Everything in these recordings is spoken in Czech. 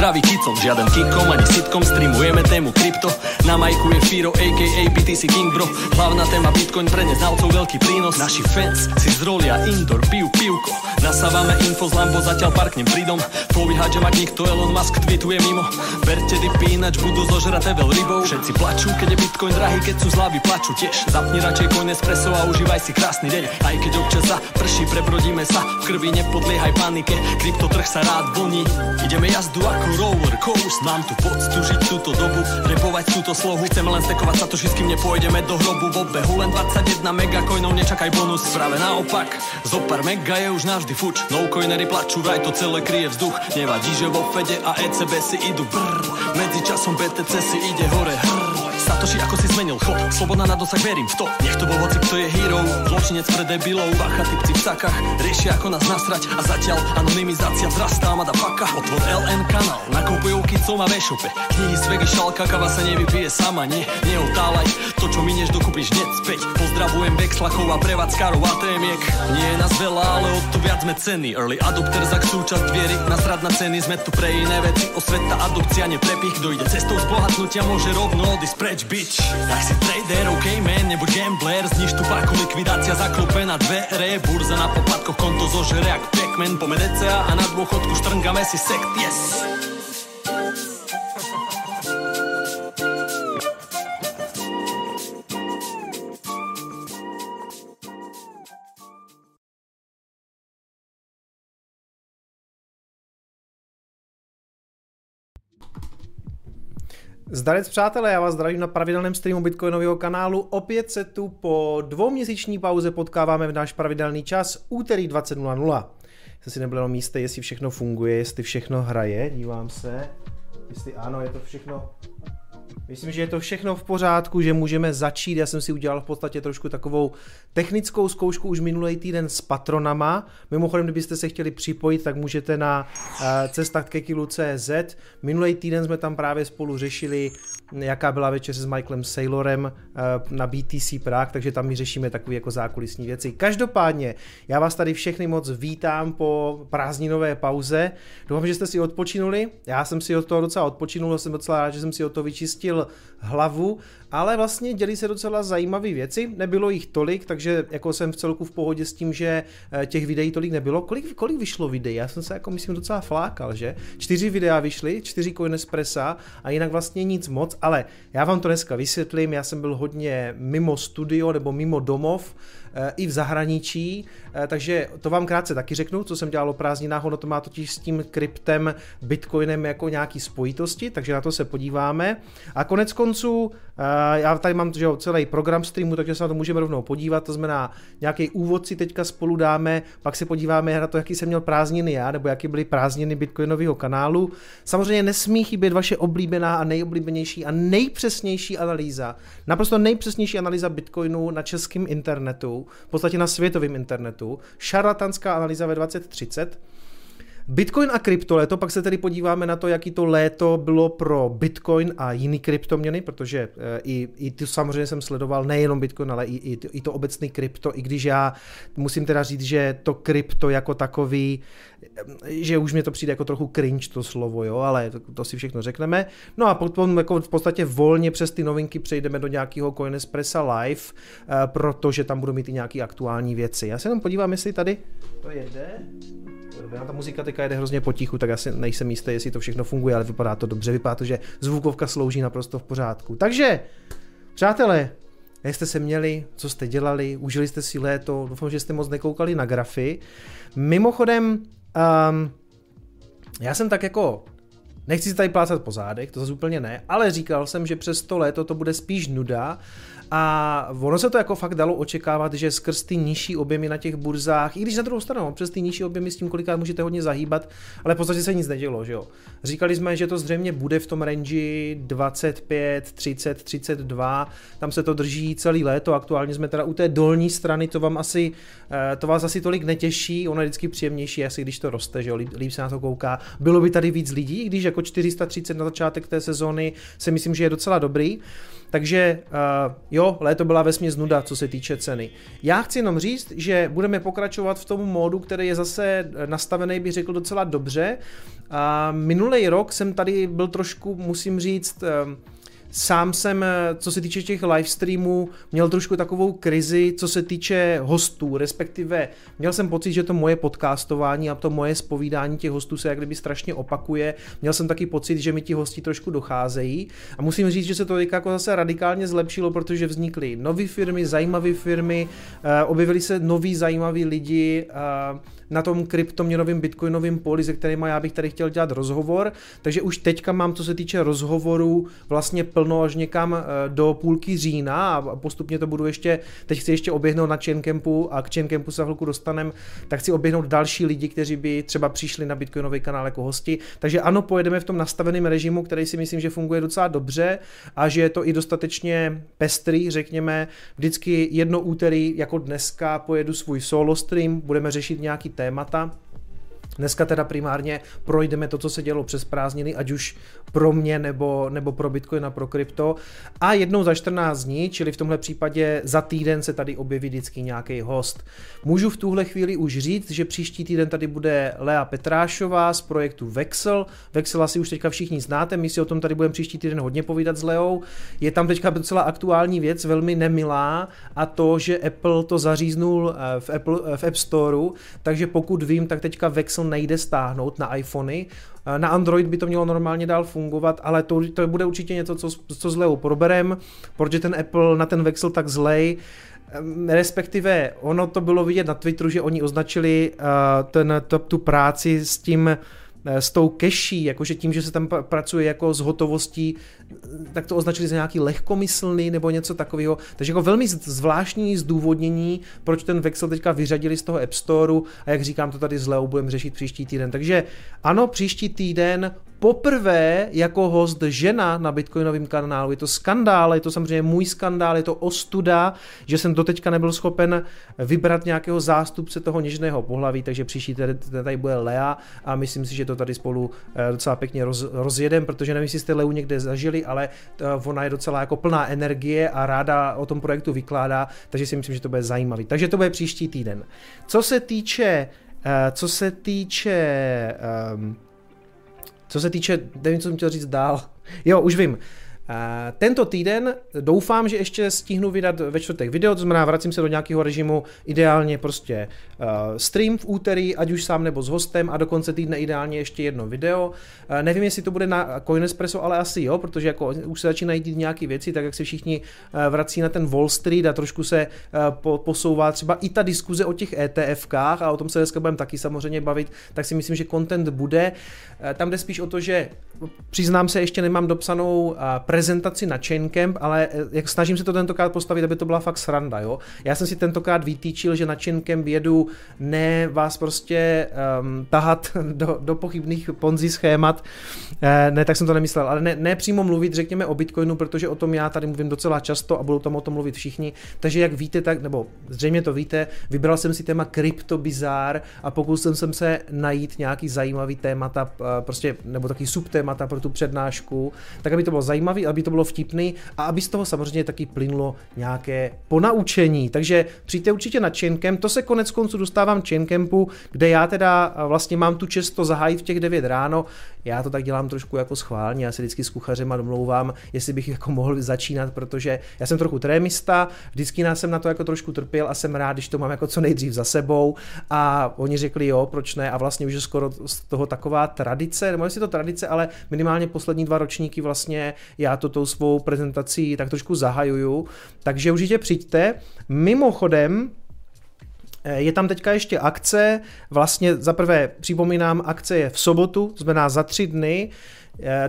Zdravý kicom Žiaden kikom ani sitkom, streamujeme tému krypto. Na majku je Firo, aka BTC King bro. Hlavná téma Bitcoin pre neznalcov veľký prínos. Naši fans si zrolia indoor, pijú pivko. Nasávame info z Lambo, zatiaľ parknem pridom Flowy hádžem ak nikto Elon Musk tweetuje mimo. Berte dipy, ináč budú zožraté veľ rybou. Všetci plačú, keď je Bitcoin drahý, keď sú zlavy plačú tiež. Zapni radšej coin espresso a užívaj si krásny deň. Aj keď občas za prší, prebrodíme sa V krvi nepodliehaj panike, kryptotrh sa rád vlní Ideme jazdu ako roller coast Mám tu poctu žiť túto dobu, repovať túto slohu. Chceme len stekovať sa to všetkým nepôjdeme do hrobu. V obehu len 21 megacoinov, nečakaj bonus. Práve naopak, zo pár mega je už navždy fuč. No coinery plačú, vraj to celé kryje vzduch. Nevadí, že vo Fede a ECB si idú brr Medzi časom BTC si ide hore hrr Satoshi ako si zmenil chod. Sloboda na dosah, verím v to. Nech to bol hoci, kto je hero. Zločinec pre debilov. Bacha, typci v sakách Riešia ako nás nasrať. A zatiaľ anonymizácia vzrastá Mada paka. Otvor LN kanál Nakupujú kicom a v-shope Knihy z vegy šalka Kava sa nevypije sama Nie, neotálaj To čo minieš dokúpiš hneď späť. Pozdravujem Bexlakov a prevádzkarov a témiek Nie je nás veľa, ale o to viac sme ceny. Early adopter za súčasť viery. Nasrad na ceny Sme tu pre iné veci. Osveta, adopcia, neprepich. Kto ide cestou zbohatnutia Môže rovno odísť preč, bitch. Tak si trader, ok man, nebo gambler. Zniž tu parku, likvidácia zaklope na dvere. Burza na popadkoch, konto zožere jak Pac-Man. Pome DCA a na dôchodku štrngame si sekt, yes Zdarec přátelé, já vás zdravím na pravidelném streamu Bitcoinového kanálu. Opět se tu po dvouměsíční pauze potkáváme v náš pravidelný čas úterý 20.00. Jsem si nebyl jenom jestli všechno funguje, jestli všechno hraje, dívám se. Jestli ano, je to všechno Myslím, že je to všechno v pořádku, že můžeme začít. Já jsem si udělal v podstatě trošku takovou technickou zkoušku už minulý týden s patronama. Mimochodem, kdybyste se chtěli připojit, tak můžete na uh, cestách CZ. Minulý týden jsme tam právě spolu řešili, jaká byla večeře s Michaelem Saylorem uh, na BTC Prague, takže tam my řešíme takové jako zákulisní věci. Každopádně, já vás tady všechny moc vítám po prázdninové pauze. Doufám, že jste si odpočinuli. Já jsem si od toho docela odpočinul, jsem docela rád, že jsem si od toho vyčistil hlavu, ale vlastně dělí se docela zajímavé věci, nebylo jich tolik, takže jako jsem v celku v pohodě s tím, že eh, těch videí tolik nebylo. Kolik, kolik vyšlo videí? Já jsem se jako myslím docela flákal, že? Čtyři videa vyšly, čtyři Coinespressa a jinak vlastně nic moc, ale já vám to dneska vysvětlím, já jsem byl hodně mimo studio nebo mimo domov, i v zahraničí, eh, takže to vám krátce taky řeknu, co jsem dělal o prázdninách, ono to má totiž s tím kryptem, bitcoinem jako nějaký spojitosti, takže na to se podíváme. A konec konců, já tady mám že jo, celý program streamu, takže se na to můžeme rovnou podívat, to znamená nějaký úvod si teďka spolu dáme, pak se podíváme na to, jaký jsem měl prázdniny já, nebo jaký byly prázdniny Bitcoinového kanálu. Samozřejmě nesmí chybět vaše oblíbená a nejoblíbenější a nejpřesnější analýza, naprosto nejpřesnější analýza Bitcoinu na českém internetu, v podstatě na světovém internetu, šarlatanská analýza ve 2030, Bitcoin a kryptoléto, pak se tedy podíváme na to, jaký to léto bylo pro Bitcoin a jiný kryptoměny, protože eh, i, i to samozřejmě jsem sledoval nejenom Bitcoin, ale i, i, to, i to obecný krypto, i když já musím teda říct, že to krypto jako takový, eh, že už mě to přijde jako trochu cringe to slovo, jo, ale to, to si všechno řekneme. No a potom jako v podstatě volně přes ty novinky přejdeme do nějakého Coinespressa Live, eh, protože tam budou mít i nějaké aktuální věci. Já se jenom podívám, jestli tady to jede. Dobrá, ta muzika teďka jede hrozně potichu, tak asi nejsem jistý, jestli to všechno funguje, ale vypadá to dobře, vypadá to, že zvukovka slouží naprosto v pořádku. Takže, přátelé, jak jste se měli, co jste dělali, užili jste si léto, doufám, že jste moc nekoukali na grafy. Mimochodem, um, já jsem tak jako Nechci si tady plácat po zádech, to zase úplně ne, ale říkal jsem, že přes to léto to bude spíš nuda a ono se to jako fakt dalo očekávat, že skrz ty nižší objemy na těch burzách, i když na druhou stranu, přes ty nižší objemy s tím kolikrát můžete hodně zahýbat, ale v podstatě se nic nedělo, že jo. Říkali jsme, že to zřejmě bude v tom range 25, 30, 32, tam se to drží celý léto, aktuálně jsme teda u té dolní strany, to vám asi, eh, to vás asi tolik netěší, ono je vždycky příjemnější, asi když to roste, že jo, líp, líp se na to kouká. Bylo by tady víc lidí, když jako jako 430 na začátek té sezóny si myslím, že je docela dobrý. Takže uh, jo, léto byla vesměs nuda, co se týče ceny. Já chci jenom říct, že budeme pokračovat v tom módu, který je zase nastavený, bych řekl, docela dobře. A minulý rok jsem tady byl trošku, musím říct, uh, Sám jsem, eh, co se týče těch live streamů, měl trošku takovou krizi, co se týče hostů, respektive měl jsem pocit, že to moje podcastování a to moje spovídání těch hostů se jak kdyby strašně opakuje. Měl jsem taky pocit, že mi ti hosti trošku docházejí a musím říct, že se to jako zase radikálně zlepšilo, protože vznikly nové firmy, zajímavé firmy, eh, objevili se noví zajímaví lidi, eh, na tom kryptoměnovém bitcoinovém poli, se kterými já bych tady chtěl dělat rozhovor. Takže už teďka mám, co se týče rozhovorů, vlastně plno až někam eh, do půlky října a postupně to budu ještě, teď chci ještě oběhnout na Chaincampu a k Chaincampu se chvilku dostanem, tak chci oběhnout další lidi, kteří by třeba přišli na bitcoinový kanál jako hosti. Takže ano, pojedeme v tom nastaveném režimu, který si myslím, že funguje docela dobře a že je to i dostatečně pestrý, řekněme. Vždycky jedno úterý, jako dneska, pojedu svůj solo stream, budeme řešit nějaký témata. Dneska teda primárně projdeme to, co se dělo přes prázdniny, ať už pro mě nebo, nebo pro Bitcoin a pro krypto. A jednou za 14 dní, čili v tomhle případě za týden se tady objeví vždycky nějaký host. Můžu v tuhle chvíli už říct, že příští týden tady bude Lea Petrášová z projektu Vexel. Vexel asi už teďka všichni znáte, my si o tom tady budeme příští týden hodně povídat s Leou. Je tam teďka docela aktuální věc, velmi nemilá, a to, že Apple to zaříznul eh, v, Apple, eh, v App Storeu, takže pokud vím, tak teďka Vexel nejde stáhnout na iPhony. Eh, na Android by to mělo normálně dál fungovat, ale to, to bude určitě něco, co, co zleu proberem, protože ten Apple na ten Vexel tak zlej, respektive ono to bylo vidět na Twitteru, že oni označili uh, ten, to, tu práci s tím Eh, s tou keší, jakože tím, že se tam pracuje jako s hotovostí, tak to označili za nějaký lehkomyslný nebo něco takového. Takže jako velmi zvláštní zdůvodnění, proč ten Vexel teďka vyřadili z toho App Storeu a jak říkám, to tady s Leo budeme řešit příští týden. Takže ano, příští týden poprvé jako host žena na Bitcoinovém kanálu. Je to skandál, je to samozřejmě můj skandál, je to ostuda, že jsem doteďka nebyl schopen vybrat nějakého zástupce toho něžného pohlaví, takže příští tady, tady bude Lea a myslím si, že to tady spolu eh, docela pěkně roz, rozjedem, protože nevím, jestli jste Leu někde zažili, ale eh, ona je docela jako plná energie a ráda o tom projektu vykládá, takže si myslím, že to bude zajímavý. Takže to bude příští týden. Co se týče eh, co se týče um, co se týče, nevím, co jsem chtěl říct dál. Jo, už vím. Tento týden doufám, že ještě stihnu vydat ve čtvrtek video, to znamená vracím se do nějakého režimu, ideálně prostě uh, stream v úterý, ať už sám nebo s hostem a do konce týdne ideálně ještě jedno video. Uh, nevím, jestli to bude na Coinespresso, ale asi jo, protože jako už se začínají dít nějaké věci, tak jak se všichni uh, vrací na ten Wall Street a trošku se po, posouvá třeba i ta diskuze o těch ETFkách a o tom se dneska budeme taky samozřejmě bavit, tak si myslím, že content bude. Tam jde spíš o to, že přiznám se, ještě nemám dopsanou prezentaci na Chaincamp, ale eh, jak snažím se to tentokrát postavit, aby to byla fakt sranda, jo. Já jsem si tentokrát vytýčil, že na Chaincamp jedu ne vás prostě um, tahat do, do pochybných ponzi schémat, eh, ne, tak jsem to nemyslel, ale ne, ne přímo mluvit, řekněme, o Bitcoinu, protože o tom já tady mluvím docela často a budou tam o tom mluvit všichni, takže jak víte, tak, nebo zřejmě to víte, vybral jsem si téma Crypto Bizar a pokusil jsem se najít nějaký zajímavý témata, eh, prostě, nebo taky subtémata pro tu přednášku, tak aby to bylo zajímavý, aby to bylo vtipný a aby z toho samozřejmě taky plynulo nějaké ponaučení. Takže přijďte určitě na Chaincamp, to se konec konců dostávám Chaincampu, kde já teda vlastně mám tu čest to zahájit v těch 9 ráno. Já to tak dělám trošku jako schválně, já se vždycky s kuchařem domlouvám, jestli bych jako mohl začínat, protože já jsem trochu trémista, vždycky nás jsem na to jako trošku trpěl a jsem rád, když to mám jako co nejdřív za sebou a oni řekli jo, proč ne a vlastně už je skoro z toho taková tradice, nebo jestli to tradice, ale minimálně poslední dva ročníky vlastně já to tou svou prezentací tak trošku zahajuju, takže určitě přijďte. Mimochodem, eh, je tam teďka ještě akce, vlastně za prvé připomínám, akce je v sobotu, znamená za tři dny,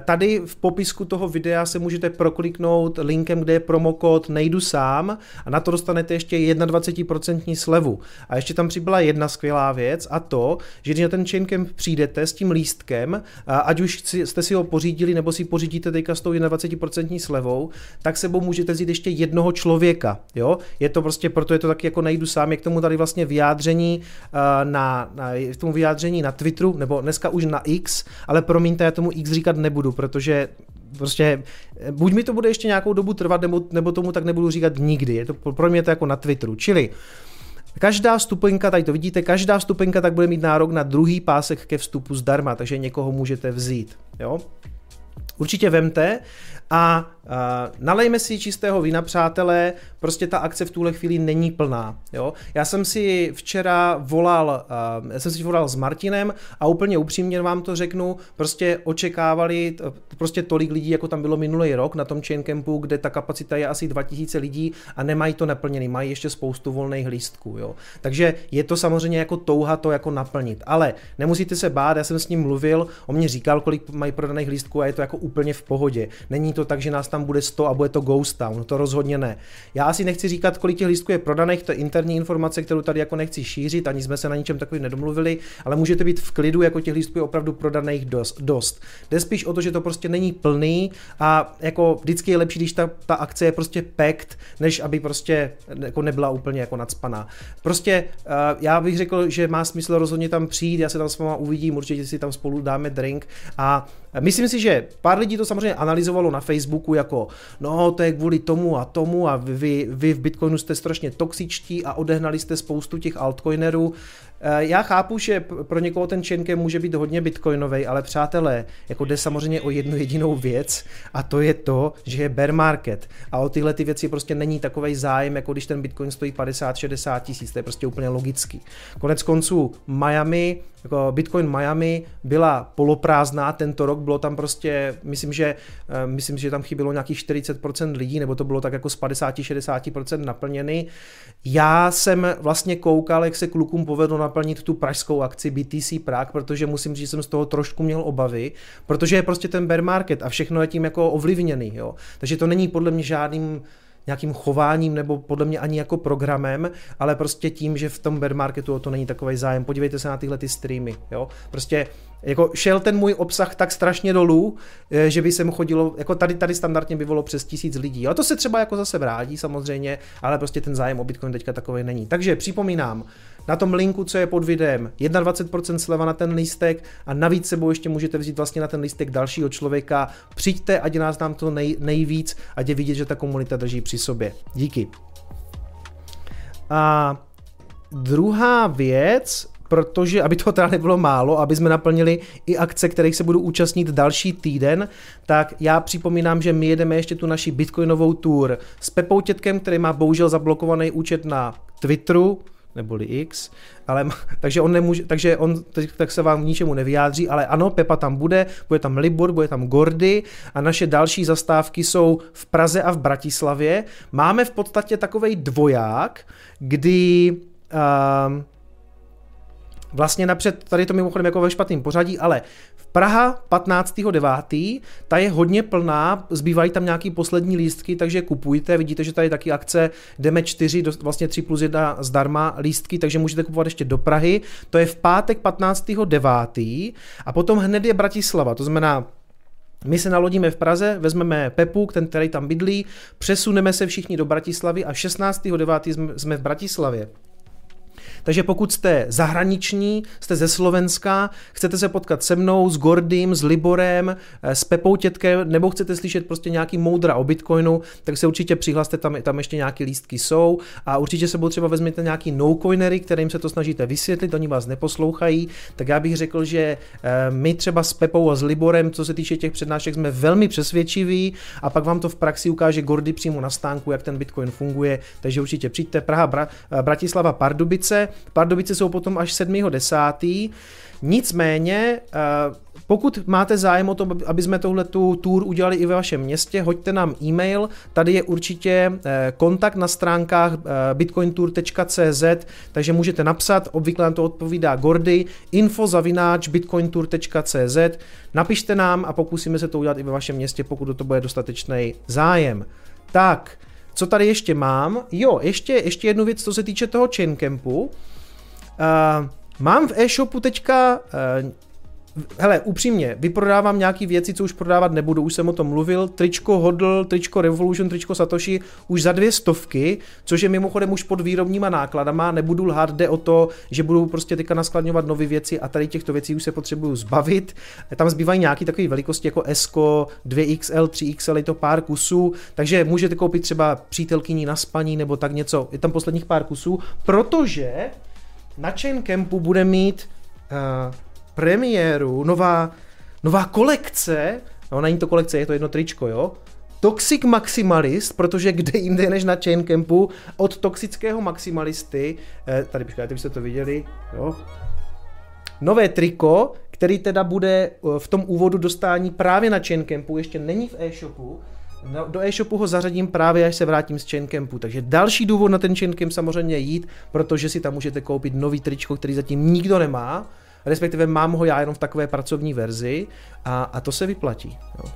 tady v popisku toho videa se můžete prokliknout linkem, kde je promokód nejdu sám a na to dostanete ještě 21% slevu. A ještě tam přibyla jedna skvělá věc a to, že když na ten Chaincamp přijdete s tím lístkem, ať už jste si ho pořídili nebo si pořídíte teďka s tou 21% slevou, tak sebou můžete vzít ještě jednoho člověka. Jo? Je to prostě, proto je to taky jako nejdu sám, je k tomu tady vlastně vyjádření eh, na, na, tomu vyjádření na Twitteru, nebo dneska už na X, ale promiňte, já tomu X říkat nebudu, protože prostě buď mi to bude ještě nějakou dobu trvat, nebo, nebo tomu tak nebudu říkat nikdy. Je to pro mě to jako na Twitteru. Čili Každá vstupenka, tady to vidíte, každá vstupenka tak bude mít nárok na druhý pásek ke vstupu zdarma, takže někoho můžete vzít. Jo? Určitě vemte a Uh, nalejme si čistého vína, přátelé, prostě ta akce v tuhle chvíli není plná. Jo? Já jsem si včera volal, uh, já jsem si volal s Martinem a úplně upřímně vám to řeknu, prostě očekávali prostě tolik lidí, jako tam bylo minulý rok na tom chain campu, kde ta kapacita je asi 2000 lidí a nemají to naplněný, mají ještě spoustu volných lístků. Jo? Takže je to samozřejmě jako touha to jako naplnit. Ale nemusíte se bát, já jsem s ním mluvil, on mě říkal, kolik mají prodaných lístků a je to jako úplně v pohodě. Není to tak, že nás tam bude 100 a bude to Ghost Town, to rozhodně ne. Já asi nechci říkat, kolik těch lístků je prodaných, to je interní informace, kterou tady jako nechci šířit, ani jsme se na ničem takovým nedomluvili, ale můžete být v klidu, jako těch lístků je opravdu prodaných dost. dost. Jde spíš o to, že to prostě není plný a jako vždycky je lepší, když ta, ta akce je prostě packed, než aby prostě jako nebyla úplně jako nadspaná. Prostě uh, já bych řekl, že má smysl rozhodně tam přijít, já se tam s váma uvidím, určitě si tam spolu dáme drink a myslím si, že pár lidí to samozřejmě analyzovalo na Facebooku jako no to je kvůli tomu a tomu a vy, vy v Bitcoinu jste strašně toxičtí a odehnali jste spoustu těch altcoinerů. Eh, já chápu, že pro někoho ten Chainkem může být hodně bitcoinový, ale přátelé, jako jde samozřejmě o jednu jedinou věc a to je to, že je bear market a o tyhle ty věci prostě není takový zájem, jako když ten bitcoin stojí 50-60 tisíc, to je prostě úplně logický. Konec konců Miami jako Bitcoin Miami byla poloprázdná tento rok, bylo tam prostě, myslím, že, eh, myslím, že tam chybělo nějakých 40% lidí, nebo to bylo tak jako z 50-60% naplněný. Já jsem vlastně koukal, jak se klukům povedlo naplnit tu pražskou akci BTC Prague, protože musím říct, že jsem z toho trošku měl obavy, protože je prostě ten bear market a všechno je tím jako ovlivněný, jo. Takže to není podle mě žádným nějakým chováním nebo podle mě ani jako programem, ale prostě tím, že v tom bear marketu o to není takový zájem. Podívejte se na tyhle ty streamy, jo. Prostě jako šel ten můj obsah tak strašně dolů, eh, že by se mu chodilo, jako tady, tady standardně by bylo přes tisíc lidí. A to se třeba jako zase vrátí samozřejmě, ale prostě ten zájem o Bitcoin teďka takový není. Takže připomínám, na tom linku, co je pod videem, 21% sleva na ten lístek a navíc sebou ještě můžete vzít vlastně na ten lístek dalšího člověka. Přijďte, ať nás nám to nej, nejvíc, ať je vidět, že ta komunita drží při sobě. Díky. A druhá věc, protože, aby toho teda nebylo málo, aby jsme naplnili i akce, kterých se budu účastnit další týden, tak já připomínám, že my jedeme ještě tu naši bitcoinovou tour s Pepou Tětkem, který má bohužel zablokovaný účet na Twitteru, neboli X, ale, takže on nemůže, takže on tak se vám k ničemu nevyjádří, ale ano, Pepa tam bude, bude tam Libor, bude tam Gordy a naše další zastávky jsou v Praze a v Bratislavě. Máme v podstatě takový dvoják, kdy uh, Vlastně napřed, tady to mimochodem jako ve špatným pořadí, ale Praha 15.9. ta je hodně plná, zbývají tam nějaký poslední lístky, takže kupujte, vidíte, že tady taky akce, jdeme 4, vlastně 3 plus 1 zdarma lístky, takže můžete kupovat ještě do Prahy, to je v pátek 15.9. a potom hned je Bratislava, to znamená my se nalodíme v Praze, vezmeme Pepu, ten, který tam bydlí, přesuneme se všichni do Bratislavy a 16.9. jsme v Bratislavě. Takže pokud jste zahraniční, jste ze Slovenska, chcete se potkat se mnou, s Gordym, s Liborem, eh, s Pepou Tětkem, nebo chcete slyšet prostě nějaký moudra o Bitcoinu, tak se určitě přihlaste, tam, tam ještě nějaké lístky jsou. A určitě se třeba vezměte nějaký no-coinery, kterým se to snažíte vysvětlit, oni vás neposlouchají, tak já bych řekl, že eh, my třeba s Pepou a s Liborem, co se týče těch přednášek, jsme velmi přesvědčiví. A pak vám to v praxi ukáže Gordy přímo na stánku, jak ten Bitcoin funguje, takže určitě přijďte. Praha, Bra, eh, Bratislava, Pardubice, Pardubice jsou potom až 7.10. Nicméně, eh, pokud máte zájem o to, aby jsme tohle tu tour udělali i ve vašem městě, hoďte nám e-mail, tady je určitě eh, kontakt na stránkách eh, bitcointour.cz, takže můžete napsat, obvykle nám to odpovídá Gordy, info zavináč bitcointour.cz, napište nám a pokusíme se to udělat i ve vašem městě, pokud do to bude dostatečný zájem. Tak, co tady ještě mám? Jo, ještě, ještě jednu věc, co se týče toho Chaincampu. Uh, mám v e-shopu teďka uh, hele, upřímně, vyprodávám nějaký věci, co už prodávat nebudu, už jsem o tom mluvil, tričko Hodl, tričko Revolution, tričko Satoshi už za dvě stovky, což je mimochodem už pod výrobníma nákladama, nebudu lhát, jde o to, že budu prostě teďka naskladňovat nové věci a tady těchto věcí už se potřebuju zbavit. Tam zbývají nějaké takové velikosti jako S, 2XL, 3XL, je to pár kusů, takže můžete koupit třeba přítelkyní na spaní nebo tak něco, je tam posledních pár kusů, protože na Chain Campu bude mít uh, premiéru, nová, nová kolekce, no není to kolekce, je to jedno tričko, jo, Toxic Maximalist, protože kde jinde než na Chain Campu, od toxického maximalisty, eh, tady počkejte, byste to viděli, jo, nové triko, který teda bude eh, v tom úvodu dostání právě na Chain Campu, ještě není v e-shopu, No, do e-shopu ho zařadím právě, až se vrátím z Chaincampu. Takže další důvod na ten Chaincamp samozřejmě jít, protože si tam můžete koupit nový tričko, který zatím nikdo nemá respektive mám ho já jenom v takové pracovní verzi a, a to se vyplatí. Jo.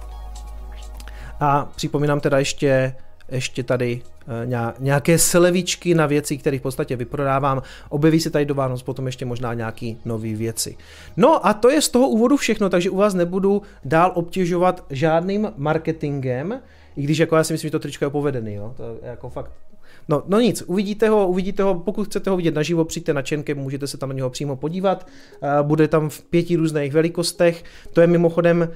A připomínám teda ještě, ještě tady eh, nějaké slevičky na věci, které v podstatě vyprodávám. Objeví se tady do Vánoc potom ještě možná nějaký nové věci. No a to je z toho úvodu všechno, takže u vás nebudu dál obtěžovat žádným marketingem, i když jako já si myslím, že to tričko je povedený, jo? to je jako fakt No, no nic, uvidíte ho, uvidíte ho, pokud chcete ho vidět naživo, přijďte na Čenke, můžete se tam na něho přímo podívat. Bude tam v pěti různých velikostech. To je mimochodem,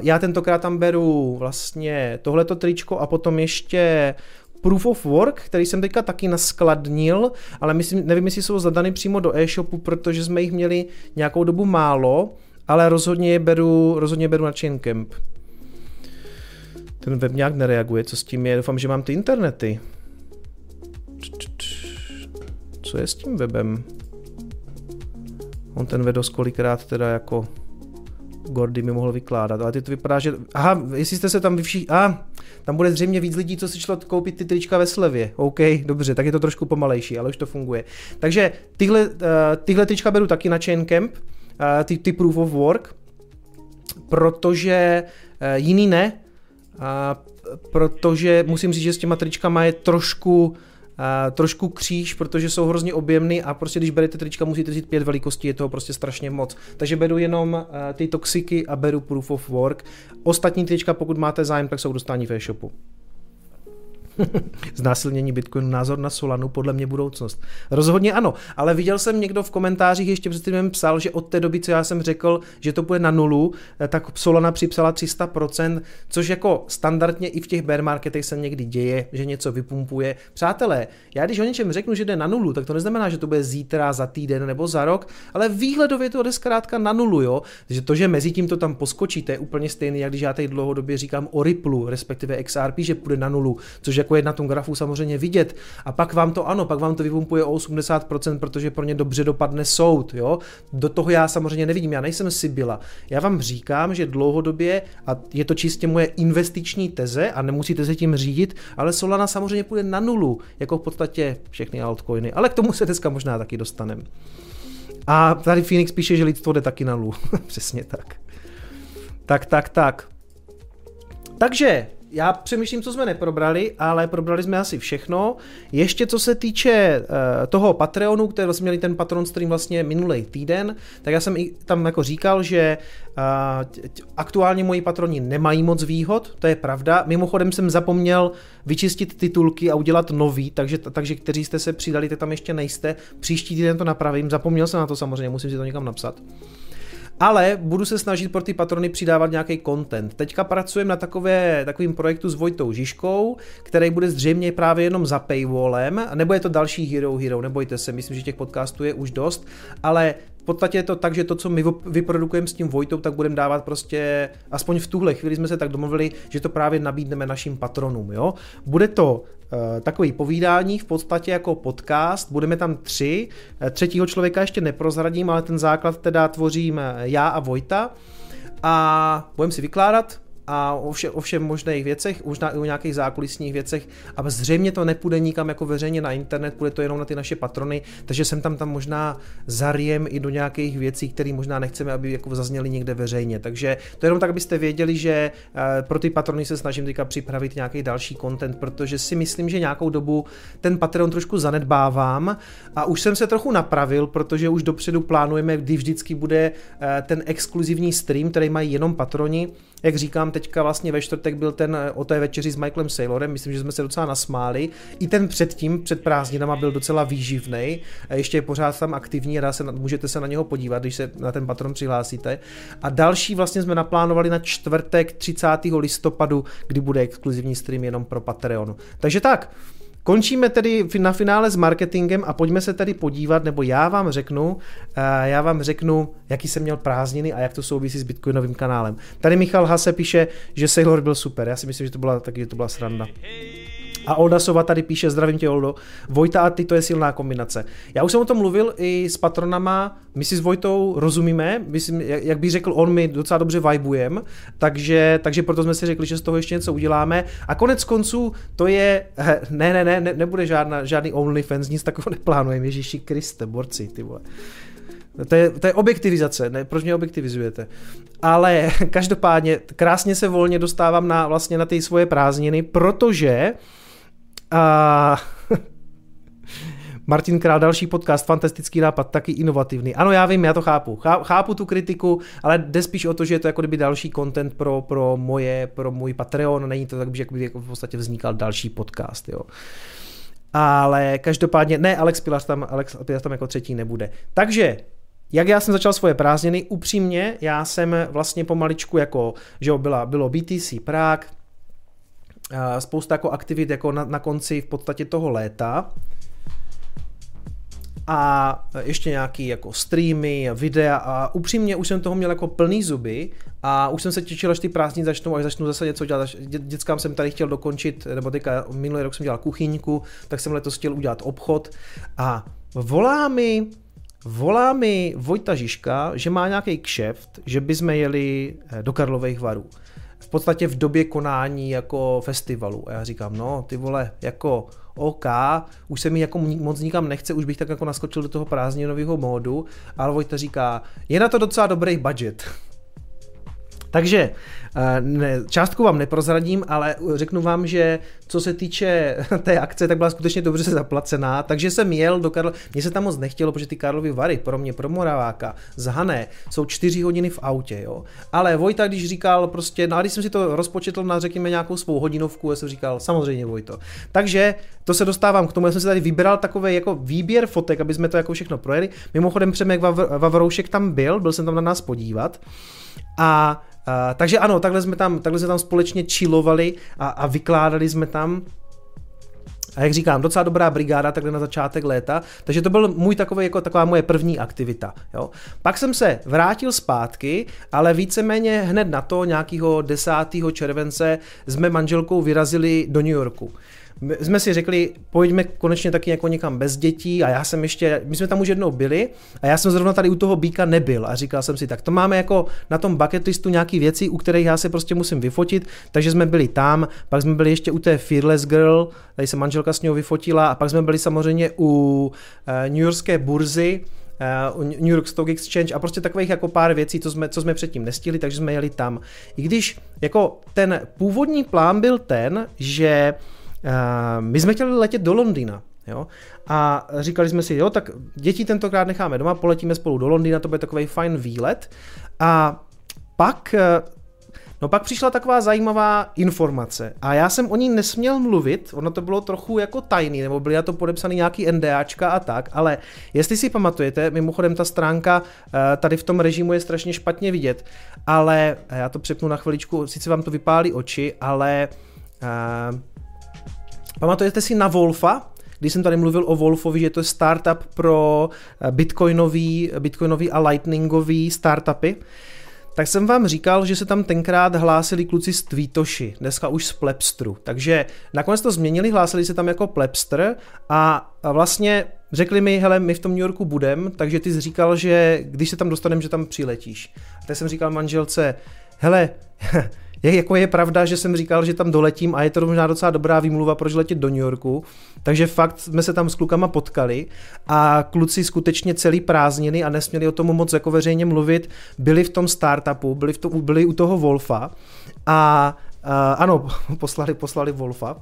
já tentokrát tam beru vlastně tohleto tričko a potom ještě Proof of Work, který jsem teďka taky naskladnil, ale myslím, nevím, jestli jsou zadaný přímo do e-shopu, protože jsme jich měli nějakou dobu málo, ale rozhodně je beru, rozhodně beru na Chaincamp. Ten web nějak nereaguje, co s tím je, doufám, že mám ty internety. Co je s tím webem? On ten vedos kolikrát teda jako Gordy mi mohl vykládat, ale ty to vypadá, že... Aha, jestli jste se tam vyvší... A, ah, tam bude zřejmě víc lidí, co si šlo koupit ty trička ve slevě. OK, dobře, tak je to trošku pomalejší, ale už to funguje. Takže tyhle, uh, tyhle trička beru taky na Chain Camp, uh, ty, ty Proof of Work, protože uh, jiný ne, uh, protože musím říct, že s těma tričkama je trošku trošku kříž, protože jsou hrozně objemný a prostě když berete trička, musíte vzít pět velikostí, je toho prostě strašně moc. Takže beru jenom uh, ty toxiky a beru Proof of Work. Ostatní trička, pokud máte zájem, tak jsou dostání v e-shopu. Znásilnění Bitcoinu, názor na Solanu, podle mě budoucnost. Rozhodně ano, ale viděl jsem někdo v komentářích ještě před tím psal, že od té doby, co já jsem řekl, že to bude na nulu, eh, tak Solana připsala 300%, což jako standardně i v těch bear marketech se někdy děje, že něco vypumpuje. Přátelé, já když o něčem řeknu, že jde na nulu, tak to neznamená, že to bude zítra, za týden nebo za rok, ale výhledově to jde zkrátka na nulu, jo. Takže to, že mezi tím to tam poskočí, to je úplně stejné, jak když já tady dlouhodobě říkám o Ripple, respektive XRP, že půjde na nulu, což jako je na tom grafu samozřejmě vidět. A pak vám to ano, pak vám to vypumpuje o 80%, protože pro ně dobře dopadne soud. Jo? Do toho já samozřejmě nevidím, já nejsem Sibila. Já vám říkám, že dlouhodobě, a je to čistě moje investiční teze a nemusíte se tím řídit, ale Solana samozřejmě půjde na nulu, jako v podstatě všechny altcoiny. Ale k tomu se dneska možná taky dostaneme. A tady Phoenix píše, že lidstvo jde taky na nulu. Přesně tak. Tak, tak, tak. Takže já přemýšlím, co jsme neprobrali, ale probrali jsme asi všechno. Ještě co se týče uh, toho Patreonu, který vlastně měli ten Patron stream vlastně minulý týden, tak já jsem i tam jako říkal, že uh, aktuálně moji patroni nemají moc výhod, to je pravda. Mimochodem jsem zapomněl vyčistit titulky a udělat nový, takže, takže kteří jste se přidali, tak tam ještě nejste. Příští týden to napravím, zapomněl jsem na to samozřejmě, musím si to někam napsat ale budu se snažit pro ty patrony přidávat nějaký content. Teďka pracujeme na takové, takovým projektu s Vojtou Žižkou, který bude zřejmě právě jenom za paywallem, nebo je to další Hero Hero, nebojte se, myslím, že těch podcastů je už dost, ale v podstatě je to tak, že to, co my vyprodukujeme s tím Vojtou, tak budeme dávat prostě, aspoň v tuhle chvíli jsme se tak domluvili, že to právě nabídneme našim patronům. Jo? Bude to takový povídání, v podstatě jako podcast, budeme tam tři, uh, třetího člověka ještě neprozradím, ale ten základ teda tvořím já a Vojta. A budeme si vykládat, a o, vše, o všem možných věcech, možná i o nějakých zákulisních věcech a zřejmě to nepůjde nikam jako veřejně na internet, půjde to jenom na ty naše patrony, takže jsem tam tam možná zariem i do nějakých věcí, které možná nechceme, aby jako zazněly někde veřejně. Takže to je jenom tak, abyste věděli, že eh, pro ty patrony se snažím teďka připravit nějaký další content, protože si myslím, že nějakou dobu ten Patreon trošku zanedbávám a už jsem se trochu napravil, protože už dopředu plánujeme, kdy vždycky bude eh, ten exkluzivní stream, který mají jenom patroni. Jak říkám, teďka vlastně ve čtvrtek byl ten eh, o té večeři s Michaelem Saylorem, myslím, že jsme se docela nasmáli. I ten předtím, před prázdninama, byl docela výživný. Ještě je pořád tam aktivní a dá se, můžete se na něho podívat, když se na ten patron přihlásíte. A další vlastně jsme naplánovali na čtvrtek 30. listopadu, kdy bude exkluzivní stream jenom pro Patreon. Takže tak, Končíme tedy na finále s marketingem a pojďme se tedy podívat, nebo já vám řeknu, eh, já vám řeknu, jaký jsem měl prázdniny a jak to souvisí s Bitcoinovým kanálem. Tady Michal Hase píše, že Sailor byl super. Já si myslím, že to byla taky, že to byla sranda. A Olda Sova tady píše, zdravím tě Oldo, Vojta a ty to je silná kombinace. Já už jsem o tom mluvil i s patronama, my si s Vojtou rozumíme, myslím, jak bych řekl, on mi docela dobře vibujem, takže, takže proto jsme si řekli, že z toho ještě něco uděláme. A konec konců to je, ne, ne, ne, ne nebude žádná, žádný OnlyFans, nic takového neplánujeme, Ježíši Kriste, borci, ty vole. To je, to je objektivizace, ne, proč mě objektivizujete? Ale každopádně krásně se volně dostávám na vlastně na ty svoje prázdniny, protože a Martin Král, další podcast, fantastický nápad, taky inovativní. Ano, já vím, já to chápu. Chápu tu kritiku, ale jde spíš o to, že je to jako kdyby další content pro, pro moje, pro můj Patreon, není to tak, že by jako v podstatě vznikal další podcast, jo. Ale každopádně, ne, Alex Pilar tam, Alex Pilar tam jako třetí nebude. Takže jak já jsem začal svoje prázdniny, upřímně, já jsem vlastně pomaličku jako, že jo, byla, bylo BTC Prague, spousta jako aktivit jako na, na konci v podstatě toho léta a ještě nějaký jako streamy, videa a upřímně už jsem toho měl jako plný zuby a už jsem se těšil, až ty prázdniny začnou, až začnu zase něco dělat. Dětskám jsem tady chtěl dokončit, nebo teďka minulý rok jsem dělal kuchyňku, tak jsem letos chtěl udělat obchod a volá mi volá mi Vojta Žižka, že má nějaký kšeft, že by jsme jeli eh, do Karlových varů podstatě v době konání jako festivalu. A já říkám, no ty vole, jako OK, už se mi jako moc nikam nechce, už bych tak jako naskočil do toho prázdninového módu, ale Vojta říká, je na to docela dobrý budget. Takže eh, ne, částku vám neprozradím, ale řeknu vám, že co se týče té akce, tak byla skutečně dobře zaplacená, takže jsem jel do Karl... Mně se tam moc nechtělo, protože ty Karlovy Vary pro mě, pro Moraváka, z Hané, jsou čtyři hodiny v autě, jo. Ale Vojta, když říkal prostě, no a když jsem si to rozpočetl na, řekněme, nějakou svou hodinovku, já jsem říkal, samozřejmě Vojto. Takže to se dostávám k tomu, já jsem si tady vybral takový jako výběr fotek, aby jsme to jako všechno projeli. Mimochodem Přemek Vavroušek tam byl, byl jsem tam na nás podívat. A Uh, takže ano, takhle jsme tam, takhle jsme tam společně čilovali a, a vykládali jsme tam. A jak říkám, docela dobrá brigáda takhle na začátek léta, takže to byl můj takový, jako taková moje první aktivita. Jo. Pak jsem se vrátil zpátky, ale víceméně hned na to, nějakého 10. července, jsme manželkou vyrazili do New Yorku my jsme si řekli, pojďme konečně taky jako někam bez dětí a já jsem ještě, my jsme tam už jednou byli a já jsem zrovna tady u toho býka nebyl a říkal jsem si, tak to máme jako na tom bucket listu nějaký věci, u kterých já se prostě musím vyfotit, takže jsme byli tam, pak jsme byli ještě u té Fearless Girl, tady se manželka s ní vyfotila a pak jsme byli samozřejmě u uh, New Yorkské burzy, uh, New York Stock Exchange a prostě takových jako pár věcí, co jsme, co jsme předtím nestihli, takže jsme jeli tam. I když jako ten původní plán byl ten, že Eh, my jsme chtěli letět do Londýna, Jo? A říkali jsme si, jo, tak děti tentokrát necháme doma, poletíme spolu do Londýna, to bude takový fajn výlet. A pak, eh, no pak přišla taková zajímavá informace a já jsem o ní nesměl mluvit, ono to bylo trochu jako tajný, nebo byly na to podepsaný nějaký NDAčka a tak, ale jestli si pamatujete, mimochodem ta stránka eh, tady v tom režimu je strašně špatně vidět, ale já to přepnu na chviličku, sice vám to vypálí oči, ale Pamatujete si na Wolfa? Když jsem tady mluvil o Wolfovi, že to je startup pro eh, bitcoinový, bitcoinový a lightningový startupy, tak jsem vám říkal, že se tam tenkrát hlásili kluci z Tweetoshi, dneska už z Plebstru. Takže nakonec to změnili, hlásili se tam jako Plebster a vlastně řekli mi, hele, my v tom New Yorku budem, takže ty jsi říkal, že když se tam dostaneme, že tam přiletíš. A tak jsem říkal manželce, hele, je, jako je pravda, že jsem říkal, že tam doletím a je to možná docela dobrá výmluva, proč letět do New Yorku. Takže fakt jsme se tam s klukama potkali a kluci skutečně celý prázdniny a nesměli o tom moc jako veřejně mluvit, byli v tom startupu, byli, v tom, byli u toho Wolfa a Uh, ano, poslali, poslali Wolfa.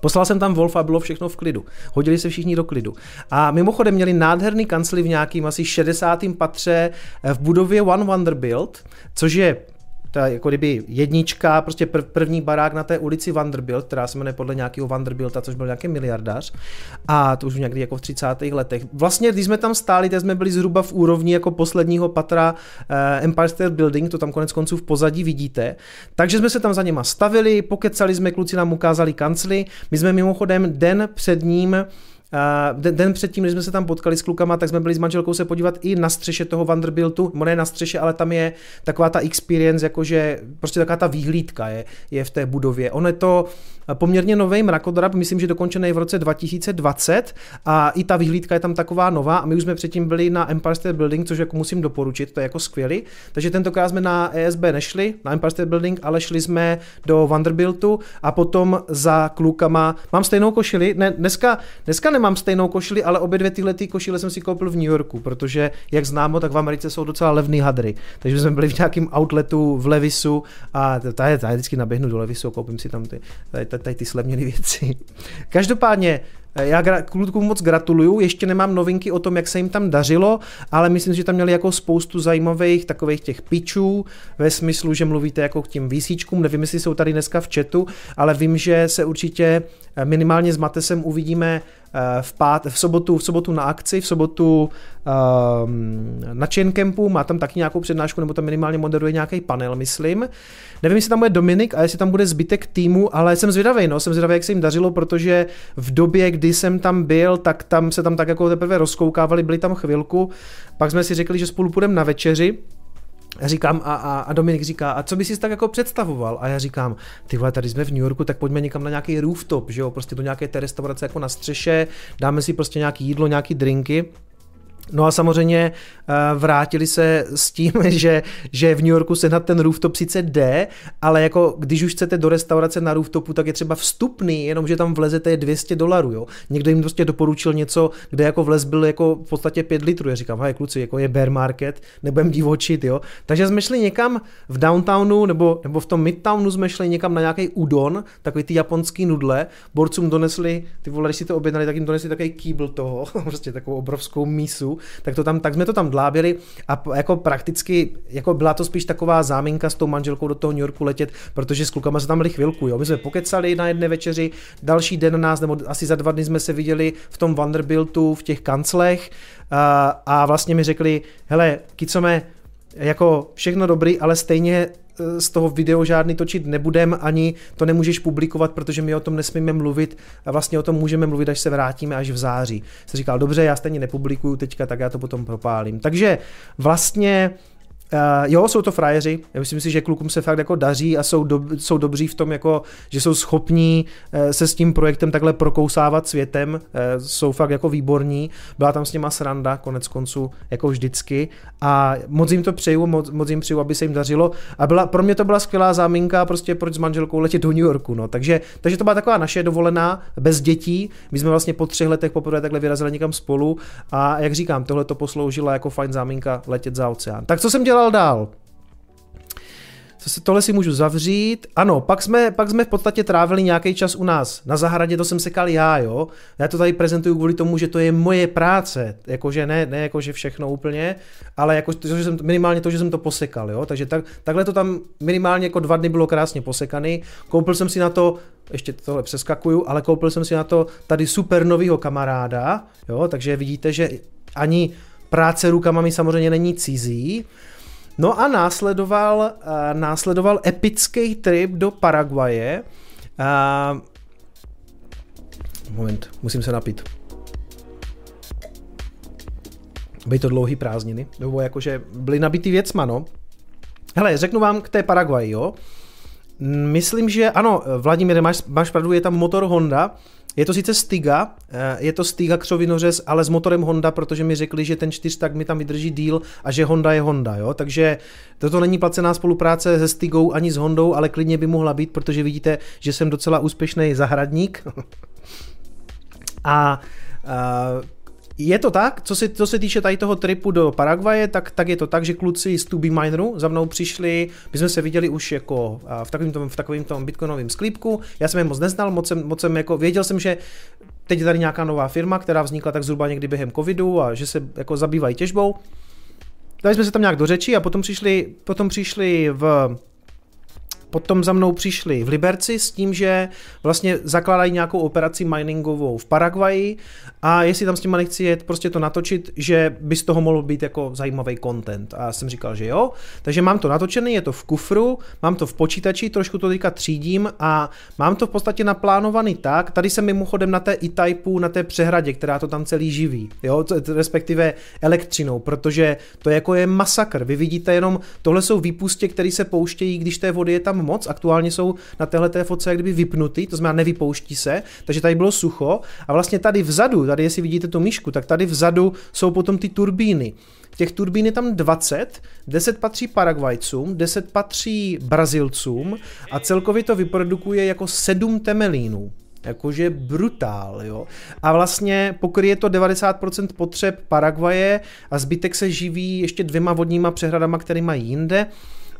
Poslal jsem tam Wolfa a bylo všechno v klidu. Hodili se všichni do klidu. A mimochodem měli nádherný kancli v nějakým asi 60. patře v budově One Vanderbilt, což je ta jako kdyby jednička, prostě prv, první barák na té ulici Vanderbilt, která se jmenuje podle nějakého Vanderbilta, což byl nějaký miliardář. A to už někdy jako v 30. letech. Vlastně, když jsme tam stáli, tak jsme byli zhruba v úrovni jako posledního patra uh, Empire State Building, to tam konec konců v pozadí vidíte. Takže jsme se tam za něma stavili, pokecali jsme, kluci nám ukázali kancly. My jsme mimochodem den před ním Den, den předtím, když jsme se tam potkali s klukama, tak jsme byli s manželkou se podívat i na střeše toho Vanderbiltu, ne na střeše, ale tam je taková ta experience, jakože prostě taková ta výhlídka je, je v té budově. Ono je to poměrně nový mrakodrap, myslím, že dokončený v roce 2020 a i ta vyhlídka je tam taková nová a my už jsme předtím byli na Empire State Building, což jako musím doporučit, to je jako skvělý. Takže tentokrát jsme na ESB nešli, na Empire State Building, ale šli jsme do Vanderbiltu a potom za klukama, mám stejnou košili, ne, dneska, dneska nemám stejnou košili, ale obě dvě tyhle ty košile jsem si koupil v New Yorku, protože jak známo, tak v Americe jsou docela levný hadry. Takže jsme byli v nějakém outletu v Levisu a tady, tady vždycky naběhnu do Levisu a koupím si tam ty, tady, tady ty slevněné věci. Každopádně, eh, já klukům moc gratuluju, ještě nemám novinky o tom, jak se jim tam dařilo, ale myslím, že tam měli jako spoustu zajímavých takových těch pičů, ve smyslu, že mluvíte jako k těm výsíčkům, nevím, jestli jsou tady dneska v chatu, ale vím, že se určitě eh, minimálně s Matesem uvidíme v, pát, v, sobotu, v sobotu na akci, v sobotu um, na Chain Campu, má tam taky nějakou přednášku, nebo tam minimálně moderuje nějaký panel, myslím. Nevím, jestli tam bude Dominik a jestli tam bude zbytek týmu, ale jsem zvědavý, no, jsem zvědavý, jak se jim dařilo, protože v době, kdy jsem tam byl, tak tam se tam tak jako teprve rozkoukávali, byli tam chvilku, pak jsme si řekli, že spolu půjdeme na večeři, říkám a, a, a Dominik říká, a co bys si tak jako představoval? A já říkám, ty vole, tady jsme v New Yorku, tak pojďme někam na nějaký rooftop, že jo, prostě do nějaké té restaurace jako na střeše, dáme si prostě nějaký jídlo, nějaký drinky. No a samozřejmě eh, vrátili se s tím, že, že v New Yorku se na ten rooftop sice jde, ale jako když už chcete do restaurace na rooftopu, tak je třeba vstupný, jenomže tam vlezete je 200 dolarů. Jo. Někdo jim prostě doporučil něco, kde jako vlez byl jako v podstatě 5 litrů. Já říkám, hej kluci, jako je bear market, nebudem divočit, jo. Takže jsme šli někam v downtownu nebo, nebo v tom midtownu jsme šli někam na nějaký udon, takový ty japonský nudle. Borcům donesli, ty vole, když si to objednali, tak jim donesli takový kýbl toho, prostě takovou obrovskou mísu tak, to tam, tak jsme to tam dlábili a jako prakticky, jako byla to spíš taková záminka s tou manželkou do toho New Yorku letět, protože s klukama se tam byli chvilku, jo. My jsme pokecali na jedné večeři, další den nás, nebo asi za dva dny jsme se viděli v tom Vanderbiltu, v těch kanclech a, a vlastně mi řekli, hele, kicome, jako všechno dobrý, ale stejně z toho video žádný točit nebudem, ani to nemůžeš publikovat, protože my o tom nesmíme mluvit a vlastně o tom můžeme mluvit, až se vrátíme až v září. Jsem říkal, dobře, já stejně nepublikuju teďka, tak já to potom propálím. Takže vlastně Uh, jo, jsou to frajeři. Já myslím si, že klukům se fakt jako daří a jsou, do, jsou dobří v tom, jako, že jsou schopní uh, se s tím projektem takhle prokousávat světem. Uh, jsou fakt jako výborní. Byla tam s nima sranda, konec konců, jako vždycky. A moc jim to přeju, moc, moc jim přeju, aby se jim dařilo. A byla, pro mě to byla skvělá záminka, prostě proč s manželkou letět do New Yorku. No. Takže, takže to byla taková naše dovolená bez dětí. My jsme vlastně po třech letech poprvé takhle vyrazili někam spolu. A jak říkám, tohle to posloužilo jako fajn záminka letět za oceán. Tak co jsem dělal dál? se, tohle si můžu zavřít. Ano, pak jsme, pak jsme v podstatě trávili nějaký čas u nás. Na zahradě to jsem sekal já, jo. Já to tady prezentuju kvůli tomu, že to je moje práce. Jakože ne, ne jakože všechno úplně, ale jako to, že jsem, minimálně to, že jsem to posekal, jo. Takže tak, takhle to tam minimálně jako dva dny bylo krásně posekaný. Koupil jsem si na to ještě tohle přeskakuju, ale koupil jsem si na to tady super novýho kamaráda, jo, takže vidíte, že ani práce rukama mi samozřejmě není cizí. No a následoval, uh, následoval epický trip do Paraguaje. Uh, moment, musím se napít. Byly to dlouhý prázdniny, nebo jakože byly nabitý věcma, no. Hele, řeknu vám k té Paraguaji, jo. Myslím, že ano, Vladimír, máš, máš pravdu, je tam motor Honda, Je to sice Stiga, eh, je to Stiga křovinořez, ale s motorem Honda, protože mi řekli, že ten tak mi tam vydrží díl a že Honda je Honda, jo? takže toto není placená spolupráce se Stigou ani s Hondou, ale klidně by mohla být, protože vidíte, že jsem docela úspěšný zahradník. a, a je to tak, co se, co se týče tady toho tripu do Paraguaje, tak, tak je to tak, že kluci z 2B Mineru za mnou přišli, my jsme se viděli už jako v takovým tom, v takovým tom bitcoinovém sklípku, já jsem je moc neznal, moc jsem, moc jsem jako, věděl jsem, že teď je tady nějaká nová firma, která vznikla tak zhruba někdy během covidu a že se jako zabývají těžbou. Dali jsme se tam nějak do řeči a potom přišli, potom přišli v Potom za mnou přišli v Liberci s tím, že vlastně zakládají nějakou operaci miningovou v Paraguaji a jestli tam s těma nechci jet prostě to natočit, že by z toho mohl být jako zajímavý content. A já jsem říkal, že jo. Takže mám to natočený, je to v kufru, mám to v počítači, trošku to teďka třídím a mám to v podstatě naplánovaný tak, tady jsem mimochodem na té e-typeu, na té přehradě, která to tam celý živí, jo, respektive elektřinou, protože to jako je masakr. Vy vidíte jenom, tohle jsou výpustě, které se pouštějí, když té vody je tam moc. Aktuálně jsou na téhle té fotce jak kdyby vypnutý, to znamená nevypouští se, takže tady bylo sucho a vlastně tady vzadu, tady jestli vidíte tu myšku, tak tady vzadu jsou potom ty turbíny. Těch turbín je tam 20, 10 patří Paraguajcům, 10 patří Brazilcům a celkově to vyprodukuje jako 7 temelínů. Jakože brutál, jo. A vlastně pokryje to 90% potřeb Paraguaje a zbytek se živí ještě dvěma vodníma přehradama, které mají jinde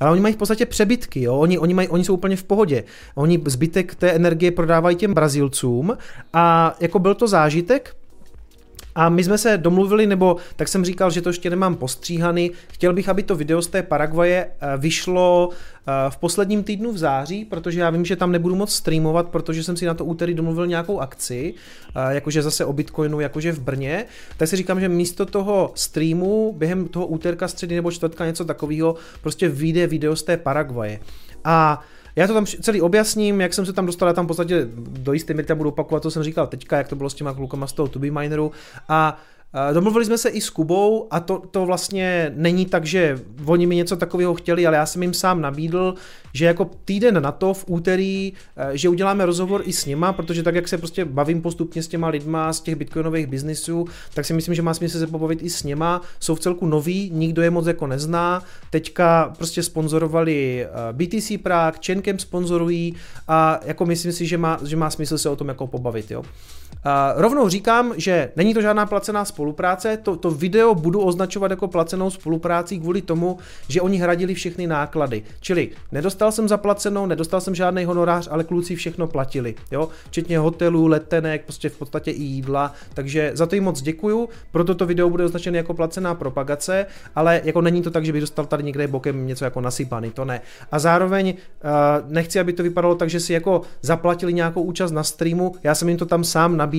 ale oni mají v podstatě přebytky, jo? Oni, oni, mají, oni jsou úplně v pohodě. Oni zbytek té energie prodávají těm Brazilcům a jako byl to zážitek, a my jsme se domluvili, nebo tak jsem říkal, že to ještě nemám postříhaný. Chtěl bych, aby to video z té Paraguaje eh, vyšlo eh, v posledním týdnu v září, protože já vím, že tam nebudu moc streamovat, protože jsem si na to úterý domluvil nějakou akci, eh, jakože zase o Bitcoinu, jakože v Brně. Tak si říkám, že místo toho streamu během toho úterka, středy nebo čtvrtka něco takového prostě vyjde video z té Paraguaje. A já to tam celý objasním, jak jsem se tam dostal, já tam v podstatě do jisté míry budu opakovat, co jsem říkal teďka, jak to bylo s těma klukama z toho Tubi Mineru. A Domluvili jsme se i s Kubou a to, to vlastně není tak, že oni mi něco takového chtěli, ale já jsem jim sám nabídl, že jako týden na to v úterý, eh, že uděláme rozhovor i s nima, protože tak, jak se prostě bavím postupně s těma lidma z těch bitcoinových biznisů, tak si myslím, že má smysl se pobavit i s nima. Jsou v celku noví, nikdo je moc jako nezná. Teďka prostě sponzorovali eh, BTC Prague, Chaincamp sponzorují a jako myslím si, že má, že má smysl se o tom jako pobavit, jo. Rovnou říkám, že není to žádná placená spolupráce, to, to video budu označovat jako placenou spolupráci kvůli tomu, že oni hradili všechny náklady. Čili nedostal jsem zaplacenou, nedostal jsem žádný honorář, ale kluci všechno platili, jo, včetně hotelů, letenek, prostě v podstatě i jídla, takže za to jim moc děkuju, proto to video bude označené jako placená propagace, ale jako není to tak, že bych dostal tady někde bokem něco jako nasypaný, to ne. A zároveň uh, nechci, aby to vypadalo tak, že si jako zaplatili nějakou účast na streamu, já jsem jim to tam sám nabídl,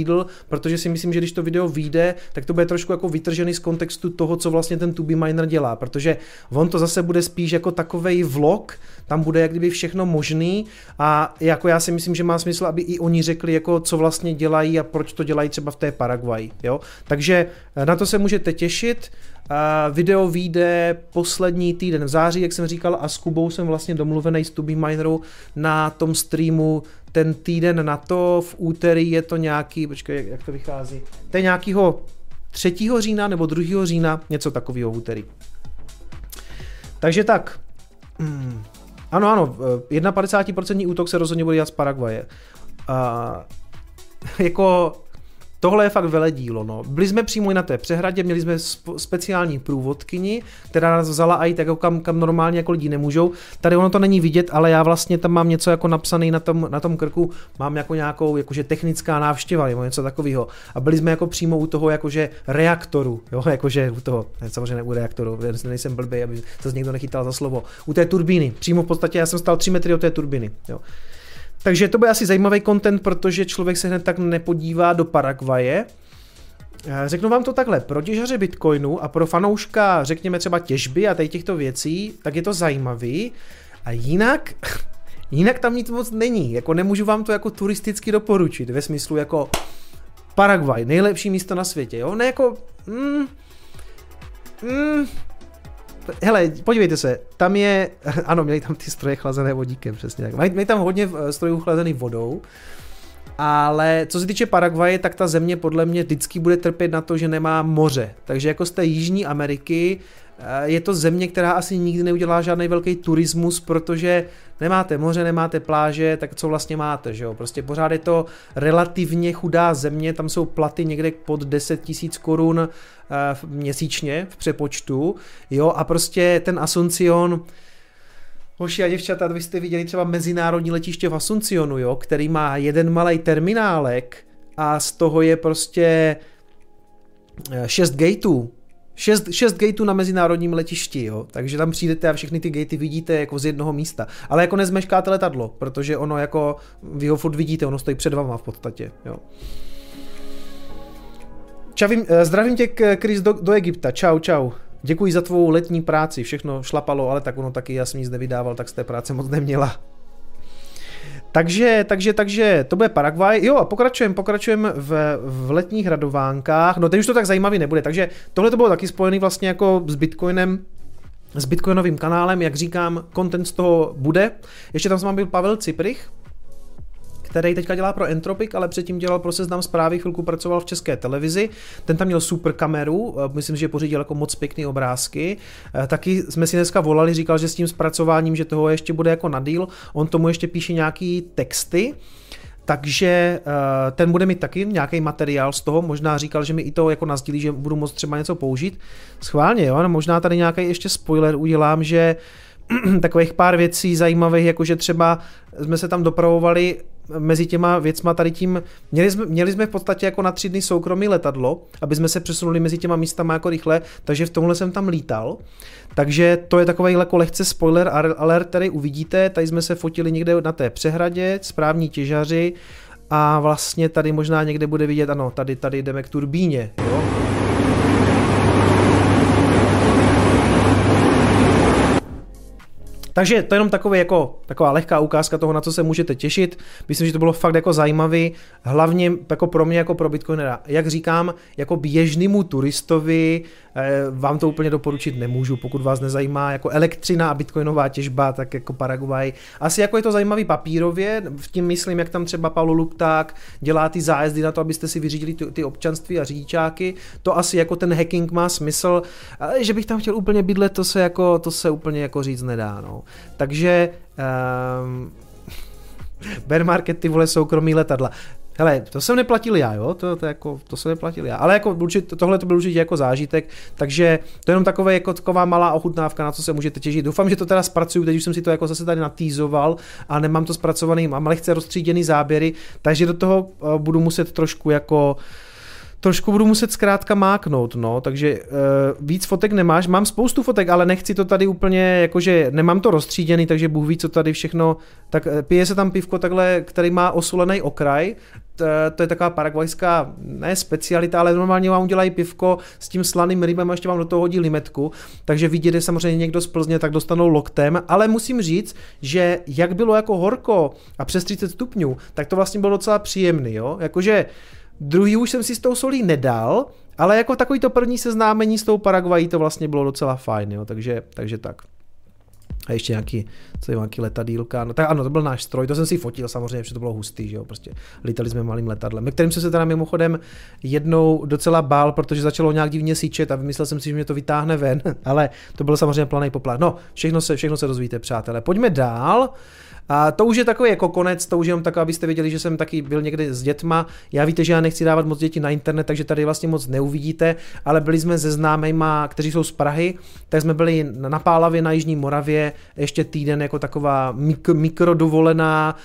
protože si myslím, že když to video vyjde, tak to bude trošku jako vytržený z kontextu toho, co vlastně ten Tubi Miner dělá, protože on to zase bude spíš jako takovej vlog, tam bude jak kdyby všechno možný a jako já si myslím, že má smysl, aby i oni řekli, jako co vlastně dělají a proč to dělají třeba v té Paraguaji, jo. Takže eh, na to se můžete těšit. Uh, video vyjde poslední týden v září, jak jsem říkal, a s Kubou jsem vlastně domluvený s Tubi Mineru na tom streamu ten týden na to, v úterý je to nějaký, počkej, jak to vychází, to je nějakýho 3. října nebo 2. října, něco takového v úterý. Takže tak, hmm. ano, ano, 51% útok se rozhodně bude dělat z Paraguaje. A, jako Tohle je fakt veledílo. No. Byli jsme přímo i na té přehradě, měli jsme speciální průvodkyni, která nás vzala i tak, kam, kam normálně jako lidi nemůžou. Tady ono to není vidět, ale já vlastně tam mám něco jako napsaný na tom, na tom krku, mám jako nějakou jakože technická návštěva nebo něco takového. A byli jsme jako přímo u toho jakože reaktoru, jo, jakože u toho, ne, samozřejmě u reaktoru, nejsem blbý, aby se někdo nechytal za slovo, u té turbíny. Přímo v podstatě já jsem stál 3 metry od té turbíny. Jo. Takže to bude asi zajímavý content, protože člověk se hned tak nepodívá do Paraguaje. Eh, řeknu vám to takhle, pro těžaře Bitcoinu a pro fanouška, řekněme třeba těžby a tady těchto věcí, tak je to zajímavý. A jinak, jinak tam nic moc není, jako nemůžu vám to jako turisticky doporučit, ve smyslu jako Paraguay, nejlepší místo na světě, jo, ne jako, mm, mm, hele, podívejte se, tam je, ano, měli tam ty stroje chlazené vodíkem, přesně tak. Mají, tam hodně eh, strojů chlazený vodou Ale co se týče Paraguaje, tak ta země podle mě vždycky bude trpět na to, že nemá moře. Takže jako z té Jižní Ameriky je to země, která asi nikdy neudělá žádný velký turismus, protože nemáte moře, nemáte pláže, tak co vlastně máte, že jo? Prostě pořád je to relativně chudá země, tam jsou platy někde pod 10 tisíc korun eh, měsíčně v přepočtu, jo, a prostě ten Asuncion, Hoši a děvčata, vy jste viděli třeba mezinárodní letiště v Asuncionu, jo, který má jeden malý terminálek a z toho je prostě 6 eh, gateů. 6, 6 gateů na mezinárodním letišti, jo. Takže tam přijdete a všechny ty gatey vidíte jako z jednoho místa. Ale jako nezmeškáte letadlo, protože ono jako, vy ho furt vidíte, ono stojí před vama v podstatě, jo. Čavím, eh, zdravím tě, Chris, do, do Egypta. Čau, čau. Děkuji za tvou letní práci, všechno šlapalo, ale tak ono taky, já jsem nic nevydával, tak z té práce moc neměla. Takže, takže, takže to bude Paraguay. Jo a pokračujeme, pokračujeme v, v letních radovánkách. No teď už to tak zajímavý nebude, takže tohle to bylo taky spojený vlastně jako s Bitcoinem, s Bitcoinovým kanálem, jak říkám, content z toho bude. Ještě tam s byl Pavel Ciprich, který teďka dělá pro Entropic, ale předtím dělal pro seznam zprávy, chvilku pracoval v české televizi. Ten tam měl super kameru, eh, myslím, že pořídil jako moc pěkný obrázky. Eh, taky jsme si dneska volali, říkal, že s tím zpracováním, že toho ještě bude jako na deal. On tomu ještě píše nějaký texty. Takže uh, ten bude mít taky nějaký materiál z toho, možná říkal, že mi i to jako nazdílí, že budu moct třeba něco použít. Schválně, jo, no možná tady nějaký ještě spoiler udělám, že takových pár věcí zajímavých, jakože třeba jsme se tam dopravovali mezi těma věcma tady tím, měli jsme, měli jsme v podstatě jako na tři dny soukromý letadlo, aby jsme se přesunuli mezi těma místama jako rychle, takže v tomhle jsem tam lítal. Takže to je takový jako lehce spoiler alert, který uvidíte, tady jsme se fotili někde na té přehradě, správní těžaři a vlastně tady možná někde bude vidět, ano, tady, tady jdeme k turbíně, jo? Takže to je jenom takový jako, taková lehká ukázka toho, na co se můžete těšit. Myslím, že to bylo fakt jako zajímavý, hlavně jako pro mě, jako pro Bitcoinera. Jak říkám, jako běžnému turistovi vám to úplně doporučit nemůžu, pokud vás nezajímá jako elektřina a bitcoinová těžba, tak jako Paraguay. Asi jako je to zajímavý papírově, v tím myslím, jak tam třeba Paulo Lupták dělá ty zájezdy na to, abyste si vyřídili ty, ty občanství a řidičáky. To asi jako ten hacking má smysl, ale že bych tam chtěl úplně bydlet, to se jako, to se úplně jako říct nedá, no. Takže um, bear market, ty vole soukromí letadla. Hele, to jsem neplatil já, jo, to, to, jako, to jsem neplatil já, ale jako určitě, tohle to byl určitě jako zážitek, takže to je jenom takové, jako taková malá ochutnávka, na co se můžete těšit. Doufám, že to teda zpracuju, teď už jsem si to jako zase tady natýzoval a nemám to zpracovaný, mám lehce rozstříděný záběry, takže do toho uh, budu muset trošku jako uh, trošku budu muset zkrátka máknout, no, takže uh, víc fotek nemáš, mám spoustu fotek, ale nechci to tady úplně, jakože nemám to rozstříděný, takže Bůh ví, co tady všechno, tak eh, pije se tam pivko takhle, který má osulený okraj, to, to je taková paraguajská, ne specialita, ale normálně vám udělají pivko s tím slaným rybem a ještě vám do toho hodí limetku, takže vidět, samozřejmě někdo z Plzně, tak dostanou loktem, ale musím říct, že jak bylo jako horko a přes 30 stupňů, tak to vlastně bylo docela příjemný, jo, jakože Druhý už jsem si s tou solí nedal, ale jako takový to první seznámení s tou Paraguají to vlastně bylo docela fajn, jo, takže, takže tak. A ještě nějaký, co je nějaký letadílka, no tak ano, to byl náš stroj, to jsem si fotil samozřejmě, protože to bylo hustý, že jo, prostě lítali jsme malým letadlem, kterým jsem se teda mimochodem jednou docela bál, protože začalo nějak divně síčet a vymyslel jsem si, že mě to vytáhne ven, ale to byl samozřejmě planý poplach. No, všechno se, všechno se dozvíte, přátelé. Pojďme dál. A to už je takový jako konec, to už jenom tak, abyste věděli, že jsem taky byl někdy s dětma. Já víte, že já nechci dávat moc děti na internet, takže tady vlastně moc neuvidíte, ale byli jsme se známejma, kteří jsou z Prahy, tak jsme byli na Pálavě na Jižní Moravě ještě týden jako taková mik- mikrodovolená,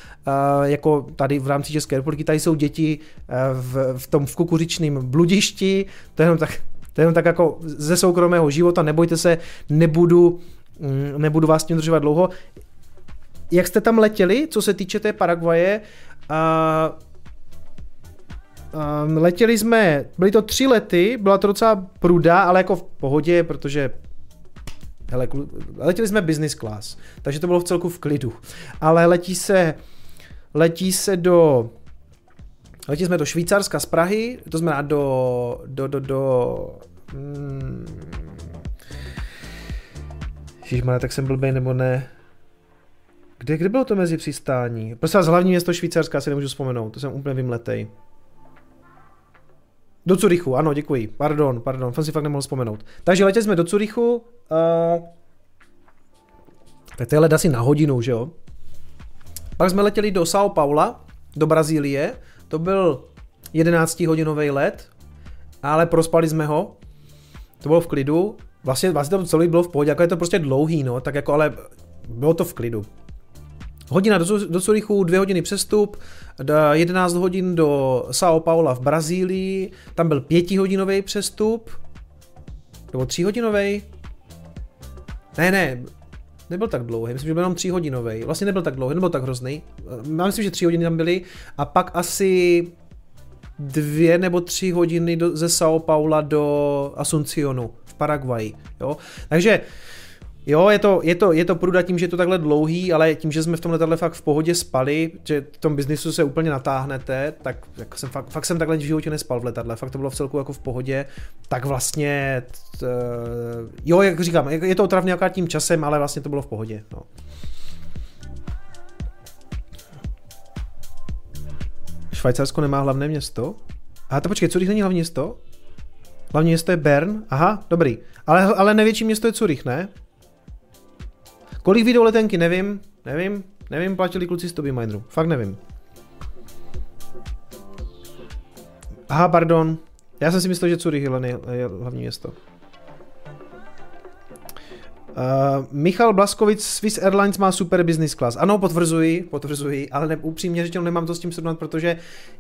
jako tady v rámci České republiky. Tady jsou děti v, v tom v kukuřičném bludišti, to je jenom tak, to je jenom tak jako ze soukromého života, nebojte se, nebudu mm, nebudu vás tím držovat dlouho jak jste tam letěli, co se týče té Paraguaje, a Um, letěli jsme, byly to tři lety, byla to docela pruda, ale jako v pohodě, protože hele, letěli jsme business class, takže to bylo v celku v klidu. Ale letí se, letí se do, letí jsme do Švýcarska z Prahy, to znamená do, do, do, do, hmm, Ježišmane, tak jsem blbej nebo ne, Kde, kde bylo to mezi přistání? Prostě vás hlavní město Švýcarska si nemůžu vzpomenout, to jsem úplně vymletej. Do Curychu, ano, děkuji. Pardon, pardon, jsem si fakt nemohl vzpomenout. Takže letěli jsme do Curychu. Uh, tak to je asi na hodinu, že jo? Pak jsme letěli do São Paula, do Brazílie. To byl 11-hodinový let, ale prospali jsme ho. To bylo v klidu. Vlastně, vlastně to celý bylo v pohodě, jako je to prostě dlouhý, no, tak jako, ale bylo to v klidu. Hodina do, Curychu, dvě hodiny přestup, 11 hodin do São Paula v Brazílii, tam byl pětihodinový přestup, nebo tříhodinový. Ne, ne, nebyl tak dlouhý, myslím, že byl jenom tříhodinový. Vlastně nebyl tak dlouhý, nebyl tak hrozný. Já myslím, že tři hodiny tam byly a pak asi dvě nebo tři hodiny do, ze São Paula do Asuncionu v Paraguaji. Jo? Takže Jo, je to, je to, je to pruda tím, že je to takhle dlouhý, ale tím, že jsme v tom letadle fakt v pohodě spali, že v tom biznisu se úplně natáhnete, tak jako jsem fakt, fakt jsem takhle v životě nespal v letadle, fakt to bylo v celku jako v pohodě, tak vlastně, t, jo, jak říkám, je to otravně nějaká tím časem, ale vlastně to bylo v pohodě. No. Švajcarsko nemá hlavné město? A to počkej, Curych není hlavní město? Hlavní město je Bern? Aha, dobrý. Ale, ale největší město je Curych, ne? Kolik video letenky, nevím, nevím, nevím, platili kluci z Toby Mineru, fakt nevím. Aha, pardon, já jsem si myslel, že Zurich je hlavní město. Uh, Michal Blaskovic, Swiss Airlines má super business class. Ano, potvrzuji, potvrzuji, ale ne, upřímně řečeno nemám to s tím srovnat, protože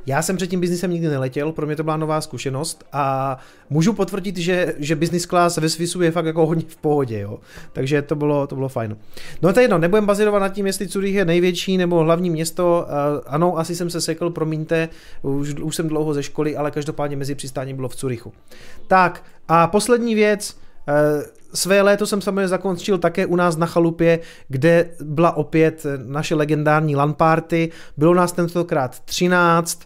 já jsem před tím biznisem nikdy neletěl, pro mě to byla nová zkušenost a můžu potvrdit, že, že business class ve Swissu je fakt jako hodně v pohodě, jo. Takže to bylo, to bylo fajn. No to je jedno, nebudem bazirovat nad tím, jestli Zurich je největší nebo hlavní město. Uh, ano, asi jsem se sekl, promiňte, už, už jsem dlouho ze školy, ale každopádně mezi přistáním bylo v Curychu. Tak a poslední věc, své léto jsem samozřejmě zakončil také u nás na chalupě, kde byla opět naše legendární LAN party. Bylo nás tentokrát 13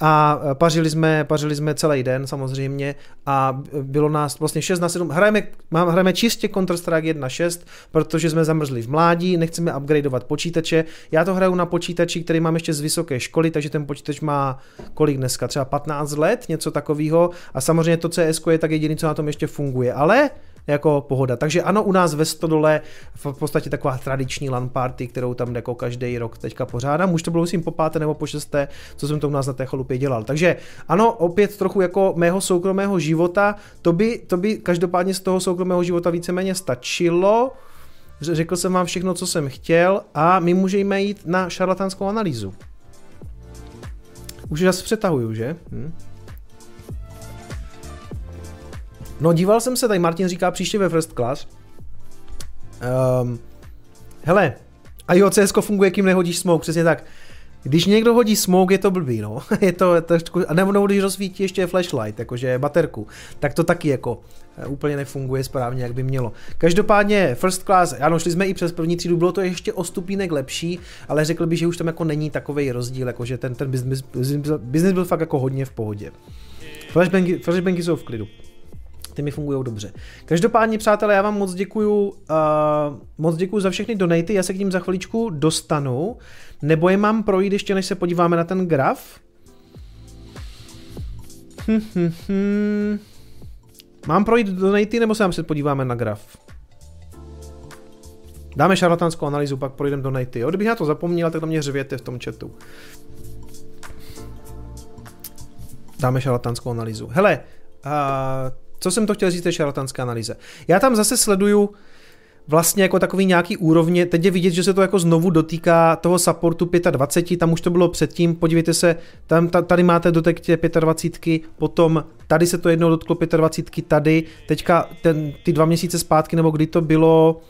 a pařili jsme, pařili jsme celý den samozřejmě a bylo nás vlastně 6 na 7. Hrajeme, hrajeme čistě Counter-Strike 1.6, protože jsme zamrzli v mládí, nechceme upgradeovat počítače. Já to hraju na počítači, který mám ještě z vysoké školy, takže ten počítač má kolik dneska, třeba 15 let, něco takového a samozřejmě to CS je tak jediný, co na tom ještě funguje, ale jako pohoda. Takže ano, u nás ve Stodole v podstatě taková tradiční LAN party, kterou tam jako každý rok teďka pořádám. Už to bylo musím po páté nebo po šesté, co jsem to u nás na té chalupě dělal. Takže ano, opět trochu jako mého soukromého života, to by, to by každopádně z toho soukromého života víceméně stačilo. Řekl jsem vám všechno, co jsem chtěl a my můžeme jít na šarlatánskou analýzu. Už zase přetahuju, že? Hm? No díval jsem se, tady Martin říká příště ve first class. Um, hele, a jo, CSko funguje, kým nehodíš smoke, přesně tak. Když někdo hodí smoke, je to blbý, no. je to trošku, a nebo, nebo když rozsvítí ještě flashlight, jakože baterku, tak to taky jako eh, úplně nefunguje správně, jak by mělo. Každopádně first class, ano, šli jsme i přes první třídu, bylo to ještě o stupínek lepší, ale řekl bych, že už tam jako není takový rozdíl, jakože ten, ten business, business byl fakt jako hodně v pohodě. Flashbangy, flashbangy jsou v klidu ty mi fungují dobře. Každopádně, přátelé, já vám moc děkuju, uh, moc děkuju za všechny donaty, já se k ním za chviličku dostanu, nebo je mám projít ještě, než se podíváme na ten graf. Hm, hm, hm. Mám projít donaty, nebo se nám se podíváme na graf? Dáme šarlatánskou analýzu, pak projdeme donaty. Jo? Kdybych na to zapomněl, tak na mě řvěte v tom chatu. Dáme šarlatánskou analýzu. Hele, uh, co jsem to chtěl říct, je šarlatánská analýza. Já tam zase sleduju vlastně jako takový nějaký úrovně, teď je vidět, že se to jako znovu dotýká toho supportu 25, tam už to bylo předtím, podívejte se, tam, tady máte dotek tě 25, potom tady se to jednou dotklo 25, tady, teďka ten, ty dva měsíce zpátky, nebo kdy to bylo,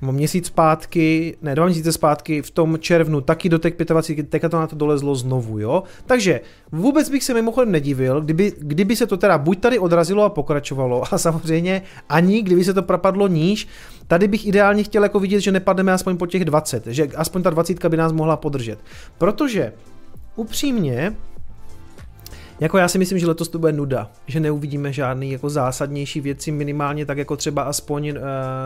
měsíc zpátky, ne, dva měsíce zpátky, v tom červnu taky do těch 25, teďka to na to dolezlo znovu, jo. Takže vůbec bych se mimochodem nedivil, kdyby, kdyby se to teda buď tady odrazilo a pokračovalo, a samozřejmě ani kdyby se to propadlo níž, tady bych ideálně chtěl jako vidět, že nepadneme aspoň po těch 20, že aspoň ta 20 by nás mohla podržet. Protože upřímně, jako já si myslím, že letos to bude nuda, že neuvidíme žádný jako zásadnější věci, minimálně tak jako třeba aspoň uh,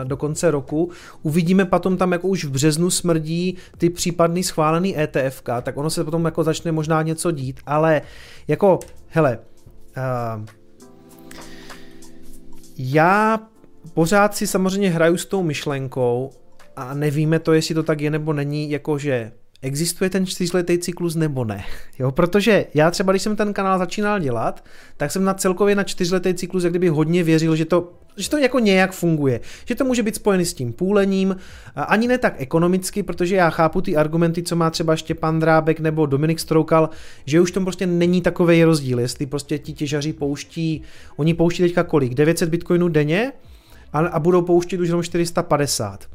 do konce roku. Uvidíme potom tam jako už v březnu smrdí ty případný schválený ETF, tak ono se potom jako začne možná něco dít, ale jako, hele, uh, já pořád si samozřejmě hraju s tou myšlenkou a nevíme to, jestli to tak je nebo není, jakože existuje ten čtyřletý cyklus nebo ne. Jo, protože já třeba, když jsem ten kanál začínal dělat, tak jsem na celkově na čtyřletý cyklus jak kdyby hodně věřil, že to, že to jako nějak funguje. Že to může být spojený s tím půlením, ani ne tak ekonomicky, protože já chápu ty argumenty, co má třeba Štěpán Drábek nebo Dominik Stroukal, že už tom prostě není takový rozdíl, jestli prostě ti těžaři pouští, oni pouští teďka kolik? 900 bitcoinů denně a, a budou pouštět už jenom 450.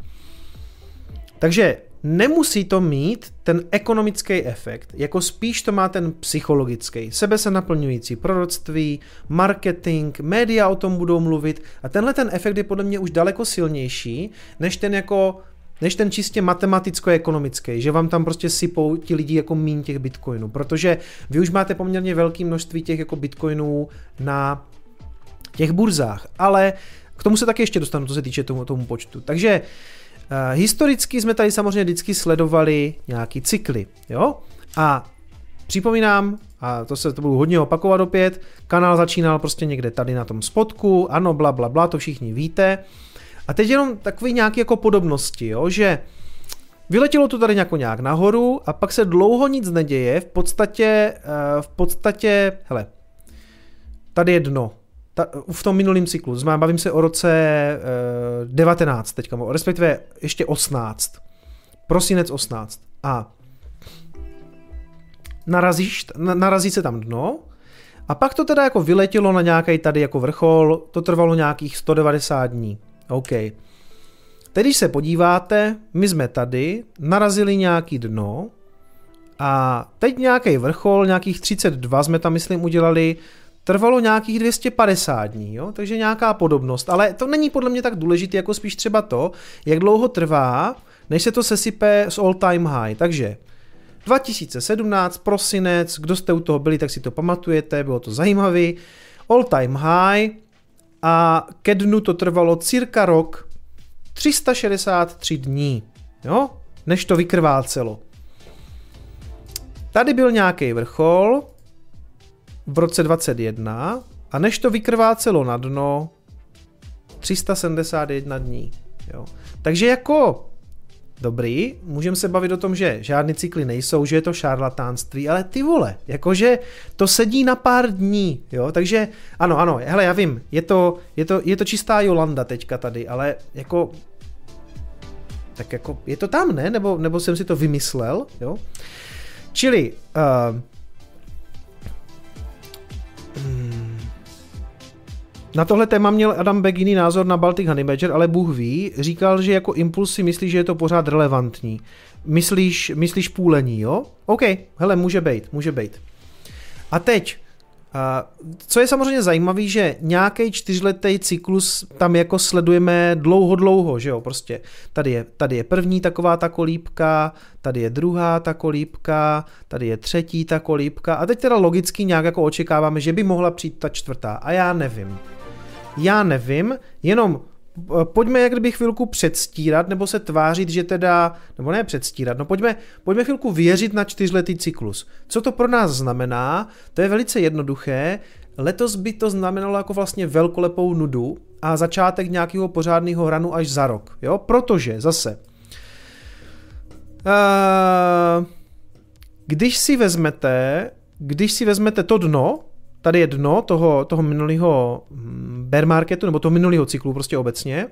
Takže nemusí to mít ten ekonomický efekt, jako spíš to má ten psychologický, sebe se naplňující proroctví, marketing, média o tom budou mluvit a tenhle ten efekt je podle mě už daleko silnější, než ten jako než ten čistě matematicko-ekonomický, že vám tam prostě sypou ti lidi jako mín těch bitcoinů, protože vy už máte poměrně velké množství těch jako bitcoinů na těch burzách, ale k tomu se taky ještě dostanu, co se týče tomu, tomu počtu. Takže uh, historicky jsme tady samozřejmě vždycky sledovali nějaký cykly, jo? A připomínám, a to se to budu hodně opakovat opět, kanál začínal prostě někde tady na tom spodku, ano, bla, bla, bla, to všichni víte. A teď jenom takové nějaké jako podobnosti, jo, že Vyletělo to tady nějak, nějak nahoru a pak se dlouho nic neděje, v podstatě, uh, v podstatě, hele, tady je dno, ta, v tom minulém cyklu, znamená, bavím se o roce uh, 19 teďka, respektive ještě 18. Prosinec 18. A narazíš, narazí se tam dno a pak to teda jako vyletělo na nějaký tady jako vrchol, to trvalo nějakých 190 dní. OK. Teď když se podíváte, my jsme tady, narazili nějaký dno a teď nějaký vrchol, nějakých 32 jsme tam myslím udělali, trvalo nějakých 250 dní, jo? takže nějaká podobnost, ale to není podle mě tak důležité, jako spíš třeba to, jak dlouho trvá, než se to sesype z all time high, takže 2017, prosinec, kdo jste u toho byli, tak si to pamatujete, bylo to zajímavé, all time high a ke dnu to trvalo cirka rok, 363 dní, jo? než to vykrvácelo. Tady byl nějaký vrchol, v roce 21 a než to vykrvácelo na dno 371 dní. Jo. Takže jako dobrý, můžeme se bavit o tom, že žádný cykly nejsou, že je to šarlatánství, ale ty vole, jakože to sedí na pár dní, jo, takže ano, ano, hele, já vím, je to, je to, je to čistá Jolanda teďka tady, ale jako tak jako je to tam, ne? Nebo, nebo jsem si to vymyslel, jo? Čili uh. Na tohle téma měl Adam Beck jiný názor na Baltic Honey Badger, ale Bůh ví, říkal, že jako impuls si myslí, že je to pořád relevantní. Myslíš, myslíš půlení, jo? OK, hele, může být, může být. A teď, co je samozřejmě zajímavé, že nějaký čtyřletý cyklus tam jako sledujeme dlouho, dlouho, že jo, prostě. Tady je, tady je první taková ta kolípka, tady je druhá ta kolípka, tady je třetí ta kolípka. A teď teda logicky nějak jako očekáváme, že by mohla přijít ta čtvrtá. A já nevím. Já nevím, jenom pojďme jak kdyby chvilku předstírat, nebo se tvářit, že teda, nebo ne předstírat, no pojďme, pojďme chvilku věřit na čtyřletý cyklus. Co to pro nás znamená? To je velice jednoduché. Letos by to znamenalo jako vlastně velkolepou nudu a začátek nějakého pořádného hranu až za rok, jo? Protože zase, uh, když si vezmete, když si vezmete to dno, tady je dno toho, toho minulého hm, bear marketu, nebo toho minulého cyklu prostě obecně.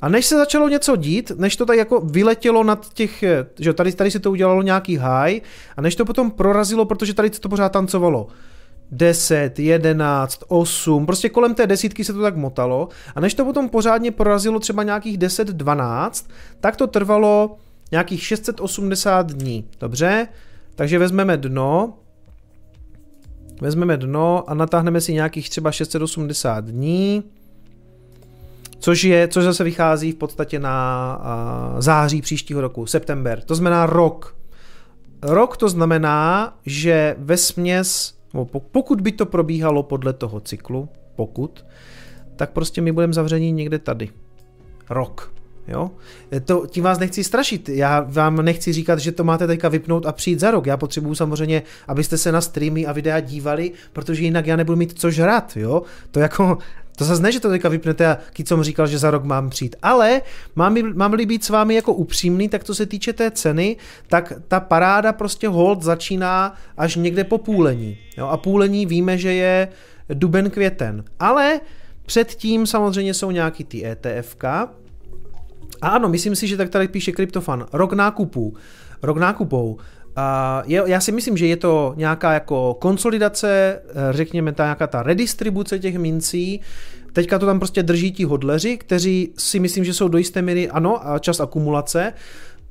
A než se začalo něco dít, než to tak jako vyletělo nad těch, že tady, tady se to udělalo nějaký high, a než to potom prorazilo, protože tady to pořád tancovalo. 10, 11, 8, prostě kolem té desítky se to tak motalo a než to potom pořádně prorazilo třeba nějakých 10, 12, tak to trvalo nějakých 680 dní. Dobře? Takže vezmeme dno, Vezmeme dno a natáhneme si nějakých třeba 680 dní, což je, což zase vychází v podstatě na září příštího roku, september. To znamená rok. Rok to znamená, že ve směs pokud by to probíhalo podle toho cyklu, pokud, tak prostě my budeme zavření někde tady. Rok. Jo? To, tím vás nechci strašit, já vám nechci říkat, že to máte teďka vypnout a přijít za rok. Já potřebuju samozřejmě, abyste se na streamy a videa dívali, protože jinak já nebudu mít co žrat, jo? To jako, to zase ne, že to teďka vypnete a Kicom říkal, že za rok mám přijít, ale mám, mám-li být s vámi jako upřímný, tak co se týče té ceny, tak ta paráda prostě hold začíná až někde po půlení. Jo? A půlení víme, že je duben, květen. Ale předtím samozřejmě jsou nějaký ty ETFK, a ano, myslím si, že tak tady píše Kryptofan. Rok nákupů. Rok nákupou. A je, já si myslím, že je to nějaká jako konsolidace, eh, řekněme ta nějaká ta redistribuce těch mincí. Teďka to tam prostě drží ti hodleři, kteří si myslím, že jsou do jisté míry, ano, a čas akumulace.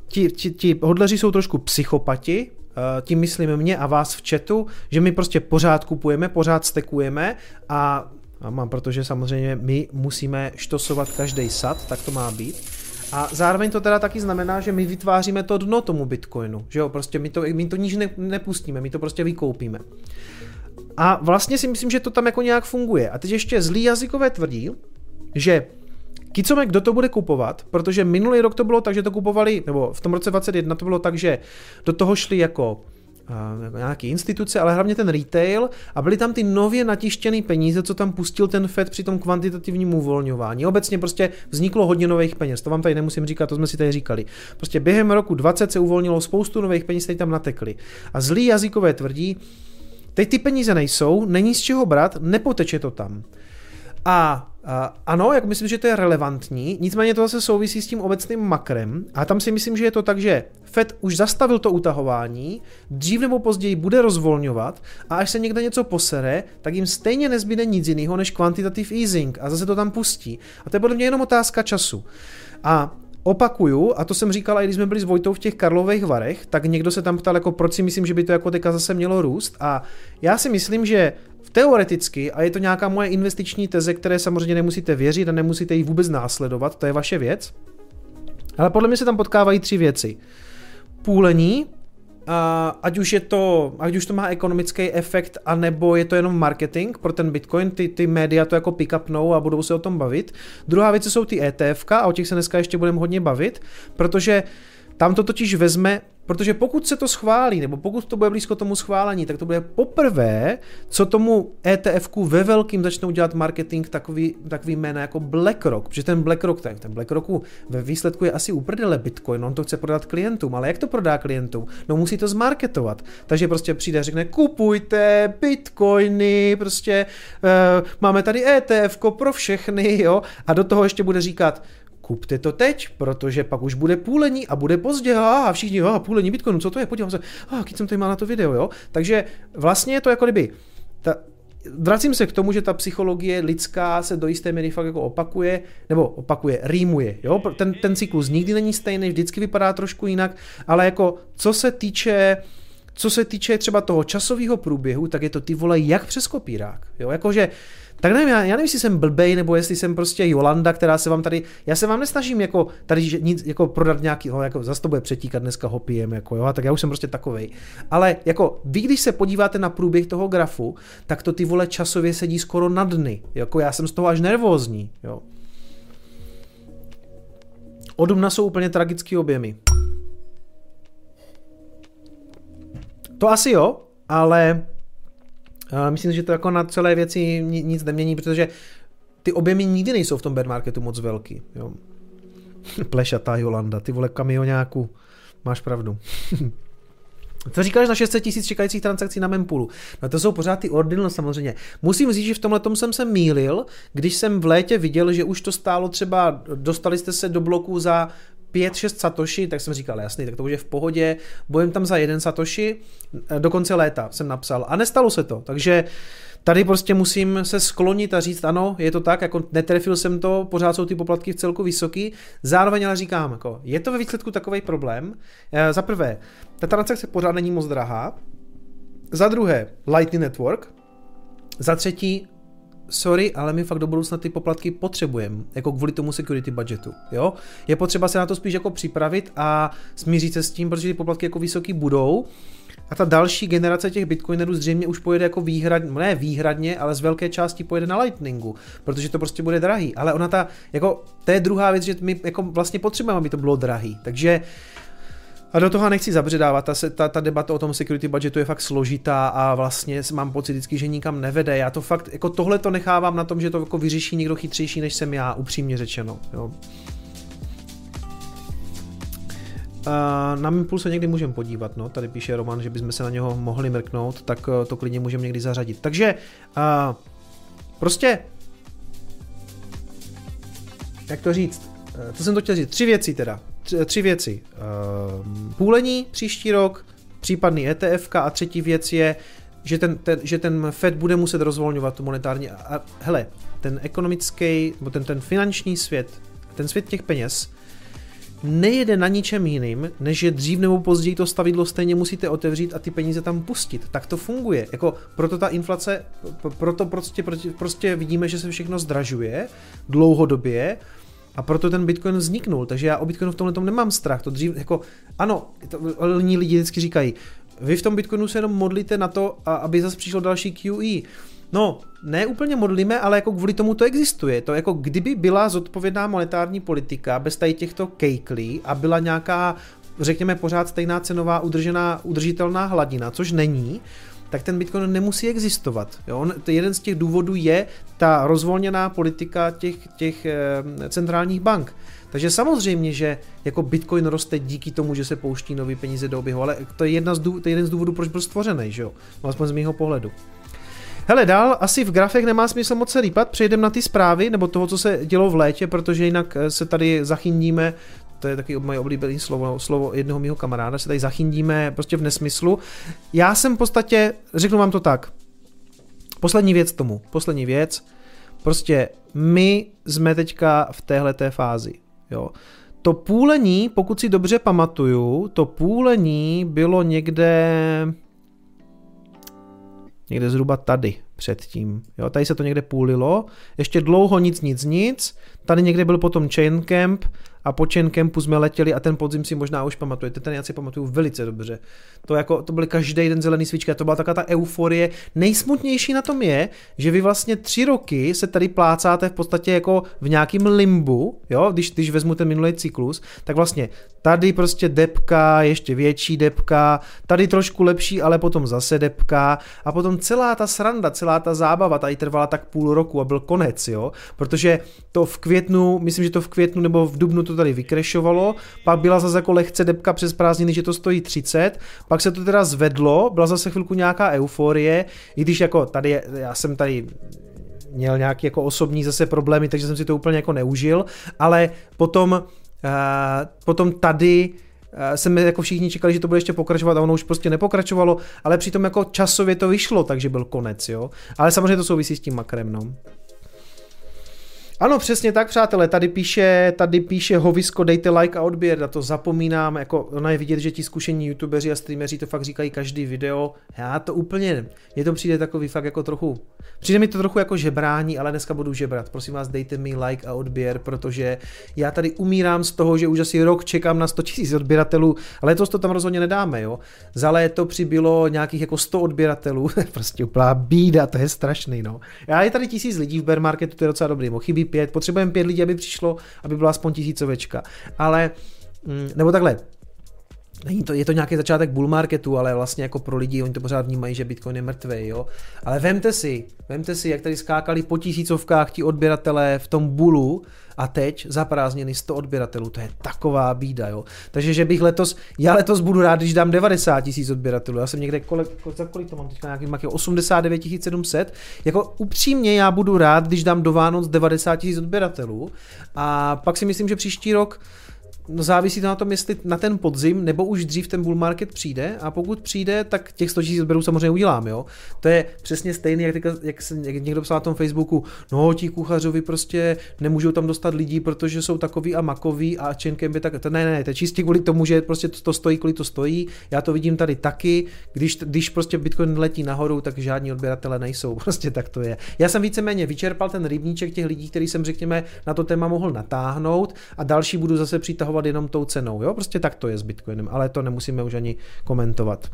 Ti, ti, ti hodleři jsou trošku psychopati, eh, tím myslím mě a vás v chatu, že my prostě pořád kupujeme, pořád stekujeme a, a mám, protože samozřejmě my musíme štosovat každý sad, tak to má být. A zároveň to teda taky znamená, že my vytváříme to dno tomu Bitcoinu, že jo, prostě my to, my to níž ne, nepustíme, my to prostě vykoupíme. A vlastně si myslím, že to tam jako nějak funguje. A teď ještě zlý jazykové tvrdí, že Kicome, kdo to bude kupovat, protože minulý rok to bylo tak, že to kupovali, nebo v tom roce 2021 to bylo tak, že do toho šli jako nějaký instituce, ale hlavně ten retail a byly tam ty nově natištěné peníze, co tam pustil ten Fed při tom kvantitativním uvolňování. Obecně prostě vzniklo hodně nových peněz, to vám tady nemusím říkat, to jsme si tady říkali. Prostě během roku 20 se uvolnilo spoustu nových peněz, které tam natekly. A zlý jazykové tvrdí, teď ty peníze nejsou, není z čeho brát, nepoteče to tam. A ano, jak myslím, že to je relevantní, nicméně to zase souvisí s tím obecným makrem a tam si myslím, že je to tak, že Fed už zastavil to utahování, dřív nebo později bude rozvolňovat a až se někde něco posere, tak jim stejně nezbyde nic jiného než quantitative easing a zase to tam pustí. A to je podle mě jenom otázka času. A Opakuju, a to jsem říkal, i když jsme byli s Vojtou v těch Karlových varech, tak někdo se tam ptal, jako proč si myslím, že by to jako teďka zase mělo růst. A já si myslím, že teoreticky, a je to nějaká moje investiční teze, které samozřejmě nemusíte věřit a nemusíte ji vůbec následovat, to je vaše věc. Ale podle mě se tam potkávají tři věci. Půlení, ať už je to, ať už to má ekonomický efekt, anebo je to jenom marketing pro ten Bitcoin, ty, ty média to jako pick upnou a budou se o tom bavit. Druhá věc jsou ty ETF, a o těch se dneska ještě budeme hodně bavit, protože tam to totiž vezme Protože pokud se to schválí, nebo pokud to bude blízko tomu schválení, tak to bude poprvé, co tomu etf ve velkým začnou dělat marketing takový, takový jména jako BlackRock. Protože ten BlackRock, ten, ten BlackRocku ve výsledku je asi uprdele Bitcoin, on to chce prodat klientům, ale jak to prodá klientům? No musí to zmarketovat. Takže prostě přijde a řekne, kupujte Bitcoiny, prostě uh, máme tady ETF pro všechny, jo, a do toho ještě bude říkat, kupte to teď, protože pak už bude půlení a bude pozdě a všichni, a půlení Bitcoinu, co to je, podívám se, a když jsem tady mal na to video, jo. Takže vlastně je to jako kdyby, ta, vracím se k tomu, že ta psychologie lidská se do jisté míry fakt jako opakuje, nebo opakuje, rýmuje, jo. Ten, ten cyklus nikdy není stejný, vždycky vypadá trošku jinak, ale jako co se týče co se týče třeba toho časového průběhu, tak je to ty vole jak přes kopírák. Jo? Jakože tak nevím, já, já nevím, jestli jsem blbej, nebo jestli jsem prostě Jolanda, která se vám tady, já se vám nesnažím jako tady nic, jako prodat nějaký, no, jako zase to bude přetíkat, dneska ho pijem, jako jo, tak já už jsem prostě takovej. Ale jako vy, když se podíváte na průběh toho grafu, tak to ty vole časově sedí skoro na dny, jako já jsem z toho až nervózní, jo. Od jsou úplně tragický objemy. To asi jo, ale Myslím, že to jako na celé věci nic nemění, protože ty objemy nikdy nejsou v tom bear marketu moc velký. Jo. Plešatá Jolanda, ty vole kamionáku, máš pravdu. Co říkáš na 600 tisíc čekajících transakcí na Mempoolu? No to jsou pořád ty ordinal samozřejmě. Musím říct, že v tomhle tom jsem se mýlil, když jsem v létě viděl, že už to stálo třeba, dostali jste se do bloku za 5-6 satoshi, tak jsem říkal, jasný, tak to už je v pohodě, budem tam za jeden satoshi, eh, do konce léta jsem napsal. A nestalo se to, takže tady prostě musím se sklonit a říct, ano, je to tak, jako netrefil jsem to, pořád jsou ty poplatky v celku vysoký, zároveň ale říkám, jako, je to ve výsledku takový problém, e, za prvé, ta transakce pořád není moc drahá, za druhé, Lightning Network, za třetí, sorry, ale my fakt do budoucna ty poplatky potřebujeme, jako kvůli tomu security budgetu, jo. Je potřeba se na to spíš jako připravit a smířit se s tím, protože ty poplatky jako vysoký budou. a ta další generace těch bitcoinerů zřejmě už pojede jako výhradně, ne výhradně, ale z velké části pojede na Lightningu, protože to prostě bude drahý. Ale ona ta, jako, to je druhá věc, že my jako vlastně potřebujeme, aby to bylo drahý. Takže a do toho nechci zabředávat, ta, ta, ta debata o tom security budgetu je fakt složitá a vlastně mám pocit vždycky, že nikam nevede. Já to fakt, jako tohle to nechávám na tom, že to jako vyřeší někdo chytřejší než jsem já, upřímně řečeno. Jo. na Mimpul se někdy můžeme podívat, no, tady píše Roman, že bychom se na něho mohli mrknout, tak eh, to klidně můžeme někdy zařadit. Takže uh, prostě, jak to říct, co jsem to chtěl říct, tři věci teda, tři, věci. Uh, půlení příští rok, případný ETF a třetí věc je, že ten, ten, že ten Fed bude muset rozvolňovat tu monetární. A, hele, ten ekonomický, nebo ten, ten finanční svět, ten svět těch peněz, nejede na ničem jiným, než že dřív nebo později to stavidlo stejně musíte otevřít a ty peníze tam pustit. Tak to funguje. Jako proto ta inflace, proto prostě, prostě vidíme, že se všechno zdražuje dlouhodobě a proto ten Bitcoin vzniknul. Takže já o Bitcoinu v tomhle tom nemám strach. To dřív, jako, ano, to, lidi vždycky říkají, vy v tom Bitcoinu se jenom modlíte na to, aby zase přišlo další QE. No, ne úplně modlíme, ale jako kvůli tomu to existuje. To jako kdyby byla zodpovědná monetární politika bez tady těchto kejklí a byla nějaká, řekněme, pořád stejná cenová udržená, udržitelná hladina, což není, tak ten Bitcoin nemusí existovat. Jo? On, to jeden z těch důvodů je ta rozvolněná politika těch, těch e, centrálních bank. Takže samozřejmě, že jako Bitcoin roste díky tomu, že se pouští nové peníze do oběhu, ale to je, jedna z důvodů, to je jeden z důvodů, proč byl stvořený, že jo? Aspoň z mého pohledu. Hele, dál asi v grafech nemá smysl moc se lípat, přejdeme na ty zprávy, nebo toho, co se dělo v létě, protože jinak eh, se tady zachyndíme to je taky moje oblíbené slovo, slovo jednoho mého kamaráda, se tady zachyndíme prostě v nesmyslu. Já jsem v podstatě, řeknu vám to tak, poslední věc tomu, poslední věc, prostě my jsme teďka v téhleté fázi, jo. To půlení, pokud si dobře pamatuju, to půlení bylo někde někde zhruba tady předtím. Jo, tady se to někde půlilo, ještě dlouho nic, nic, nic, tady někde byl potom Chain Camp a po Chain Campu jsme letěli a ten podzim si možná už pamatujete, ten já si pamatuju velice dobře. To, jako, to byly každý den zelený svíčky a to byla taková ta euforie. Nejsmutnější na tom je, že vy vlastně tři roky se tady plácáte v podstatě jako v nějakém limbu, jo, když, když vezmu ten minulý cyklus, tak vlastně tady prostě depka, ještě větší depka, tady trošku lepší, ale potom zase depka a potom celá ta sranda, celá ta zábava tady trvala tak půl roku a byl konec, jo, protože to v květnu, myslím, že to v květnu nebo v dubnu to tady vykrešovalo, pak byla zase jako lehce depka přes prázdniny, že to stojí 30, pak se to teda zvedlo, byla zase chvilku nějaká euforie, i když jako tady, já jsem tady měl nějaké jako osobní zase problémy, takže jsem si to úplně jako neužil, ale potom, uh, potom tady uh, jsme jako všichni čekali, že to bude ještě pokračovat a ono už prostě nepokračovalo, ale přitom jako časově to vyšlo, takže byl konec, jo. Ale samozřejmě to souvisí s tím makrem, no. Ano, přesně tak, přátelé, tady píše, tady píše Hovisko, dejte like a odběr, na to zapomínám, jako ono je vidět, že ti zkušení youtubeři a streameři to fakt říkají každý video, já to úplně, mně to přijde takový fakt jako trochu, přijde mi to trochu jako žebrání, ale dneska budu žebrat, prosím vás, dejte mi like a odběr, protože já tady umírám z toho, že už asi rok čekám na 100 000 odběratelů, ale letos to tam rozhodně nedáme, jo. Za léto přibylo nějakých jako 100 odběratelů, prostě úplná bída, to je strašný, no. Já je tady tisíc lidí v bear marketu, to je docela dobrý, chybí pět, potřebujeme pět lidí, aby přišlo, aby byla aspoň tisícovečka. Ale, mm, nebo takhle, Není to, je to nějaký začátek bull marketu, ale vlastně jako pro lidi, oni to pořád vnímají, že Bitcoin je mrtvý, jo. Ale vemte si, vemte si, jak tady skákali po tisícovkách ti odběratelé v tom bulu a teď za prázdniny 100 odběratelů, to je taková bída, jo. Takže, že bych letos, já letos budu rád, když dám 90 tisíc odběratelů, já jsem někde, kolik, za kolik to mám teďka? Nějaký 89 700, jako upřímně já budu rád, když dám do Vánoc 90 tisíc odběratelů. A pak si myslím, že příští rok No závisí to na tom, jestli na ten podzim nebo už dřív ten bull market přijde a pokud přijde, tak těch 100 000 odběrů samozřejmě udělám, jo. To je přesně stejný, jak, teďka, jak, se, jak někdo psal na tom Facebooku, no ti kuchařovi prostě nemůžou tam dostat lidi, protože jsou takový a makový a čenkem by tak, to ne, ne, to je čistě kvůli tomu, že prostě to, to stojí, kvůli to stojí, já to vidím tady taky, když, když prostě Bitcoin letí nahoru, tak žádní odběratele nejsou, prostě tak to je. Já jsem víceméně vyčerpal ten rybníček těch lidí, který jsem řekněme na to téma mohl natáhnout a další budu zase přitahovat manipulovat jenom tou cenou, jo? Prostě tak to je s Bitcoinem, ale to nemusíme už ani komentovat.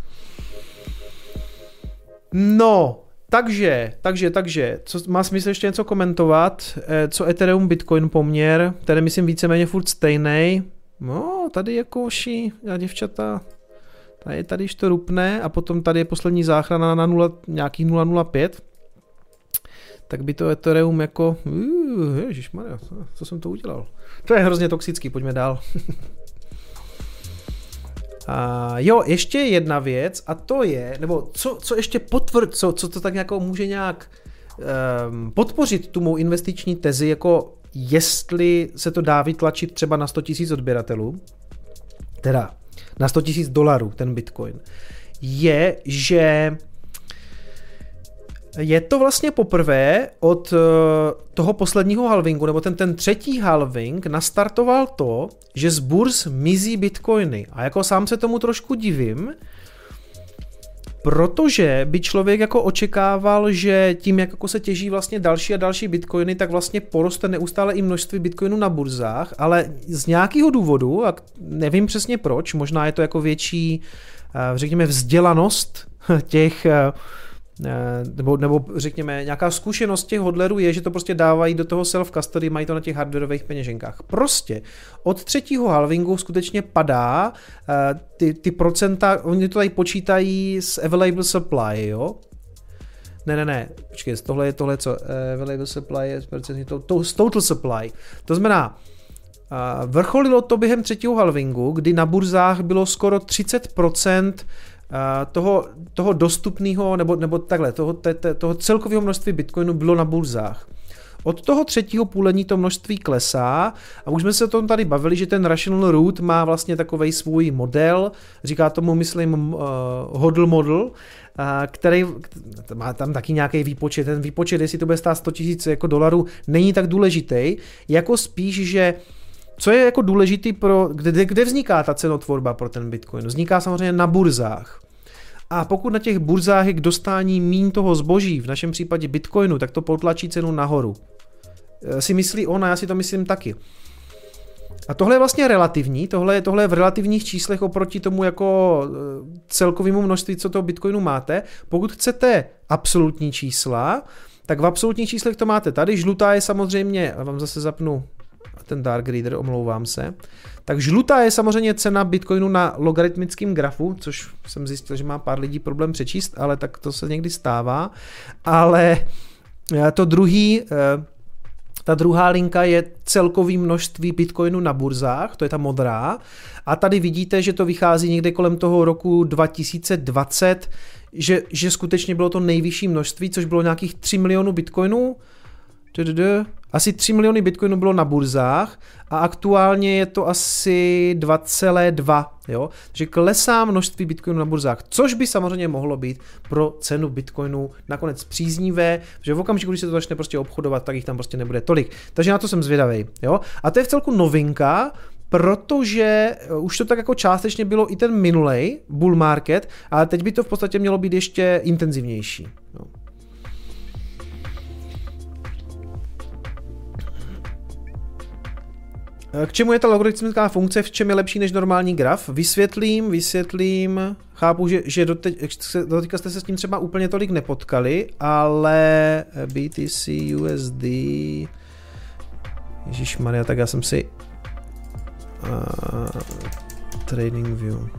No, takže, takže, takže, co, má smysl ještě něco komentovat? Eh, co Ethereum Bitcoin poměr? Tady myslím víceméně furt stejný. No, tady je koši a děvčata. Tady, tady to rupne a potom tady je poslední záchrana na 0, nějakých 0,05 tak by to Ethereum jako, uh, ježišmarja, co jsem to udělal? To je hrozně toxický, pojďme dál. A jo, ještě jedna věc a to je, nebo co, co ještě potvrdí, co, co to tak jako může nějak um, podpořit tu mou investiční tezi, jako jestli se to dá vytlačit třeba na 100 000 odběratelů, teda na 100 000 dolarů ten Bitcoin, je, že je to vlastně poprvé od eh, toho posledního halvingu, nebo ten, ten třetí halving nastartoval to, že z burz mizí bitcoiny. A jako sám se tomu trošku divím, protože by člověk jako očekával, že tím, jak jako se těží vlastně další a další bitcoiny, tak vlastně poroste neustále i množství bitcoinů na burzách, ale z nějakého důvodu, a nevím přesně proč, možná je to jako větší, eh, řekněme, vzdělanost těch eh, nebo, nebo řekněme, nějaká zkušenost těch hodlerů je, že to prostě dávají do toho self-custody, mají to na těch hardwareových peněženkách. Prostě od třetího halvingu skutečně padá uh, ty, ty procenta, oni to tady počítají s available supply, jo? Ne, ne, ne, počkej, tohle je tohle, co uh, available supply je to, to, total supply. To znamená, vrcholilo to během třetího halvingu, kdy na burzách bylo skoro 30% toho, toho dostupného, nebo, nebo takhle, toho, te, te, toho celkového množství bitcoinu bylo na burzách. Od toho třetího půlení to množství klesá a už jsme se o tom tady bavili, že ten Rational Root má vlastně takový svůj model, říká tomu, myslím, uh, hodl model, uh, který má tam taky nějaký výpočet. Ten výpočet, jestli to bude stát 100 000 jako dolarů, není tak důležitý, jako spíš, že co je jako důležitý pro, kde, kde vzniká ta cenotvorba pro ten Bitcoin? Vzniká samozřejmě na burzách. A pokud na těch burzách je k dostání mín toho zboží, v našem případě Bitcoinu, tak to potlačí cenu nahoru. E, si myslí on a já si to myslím taky. A tohle je vlastně relativní, tohle je, tohle je v relativních číslech oproti tomu jako e, celkovému množství, co toho Bitcoinu máte. Pokud chcete absolutní čísla, tak v absolutních číslech to máte tady. Žlutá je samozřejmě, a vám zase zapnu ten Dark Reader, omlouvám se. Tak žlutá je samozřejmě cena Bitcoinu na logaritmickém grafu, což jsem zjistil, že má pár lidí problém přečíst, ale tak to se někdy stává. Ale eh, to druhý, eh, ta druhá linka je celkový množství bitcoinu na burzách, to je ta modrá. A tady vidíte, že to vychází někde kolem toho roku 2020, že, že skutečně bylo to nejvyšší množství, což bylo nějakých 3 milionů bitcoinů. Asi 3 miliony bitcoinů bylo na burzách a aktuálně je to asi 2,2. Jo? Takže klesá množství bitcoinů na burzách, což by samozřejmě mohlo být pro cenu bitcoinu nakonec příznivé, že v okamžiku, když se to začne prostě obchodovat, tak jich tam prostě nebude tolik. Takže na to jsem zvědavý. Jo? A to je v celku novinka, protože už to tak jako částečně bylo i ten minulej bull market, ale teď by to v podstatě mělo být ještě intenzivnější. Jo. K čemu je ta logaritmická funkce, v čem je lepší než normální graf? Vysvětlím, vysvětlím. Chápu, že, že doteď, doteďka jste se s tím třeba úplně tolik nepotkali, ale BTC USD... Ježíš Maria, tak já jsem si... Uh, trading view.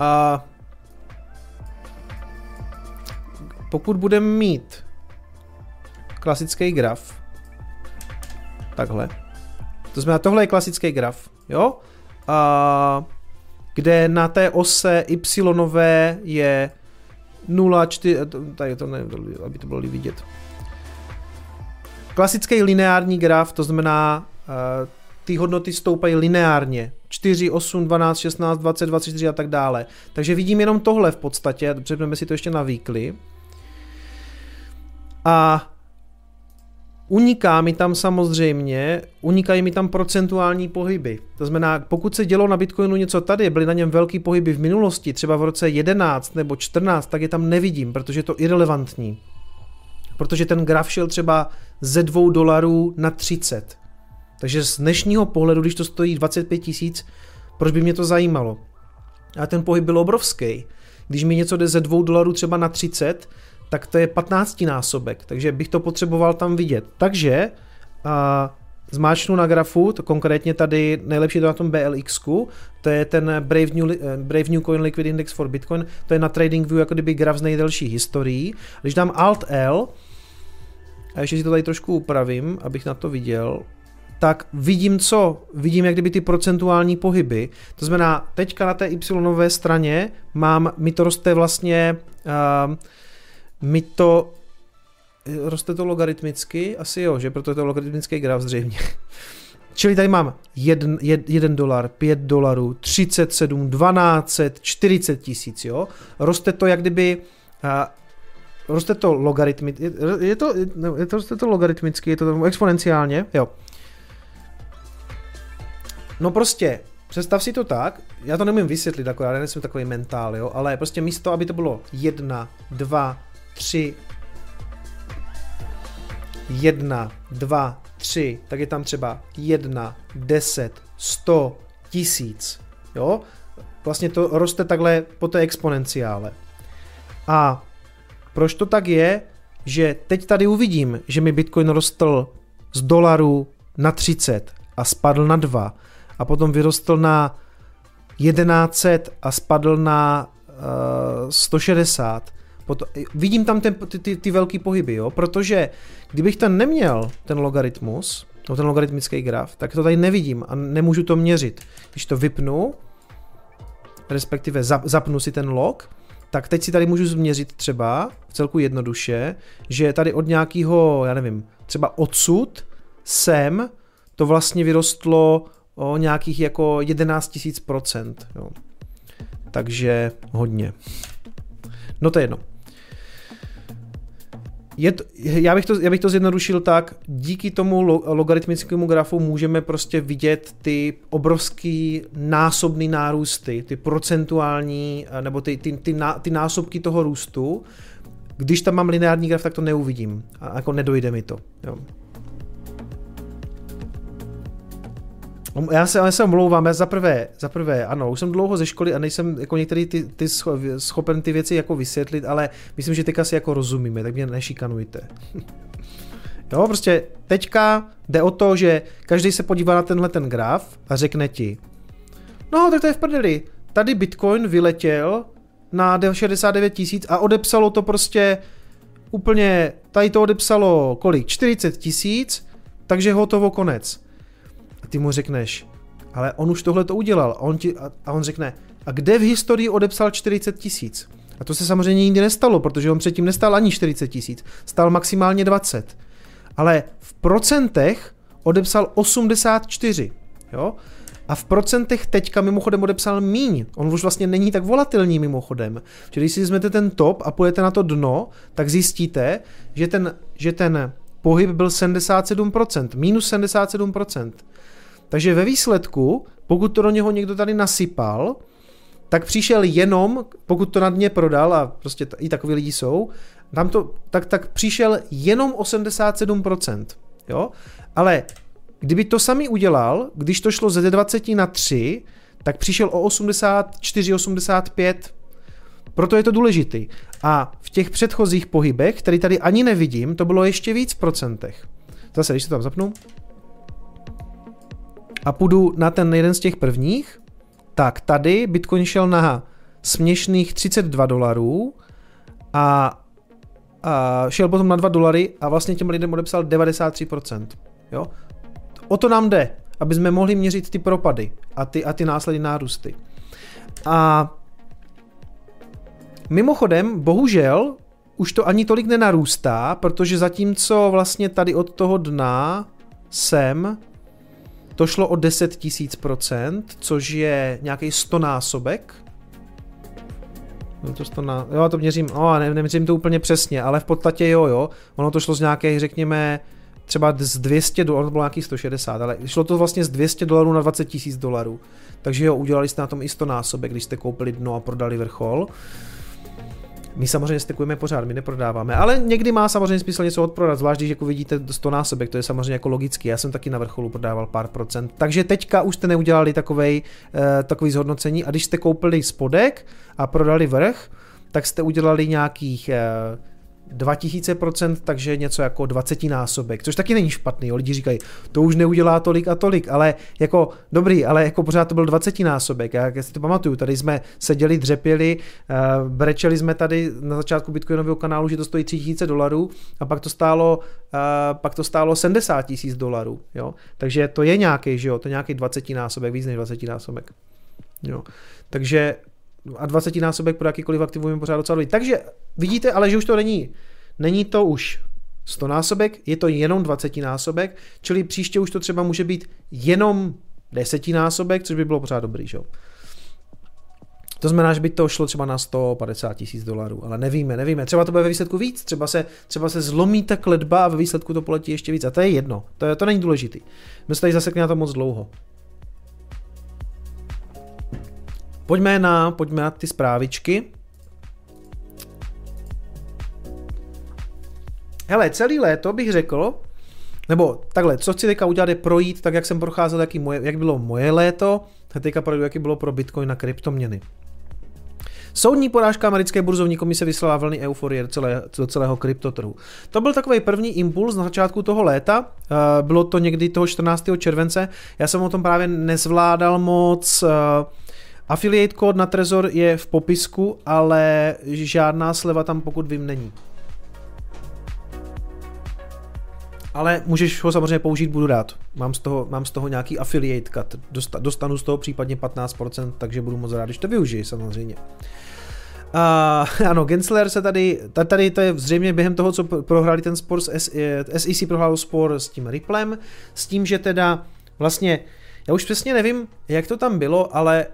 A pokud budeme mít klasický graf. Takhle. To znamená, tohle je klasický graf, jo? A kde na té ose y je 0,4, tady to ne, aby to bylo vidět. Klasický lineární graf, to znamená, uh, ty hodnoty stoupají lineárně. 4, 8, 12, 16, 20, 24 a tak dále. Takže vidím jenom tohle v podstatě, jsme si to ještě navýkli. A Uniká mi tam samozřejmě, unikají mi tam procentuální pohyby. To znamená, pokud se dělo na Bitcoinu něco tady, byly na něm velký pohyby v minulosti, třeba v roce 11 nebo 14, tak je tam nevidím, protože je to irrelevantní. protože ten graf šel třeba ze 2 dolarů na 30. Takže z dnešního pohledu, když to stojí 25 tisíc, proč by mě to zajímalo? A ten pohyb byl obrovský. Když mi něco jde ze 2 dolarů třeba na 30, tak to je 15 násobek, takže bych to potřeboval tam vidět. Takže a, zmáčknu na grafu, to konkrétně tady nejlepší to na tom BLX, to je ten Brave New, eh, Brave New Coin Liquid Index for Bitcoin, to je na TradingView jako kdyby graf z nejdelší historií. Když dám Alt L, a ještě si to tady trošku upravím, abych na to viděl, tak vidím co? Vidím jak kdyby ty procentuální pohyby. To znamená, teďka na té Y straně mám, mi to roste vlastně, uh, mi to roste to logaritmicky? Asi jo, že proto je to logaritmický graf zřejmě. Čili tady mám 1 dolar, 5 dolarů, 37, 12, 40 tisíc, jo. Roste to jak kdyby, a, roste to logaritmicky, je, je, to, je to, roste to logaritmicky, je to exponenciálně, jo. No prostě, představ si to tak, já to nemůžu vysvětlit, jako já nejsem takový mentál, jo, ale prostě místo, aby to bylo 1, 2, 3, 1, 2, 3, tak je tam třeba 1, 10, 100, tisíc. Jo? Vlastně to roste takhle po té exponenciále. A proč to tak je, že teď tady uvidím, že mi Bitcoin rostl z dolaru na 30 a spadl na 2 a potom vyrostl na 1100 a spadl na uh, 160 Potom, vidím tam ten, ty, ty, ty velký pohyby, jo? protože kdybych ten neměl, ten logaritmus, no ten logaritmický graf, tak to tady nevidím a nemůžu to měřit. Když to vypnu, respektive zap, zapnu si ten log, tak teď si tady můžu změřit třeba, v celku jednoduše, že tady od nějakého, já nevím, třeba odsud sem to vlastně vyrostlo o nějakých jako 11 000 procent. Jo. Takže hodně. No to je jedno. Je to, já, bych to, já bych to zjednodušil tak, díky tomu logaritmickému grafu můžeme prostě vidět ty obrovský násobný nárůsty, ty procentuální, nebo ty, ty, ty, ty násobky toho růstu. Když tam mám lineární graf, tak to neuvidím. A jako nedojde mi to. Jo. Já se, já se omlouvám, já zaprvé, zaprvé, ano, už jsem dlouho ze školy a nejsem jako některý ty, ty schopen ty věci jako vysvětlit, ale myslím, že teďka si jako rozumíme, tak mě nešikanujte. jo, prostě teďka jde o to, že každý se podívá na tenhle ten graf a řekne ti, no tak to je v prdeli, tady Bitcoin vyletěl na 69 tisíc a odepsalo to prostě úplně, tady to odepsalo kolik, 40 tisíc, takže hotovo konec ty mu řekneš, ale on už tohle to udělal. A on, ti, a, a on řekne, a kde v historii odepsal 40 tisíc? A to se samozřejmě nikdy nestalo, protože on předtím nestal ani 40 tisíc, stál maximálně 20. Ale v procentech odepsal 84. Jo? A v procentech teďka mimochodem odepsal míň. On už vlastně není tak volatilní mimochodem. Čili když si vezmete ten top a půjdete na to dno, tak zjistíte, že ten, že ten pohyb byl 77%, minus 77%. Takže ve výsledku, pokud to do něho někdo tady nasypal, tak přišel jenom, pokud to na dně prodal, a prostě t- i takový lidi jsou, tam to, tak, tak přišel jenom 87%. Jo? Ale kdyby to sami udělal, když to šlo ze 20 na 3, tak přišel o 84, 85. Proto je to důležitý. A v těch předchozích pohybech, který tady ani nevidím, to bylo ještě víc v procentech. Zase, když se tam zapnu, a půjdu na ten jeden z těch prvních, tak tady Bitcoin šel na směšných 32 dolarů a, a šel potom na 2 dolary a vlastně těm lidem odepsal 93%. Jo? O to nám jde, aby jsme mohli měřit ty propady a ty, a ty následné nárůsty. A mimochodem, bohužel, už to ani tolik nenarůstá, protože zatímco vlastně tady od toho dna sem to šlo o 10 tisíc procent, což je nějaký 100 násobek. No to 100 ná... Jo, to měřím, oh, ne, neměřím to úplně přesně, ale v podstatě jo, jo. Ono to šlo z nějakých, řekněme, třeba z 200 dolarů, to bylo nějakých 160, ale šlo to vlastně z 200 dolarů na 20 tisíc dolarů. Takže jo, udělali jste na tom i 100 násobek, když jste koupili dno a prodali vrchol. My samozřejmě stekujeme pořád, my neprodáváme, ale někdy má samozřejmě smysl něco odprodat, zvlášť když jako vidíte 100 násobek, to je samozřejmě jako logicky. Já jsem taky na vrcholu prodával pár procent. Takže teďka už jste neudělali takovej, uh, takový zhodnocení a když jste koupili spodek a prodali vrch, tak jste udělali nějakých uh, 2000%, takže něco jako 20 násobek, což taky není špatný, jo. lidi říkají, to už neudělá tolik a tolik, ale jako dobrý, ale jako pořád to byl 20 násobek, já, si to pamatuju, tady jsme seděli, dřepěli, uh, brečeli jsme tady na začátku Bitcoinového kanálu, že to stojí 3000 dolarů a pak to stálo, uh, pak to stálo 70 tisíc dolarů, jo, takže to je nějaký, že jo, to je nějaký 20 násobek, víc než 20 násobek, jo, takže a 20 násobek pro jakýkoliv aktivum je pořád docela dobrý. Takže vidíte, ale že už to není, není to už 100 násobek, je to jenom 20 násobek, čili příště už to třeba může být jenom 10 násobek, což by bylo pořád dobrý, že? To znamená, že by to šlo třeba na 150 tisíc dolarů, ale nevíme, nevíme. Třeba to bude ve výsledku víc, třeba se, třeba se zlomí ta kledba a ve výsledku to poletí ještě víc. A to je jedno, to, je, to není důležitý. My se tady zasekli na to moc dlouho. Pojďme na, pojďme na ty zprávičky. Hele, celý léto bych řekl, nebo takhle, co chci teďka udělat je projít, tak jak jsem procházel, jaký moje, jak bylo moje léto, a teďka projdu, jaký bylo pro Bitcoin a kryptoměny. Soudní porážka americké burzovní komise vyslala vlny euforie do, celé, do celého kryptotrhu. To byl takový první impuls na začátku toho léta, eh, bylo to někdy toho 14. července, já jsem o tom právě nezvládal moc, eh, Affiliate kód na Trezor je v popisku, ale žádná sleva tam pokud vím není. Ale můžeš ho samozřejmě použít, budu rád. Mám z toho, mám z toho nějaký affiliate cut. Dostanu z toho případně 15%, takže budu moc rád, když to využiji samozřejmě. Uh, ano, Gensler se tady, tady to je zřejmě během toho, co prohráli ten spor s SEC, prohrál spor s tím Ripplem, s tím, že teda vlastně, já už přesně nevím, jak to tam bylo, ale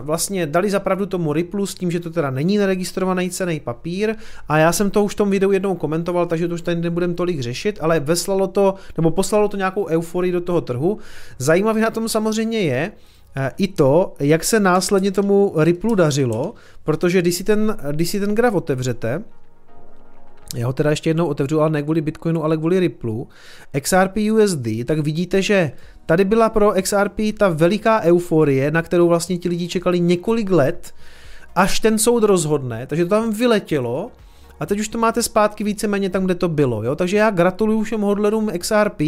vlastně dali zapravdu tomu Ripple s tím, že to teda není neregistrovaný cený papír a já jsem to už v tom videu jednou komentoval, takže to už tady nebudem tolik řešit, ale veslalo to, nebo poslalo to nějakou euforii do toho trhu. Zajímavé na tom samozřejmě je, i to, jak se následně tomu Ripple dařilo, protože když si ten, když si ten graf otevřete, já ho teda ještě jednou otevřu, ale ne kvůli Bitcoinu, ale kvůli Ripple, XRP USD, tak vidíte, že tady byla pro XRP ta veliká euforie, na kterou vlastně ti lidi čekali několik let, až ten soud rozhodne, takže to tam vyletělo a teď už to máte zpátky víceméně tam, kde to bylo. Jo? Takže já gratuluju všem hodlerům XRP,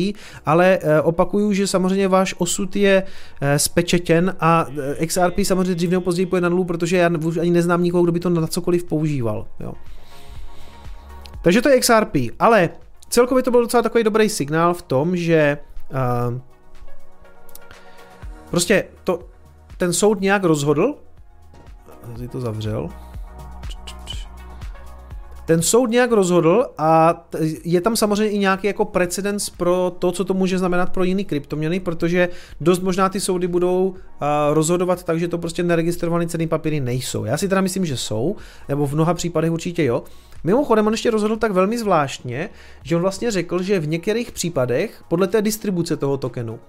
ale e, opakuju, že samozřejmě váš osud je e, spečetěn a e, XRP samozřejmě dřív nebo později pojede na nulu, protože já už ani neznám nikoho, kdo by to na cokoliv používal. Jo? Takže to je XRP, ale celkově to byl docela takový dobrý signál v tom, že uh, prostě to, ten soud nějak rozhodl, si to zavřel, ten soud nějak rozhodl a je tam samozřejmě i nějaký jako precedens pro to, co to může znamenat pro jiný kryptoměny, protože dost možná ty soudy budou rozhodovat tak, že to prostě neregistrované ceny papíry nejsou. Já si teda myslím, že jsou, nebo v mnoha případech určitě jo. Mimochodem on ještě rozhodl tak velmi zvláštně, že on vlastně řekl, že v některých případech, podle té distribuce toho tokenu,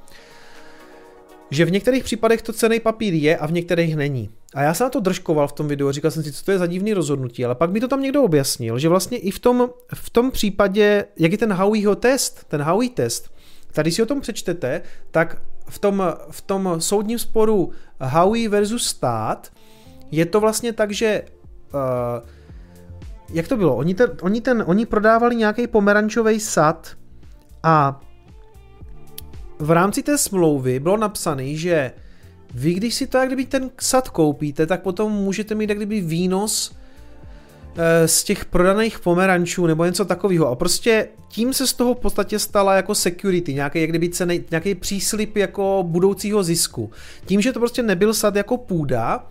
že v některých případech to cený papír je a v některých není. A já jsem na to držkoval v tom videu říkal jsem si, co to je za divný rozhodnutí, ale pak mi to tam někdo objasnil, že vlastně i v tom, v tom případě, jak je ten Howieho test, ten Howie test, tady si o tom přečtete, tak v tom, v tom soudním sporu Howie versus stát je to vlastně tak, že uh, jak to bylo? Oni, ten, oni, ten, oni prodávali nějaký pomerančový sad a v rámci té smlouvy bylo napsané, že vy, když si to jak kdyby ten sad koupíte, tak potom můžete mít jak kdyby výnos eh, z těch prodaných pomerančů nebo něco takového. A prostě tím se z toho v podstatě stala jako security, nějaký, jak kdyby ceny, nějaký příslip jako budoucího zisku. Tím, že to prostě nebyl sad jako půda,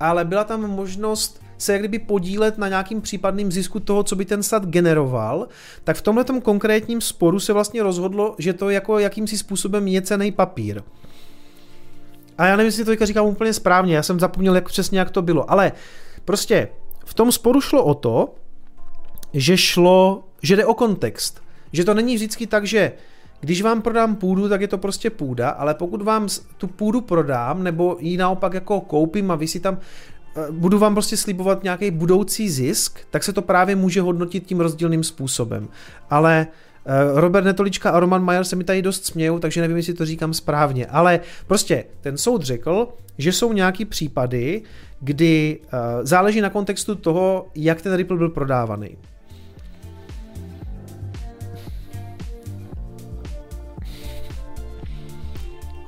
ale byla tam možnost se jak kdyby podílet na nějakým případným zisku toho, co by ten stát generoval, tak v tomhle konkrétním sporu se vlastně rozhodlo, že to jako jakýmsi způsobem je cený papír. A já nevím, jestli to teďka říkám úplně správně, já jsem zapomněl jak přesně, jak to bylo, ale prostě v tom sporu šlo o to, že šlo, že jde o kontext. Že to není vždycky tak, že když vám prodám půdu, tak je to prostě půda, ale pokud vám tu půdu prodám, nebo ji naopak jako koupím a vy si tam, budu vám prostě slibovat nějaký budoucí zisk, tak se to právě může hodnotit tím rozdílným způsobem. Ale Eh, Robert Netolička a Roman Majer se mi tady dost smějou, takže nevím, jestli to říkám správně. Ale prostě ten soud řekl, že jsou nějaký případy, kdy uh, záleží na kontextu toho, jak ten Ripple byl prodávaný.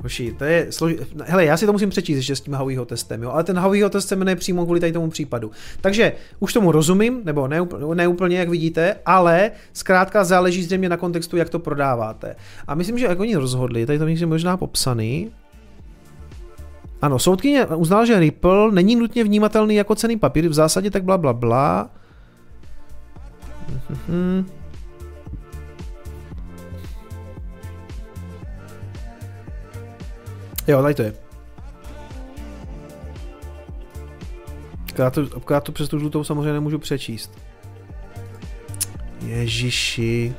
Hoši, to je slož... Hele, já si to musím přečíst ještě s tím Howieho testem, jo, ale ten Howieho test se jmenuje přímo kvůli tady tomu případu. Takže už tomu rozumím, nebo ne, ne úplně, jak vidíte, ale zkrátka záleží zřejmě na kontextu, jak to prodáváte. A myslím, že jak oni rozhodli, tady to je možná popsaný, ano, soudkyně uznala, že Ripple není nutně vnímatelný jako cený papír, v zásadě tak bla bla bla. Mhm. Jo, tady to je. Já to, to přes tu žlutou samozřejmě nemůžu přečíst. Ježiši.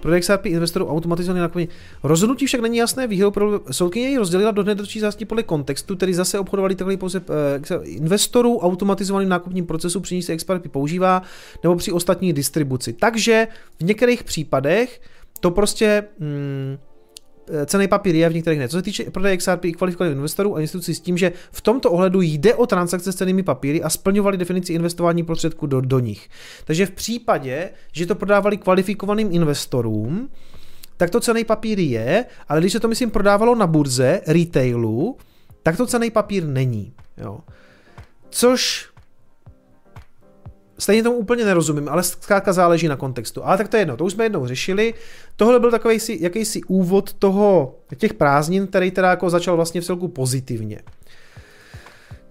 Prodej XRP investorů automatizovaný naklnění. Rozhodnutí však není jasné výhodou pro soudkyně ji rozdělila do nedrčí zástí podle kontextu, který zase obchodovali takhle pouze eh, investorů automatizovaným nákupním procesu, při ní se XRP používá, nebo při ostatní distribuci. Takže v některých případech to prostě hmm, cený papír je, v některých ne. Co se týče prodeje XRP kvalifikovaných investorů a institucí s tím, že v tomto ohledu jde o transakce s cenými papíry a splňovali definici investování prostředků do, do nich. Takže v případě, že to prodávali kvalifikovaným investorům, tak to cený papír je, ale když se to, myslím, prodávalo na burze, retailu, tak to cený papír není. Jo. Což Stejně tomu úplně nerozumím, ale zkrátka záleží na kontextu. Ale tak to je jedno, to už jsme jednou řešili. Tohle byl takový si, jakýsi úvod toho, těch prázdnin, který teda jako začal vlastně v celku pozitivně.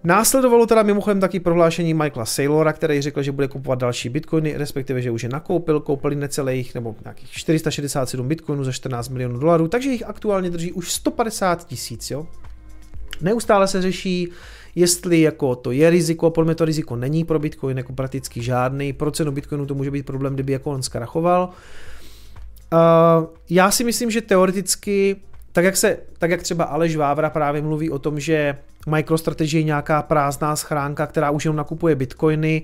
Následovalo teda mimochodem taky prohlášení Michaela Saylora, který řekl, že bude kupovat další bitcoiny, respektive, že už je nakoupil, koupili necelých nebo nějakých 467 bitcoinů za 14 milionů dolarů, takže jich aktuálně drží už 150 tisíc, jo. Neustále se řeší, jestli jako to je riziko, podle mě to riziko není pro Bitcoin jako prakticky žádný, pro cenu Bitcoinu to může být problém, kdyby jako on zkrachoval. Já si myslím, že teoreticky, tak jak, se, tak jak třeba Aleš Vávra právě mluví o tom, že MicroStrategy je nějaká prázdná schránka, která už jenom nakupuje bitcoiny,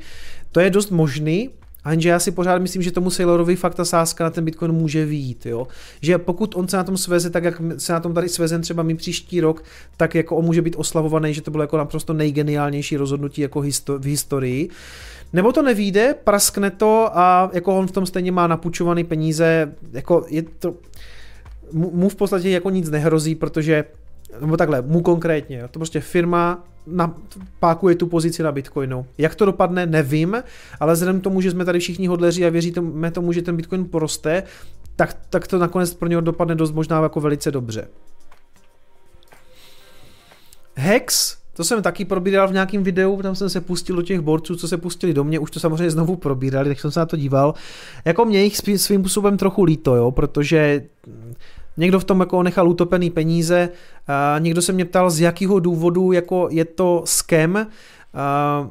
to je dost možný, a jenže já si pořád myslím, že tomu Sailorovi fakt ta sázka na ten Bitcoin může výjít, jo. Že pokud on se na tom sveze, tak jak se na tom tady svezen třeba mi příští rok, tak jako on může být oslavovaný, že to bylo jako naprosto nejgeniálnější rozhodnutí jako histo- v historii. Nebo to nevíde, praskne to a jako on v tom stejně má napučovaný peníze, jako je to, mu v podstatě jako nic nehrozí, protože nebo takhle, mu konkrétně, to prostě firma napákuje tu pozici na Bitcoinu. Jak to dopadne, nevím, ale vzhledem k tomu, že jsme tady všichni hodleři a věříme tomu, že ten Bitcoin poroste, tak, tak to nakonec pro něho dopadne dost možná jako velice dobře. Hex, to jsem taky probíral v nějakém videu, tam jsem se pustil do těch borců, co se pustili do mě, už to samozřejmě znovu probírali, tak jsem se na to díval. Jako mě jich svým způsobem trochu líto, jo, protože Někdo v tom jako nechal utopený peníze, někdo se mě ptal, z jakého důvodu jako je to scam.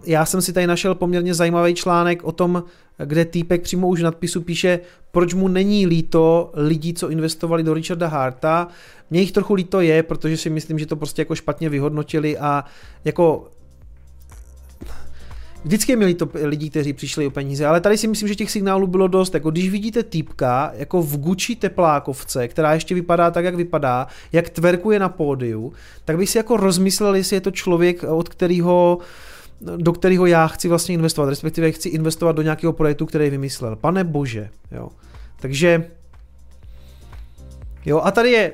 Já jsem si tady našel poměrně zajímavý článek o tom, kde týpek přímo už v nadpisu píše, proč mu není líto lidí, co investovali do Richarda Harta. Mně jich trochu líto je, protože si myslím, že to prostě jako špatně vyhodnotili a jako Vždycky měli to lidi, kteří přišli o peníze, ale tady si myslím, že těch signálů bylo dost. Jako když vidíte týpka jako v Gucci teplákovce, která ještě vypadá tak, jak vypadá, jak tverkuje na pódiu, tak bych si jako rozmyslel, jestli je to člověk, od kterého do kterého já chci vlastně investovat, respektive chci investovat do nějakého projektu, který vymyslel. Pane bože, jo. Takže Jo, a tady je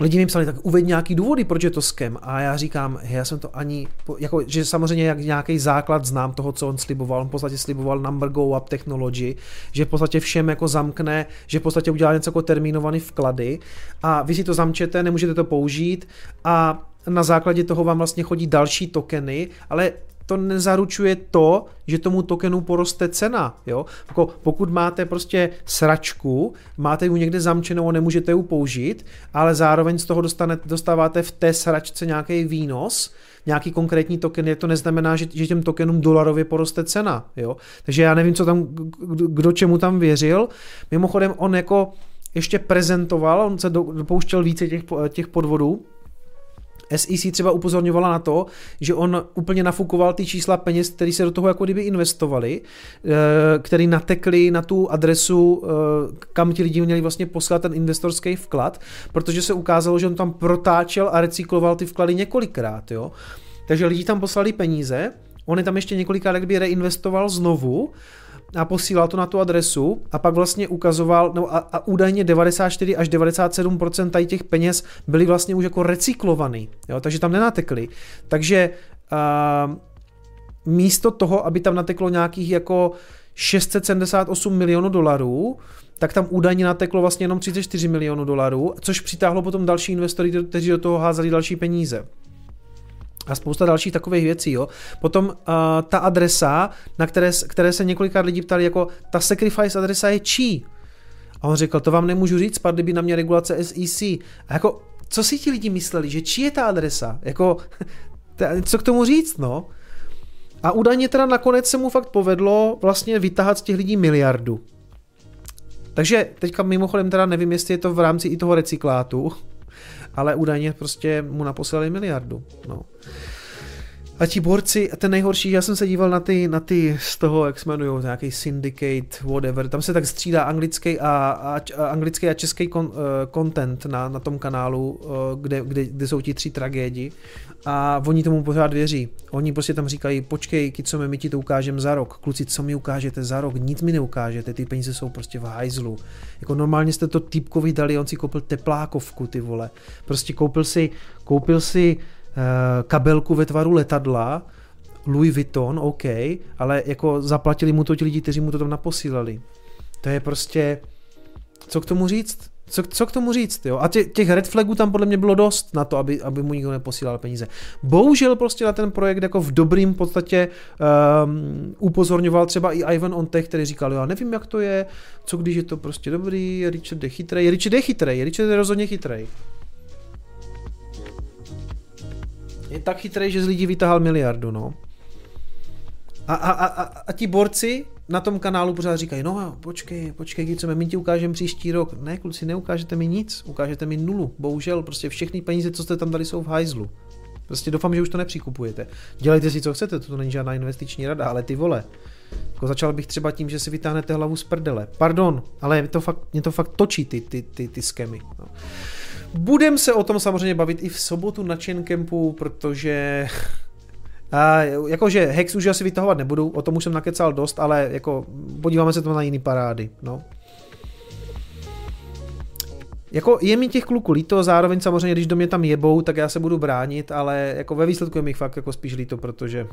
lidi mi psali, tak uveď nějaký důvody, proč je to skem. A já říkám, já jsem to ani, jako, že samozřejmě jak nějaký základ znám toho, co on sliboval. On v podstatě sliboval number go up technology, že v podstatě všem jako zamkne, že v podstatě udělá něco jako termínovaný vklady a vy si to zamčete, nemůžete to použít a na základě toho vám vlastně chodí další tokeny, ale to nezaručuje to, že tomu tokenu poroste cena. Jo? Jako pokud máte prostě sračku, máte ji někde zamčenou a nemůžete ji použít, ale zároveň z toho dostane, dostáváte v té sračce nějaký výnos, nějaký konkrétní token, to neznamená, že, že těm tokenům dolarově poroste cena. Jo? Takže já nevím, co tam, kdo čemu tam věřil. Mimochodem on jako ještě prezentoval, on se dopouštěl více těch, těch podvodů, SEC třeba upozorňovala na to, že on úplně nafukoval ty čísla peněz, které se do toho jako kdyby investovali, eh, který natekli na tu adresu, eh, kam ti lidi měli vlastně poslat ten investorský vklad, protože se ukázalo, že on tam protáčel a recykloval ty vklady několikrát, jo. Takže lidi tam poslali peníze, on je tam ještě několikrát reinvestoval znovu a posílal to na tu adresu a pak vlastně ukazoval, no a, a údajně 94 až 97% tady těch peněz byly vlastně už jako recyklovaný, jo, takže tam nenatekly. Takže uh, místo toho, aby tam nateklo nějakých jako 678 milionů dolarů, tak tam údajně nateklo vlastně jenom 34 milionů dolarů, což přitáhlo potom další investory, kteří do toho házeli další peníze a spousta dalších takových věcí. Jo. Potom uh, ta adresa, na které, které se několikrát lidí ptali, jako ta sacrifice adresa je čí? A on řekl, to vám nemůžu říct, spadly by na mě regulace SEC. A jako, co si ti lidi mysleli, že čí je ta adresa? Jako, co k tomu říct, no? A údajně teda nakonec se mu fakt povedlo vlastně vytahat z těch lidí miliardu. Takže teďka mimochodem teda nevím, jestli je to v rámci i toho recyklátu, ale údajně prostě mu naposlali miliardu. No. A ti borci, ten nejhorší, já jsem se díval na ty, na ty z toho, jak se jmenují, nějaký syndicate, whatever, tam se tak střídá anglický a, a, a anglický a český kon, uh, content na, na tom kanálu, uh, kde, kde, kde jsou ti tři tragédi a oni tomu pořád věří. Oni prostě tam říkají, počkej, co my ti to ukážeme za rok. Kluci, co mi ukážete za rok? Nic mi neukážete, ty peníze jsou prostě v hajzlu. Jako normálně jste to typkovi dali, on si koupil teplákovku, ty vole. Prostě koupil si, koupil si kabelku ve tvaru letadla, Louis Vuitton, OK, ale jako zaplatili mu to ti lidi, kteří mu to tam naposílali. To je prostě, co k tomu říct? Co, co k tomu říct, jo? A tě, těch red flagů tam podle mě bylo dost na to, aby, aby mu nikdo neposílal peníze. Bohužel prostě na ten projekt jako v dobrým podstatě um, upozorňoval třeba i Ivan Ontech, který říkal, já nevím, jak to je, co když je to prostě dobrý, Richard je chytrej, Richard je chytrej, Richard je rozhodně chytrej. Je tak chytrej, že z lidí vytahal miliardu, no. A, a, a, a ti borci na tom kanálu pořád říkají, no počkej, počkej, co my ti ukážeme příští rok. Ne, kluci, neukážete mi nic, ukážete mi nulu. Bohužel, prostě všechny peníze, co jste tam dali, jsou v hajzlu. Prostě doufám, že už to nepřikupujete. Dělejte si, co chcete, to není žádná investiční rada, ale ty vole. Jako začal bych třeba tím, že si vytáhnete hlavu z prdele. Pardon, ale mě to fakt, mě to fakt točí ty, ty, ty, ty skemy. No. Budem se o tom samozřejmě bavit i v sobotu na Chaincampu, protože a jakože Hex už asi vytahovat nebudu, o tom už jsem nakecal dost, ale jako podíváme se to na jiný parády, no. Jako je mi těch kluků líto, zároveň samozřejmě, když do mě tam jebou, tak já se budu bránit, ale jako ve výsledku je mi fakt jako spíš líto, protože...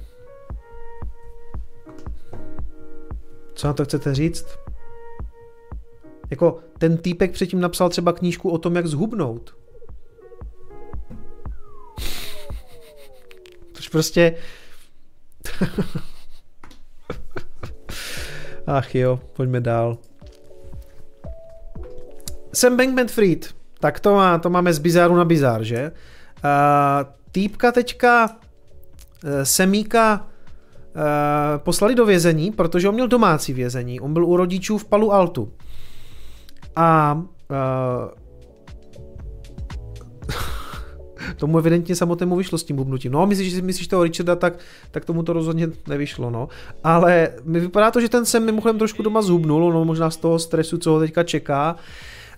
Co na to chcete říct? Jako ten týpek předtím napsal třeba knížku o tom, jak zhubnout. Což prostě... Ach jo, pojďme dál. Sam Bankman-Fried, tak to, má, to máme z bizáru na bizár, že? Uh, týpka teďka uh, Semíka uh, poslali do vězení, protože on měl domácí vězení. On byl u rodičů v Palu Altu. A uh, tomu evidentně samotnému vyšlo s tím bubnutím. No, myslíš, že myslíš toho Richarda, tak, tak tomu to rozhodně nevyšlo, no. Ale mi vypadá to, že ten sem mimochodem trošku doma zhubnul, no možná z toho stresu, co ho teďka čeká.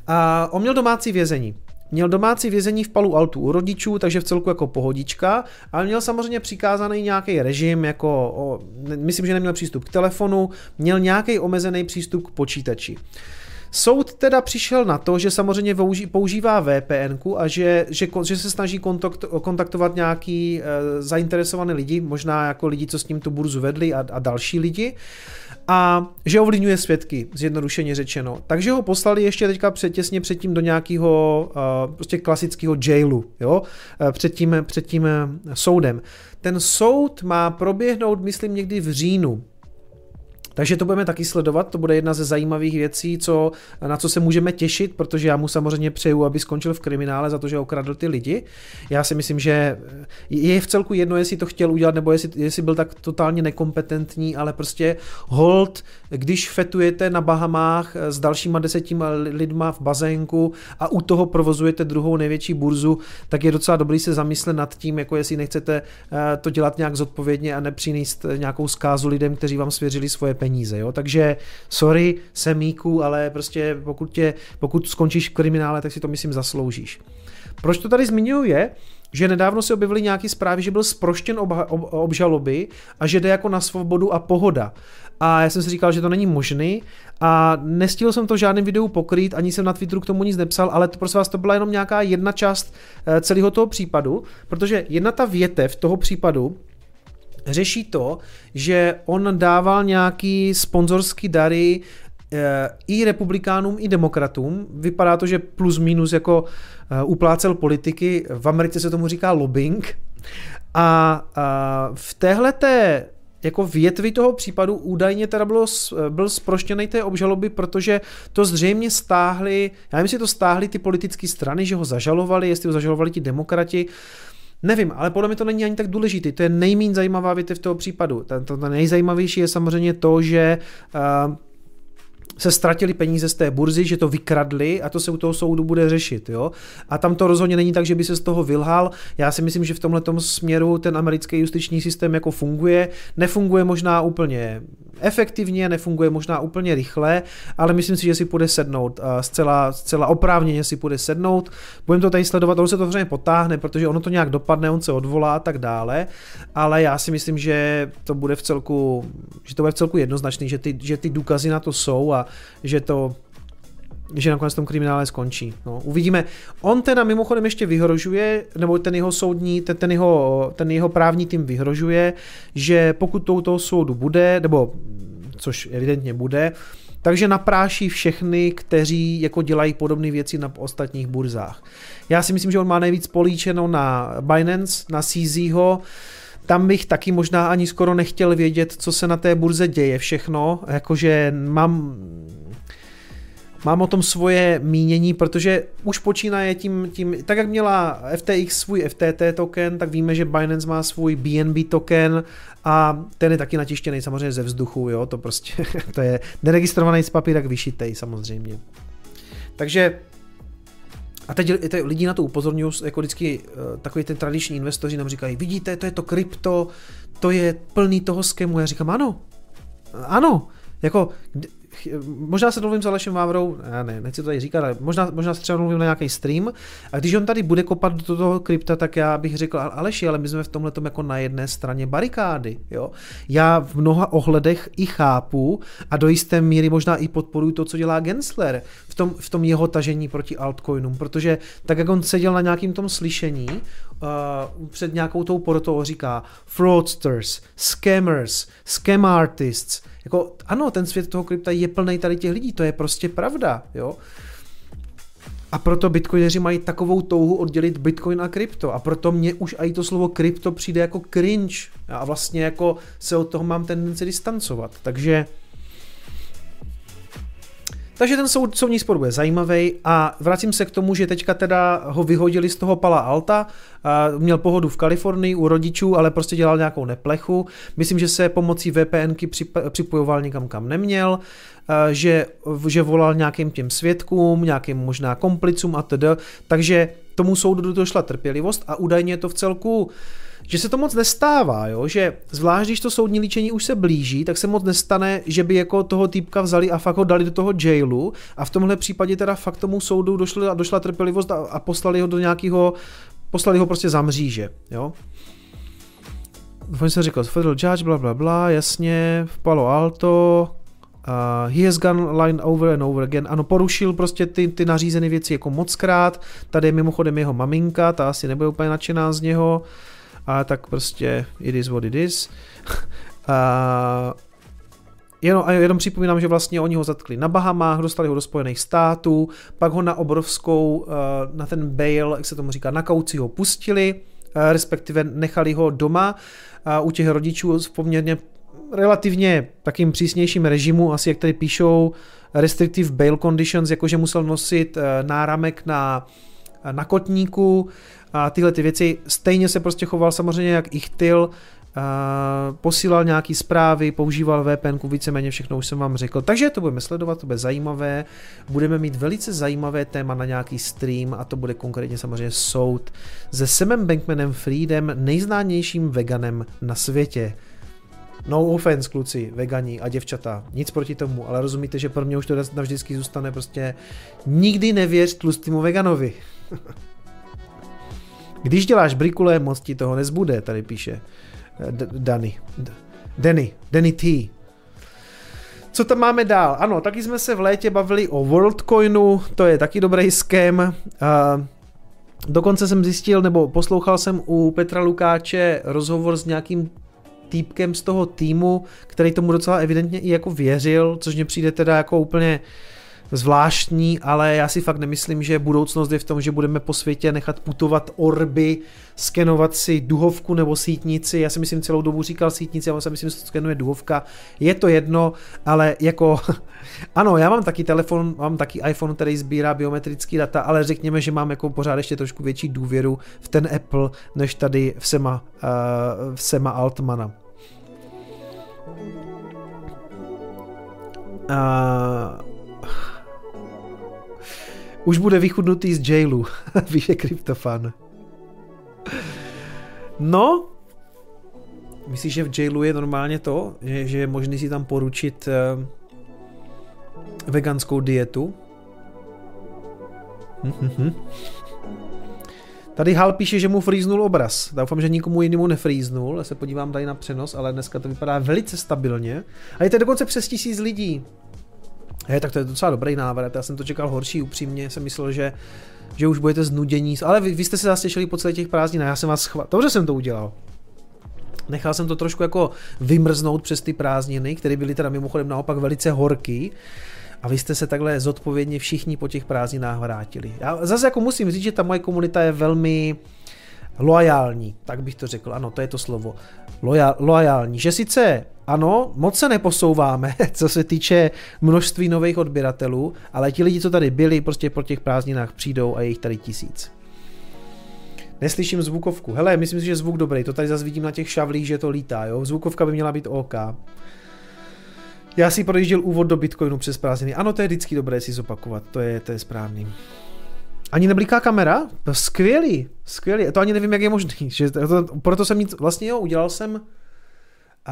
A on měl domácí vězení. Měl domácí vězení v Palu Altu u rodičů, takže v celku jako pohodička, ale měl samozřejmě přikázaný nějaký režim, jako o, myslím, že neměl přístup k telefonu, měl nějaký omezený přístup k počítači. Soud teda přišel na to, že samozřejmě používá VPN a že, že, že se snaží kontakt, kontaktovat nějaký e, zainteresované lidi, možná jako lidi, co s ním tu burzu vedli a, a další lidi a že ovlivňuje svědky, zjednodušeně řečeno. Takže ho poslali ještě teďka před, těsně předtím do nějakého uh, prostě klasického jailu, jo, uh, před tím, před tím soudem. Ten soud má proběhnout, myslím, někdy v říjnu Takže to budeme taky sledovat, to bude jedna ze zajímavých věcí, co, na co se můžeme těšit, protože já mu samozřejmě přeju, aby skončil v kriminále za to, že okradl ty lidi. Já si myslím, že je v celku jedno, jestli to chtěl udělat, nebo jestli, jestli byl tak totálně nekompetentní, ale prostě hold, když fetujete na Bahamách s dalšíma desetima lidma v bazénku a u toho provozujete druhou největší burzu, tak je docela dobrý se zamyslet nad tím, jako jestli nechcete eh, to dělat nějak zodpovědně a nepřinést nějakou zkázu lidem, kteří vám svěřili svoje peníze. Jo? Takže sorry, semíku, ale prostě pokud, tě, pokud skončíš v kriminále, tak si to myslím zasloužíš. Proč to tady zmiňuji je, že nedávno se objevily nějaké zprávy, že byl sproštěn obha- ob- obžaloby a že jde jako na svobodu a pohoda. A já jsem si říkal, že to není možný a nestihl jsem to v žádném videu pokrýt, ani jsem na Twitteru k tomu nic nepsal, ale to prosím vás, to byla jenom nějaká jedna část eh, celého toho případu, protože jedna ta větev toho případu řeší to, že on dával nějaký sponzorský dary eh, i republikánům, i demokratům. Vypadá to, že plus minus jako eh, uplácel politiky. V Americe se tomu říká lobbying. A, v téhleté jako větvi toho případu údajně teda bylo, byl sproštěný té obžaloby, protože to zřejmě stáhli, já nevím, jestli to stáhli ty politické strany, že ho zažalovali, jestli ho zažalovali ti demokrati, Nevím, ale podle mě to není ani tak důležité. To je nejméně zajímavá větev toho případu. To, to nejzajímavější je samozřejmě to, že uh, se ztratili peníze z té burzy, že to vykradli a to se u toho soudu bude řešit. Jo? A tam to rozhodně není tak, že by se z toho vylhal. Já si myslím, že v tomhle směru ten americký justiční systém jako funguje. Nefunguje možná úplně efektivně, nefunguje možná úplně rychle, ale myslím si, že si půjde sednout. Zcela, zcela oprávněně si půjde sednout. Budeme to tady sledovat, ono se to samozřejmě potáhne, protože ono to nějak dopadne, on se odvolá a tak dále, ale já si myslím, že to bude v celku, že to bude v celku jednoznačný, že ty, že ty důkazy na to jsou a že to že nakonec v tom kriminále skončí. No, uvidíme. On teda mimochodem ještě vyhrožuje, nebo ten jeho soudní, ten, ten, jeho, ten jeho právní tým vyhrožuje, že pokud to u toho soudu bude, nebo což evidentně bude, takže napráší všechny, kteří jako dělají podobné věci na ostatních burzách. Já si myslím, že on má nejvíc políčeno na Binance, na CZho, tam bych taky možná ani skoro nechtěl vědět, co se na té burze děje všechno, jakože mám mám o tom svoje mínění, protože už počínaje tím, tím, tak jak měla FTX svůj FTT token, tak víme, že Binance má svůj BNB token a ten je taky natištěný samozřejmě ze vzduchu, jo, to prostě, to je neregistrovaný z papíra vyšitej samozřejmě. Takže a teď lidi na to upozorňují, jako vždycky eh, takový ten tradiční investoři nám říkají, vidíte, to je to krypto, to je plný toho skému. Já říkám, ano, ano, jako možná se domluvím s Alešem Vávrou, já ne, nechci to tady říkat, ale možná, možná se třeba domluvím na nějaký stream a když on tady bude kopat do toho krypta, tak já bych řekl, Aleši, ale my jsme v tomhle jako na jedné straně barikády, jo. Já v mnoha ohledech i chápu a do jisté míry možná i podporuji to, co dělá Gensler v tom, v tom jeho tažení proti altcoinům, protože tak, jak on seděl na nějakým tom slyšení, uh, před nějakou tou porotou říká fraudsters, scammers, scam artists, jako ano, ten svět toho krypta je plný tady těch lidí, to je prostě pravda, jo. A proto bitcoineři mají takovou touhu oddělit bitcoin a krypto. A proto mě už i to slovo krypto přijde jako cringe. A vlastně jako se od toho mám tendenci distancovat. Takže takže ten soud, soudní spor bude zajímavý a vracím se k tomu, že teďka teda ho vyhodili z toho Pala Alta, a měl pohodu v Kalifornii u rodičů, ale prostě dělal nějakou neplechu. Myslím, že se pomocí VPNky připojoval někam, kam neměl, že, že volal nějakým těm svědkům, nějakým možná komplicům a td. Takže tomu soudu došla trpělivost a údajně je to v celku že se to moc nestává, jo? že zvlášť když to soudní líčení už se blíží, tak se moc nestane, že by jako toho týpka vzali a fakt ho dali do toho jailu a v tomhle případě teda fakt tomu soudu došla, došla trpělivost a, a poslali ho do nějakého, poslali ho prostě za mříže, jo. Oni se říkal, federal judge, bla, bla, bla, jasně, v Palo Alto, Uh, he has gone line over and over again. Ano, porušil prostě ty, ty nařízené věci jako mockrát. Tady je mimochodem jeho maminka, ta asi nebude úplně nadšená z něho a tak prostě it is what it is. a, Jenom, a jenom připomínám, že vlastně oni ho zatkli na Bahamách, dostali ho do Spojených států, pak ho na obrovskou, na ten bail, jak se tomu říká, na kauci ho pustili, respektive nechali ho doma u těch rodičů v poměrně relativně takým přísnějším režimu, asi jak tady píšou, restrictive bail conditions, jakože musel nosit eh, náramek na, na kotníku a tyhle ty věci. Stejně se prostě choval samozřejmě jak Ichtil, posílal nějaký zprávy, používal VPN, víceméně všechno už jsem vám řekl. Takže to budeme sledovat, to bude zajímavé. Budeme mít velice zajímavé téma na nějaký stream a to bude konkrétně samozřejmě soud se Semem Bankmanem Freedem, nejznámějším veganem na světě. No offense, kluci, vegani a děvčata, nic proti tomu, ale rozumíte, že pro mě už to navždycky zůstane prostě nikdy nevěř tlustýmu veganovi. Když děláš brikule, moc ti toho nezbude, tady píše. Dany. Danny. Danny T. Co tam máme dál? Ano, taky jsme se v létě bavili o WorldCoinu, to je taky dobrý. Uh, dokonce jsem zjistil, nebo poslouchal jsem u Petra Lukáče rozhovor s nějakým týpkem z toho týmu, který tomu docela evidentně i jako věřil, což mě přijde teda jako úplně uh, zvláštní, ale já si fakt nemyslím, že budoucnost je v tom, že budeme po světě nechat putovat orby, skenovat si duhovku nebo sítnici. Já si myslím celou dobu říkal sítnici, ale si myslím, že se skenuje duhovka. Je to jedno, ale jako ano, já mám taky telefon, mám taky iPhone, který sbírá biometrický data, ale řekněme, že mám jako pořád ještě trošku větší důvěru v ten Apple, než tady v Sema, uh, v Sema Altmana. Uh, už bude vychudnutý z jailu, píše Kryptofan. No, myslíš, že v jailu je normálně to, že, že je možné si tam poručit uh, veganskou dietu? Hm, Tady Hal píše, že mu frýznul obraz. Doufám, že nikomu jinému nefrýznul. Já se podívám tady na přenos, ale dneska to vypadá velice stabilně. A je to dokonce přes tisíc lidí. Je, tak to je docela dobrý návrat, já jsem to čekal horší, upřímně jsem myslel, že, že už budete znudění, ale vy, vy jste se zase těšili po celé těch prázdninách, já jsem vás chval... Dobře jsem to udělal. Nechal jsem to trošku jako vymrznout přes ty prázdniny, které byly teda mimochodem naopak velice horký. A vy jste se takhle zodpovědně všichni po těch prázdninách vrátili. Já zase jako musím říct, že ta moje komunita je velmi loajální, tak bych to řekl, ano, to je to slovo. Loja, loajální, že sice ano, moc se neposouváme, co se týče množství nových odběratelů, ale ti lidi, co tady byli, prostě po těch prázdninách přijdou a je jich tady tisíc. Neslyším zvukovku. Hele, myslím si, že zvuk dobrý. To tady zase vidím na těch šavlích, že to lítá, jo. Zvukovka by měla být OK. Já si projížděl úvod do Bitcoinu přes prázdniny. Ano, to je vždycky dobré si zopakovat. To je, to je správný. Ani nebliká kamera? Skvělý, skvělý. To ani nevím, jak je možný. Že to, proto jsem nic, vlastně jo, udělal jsem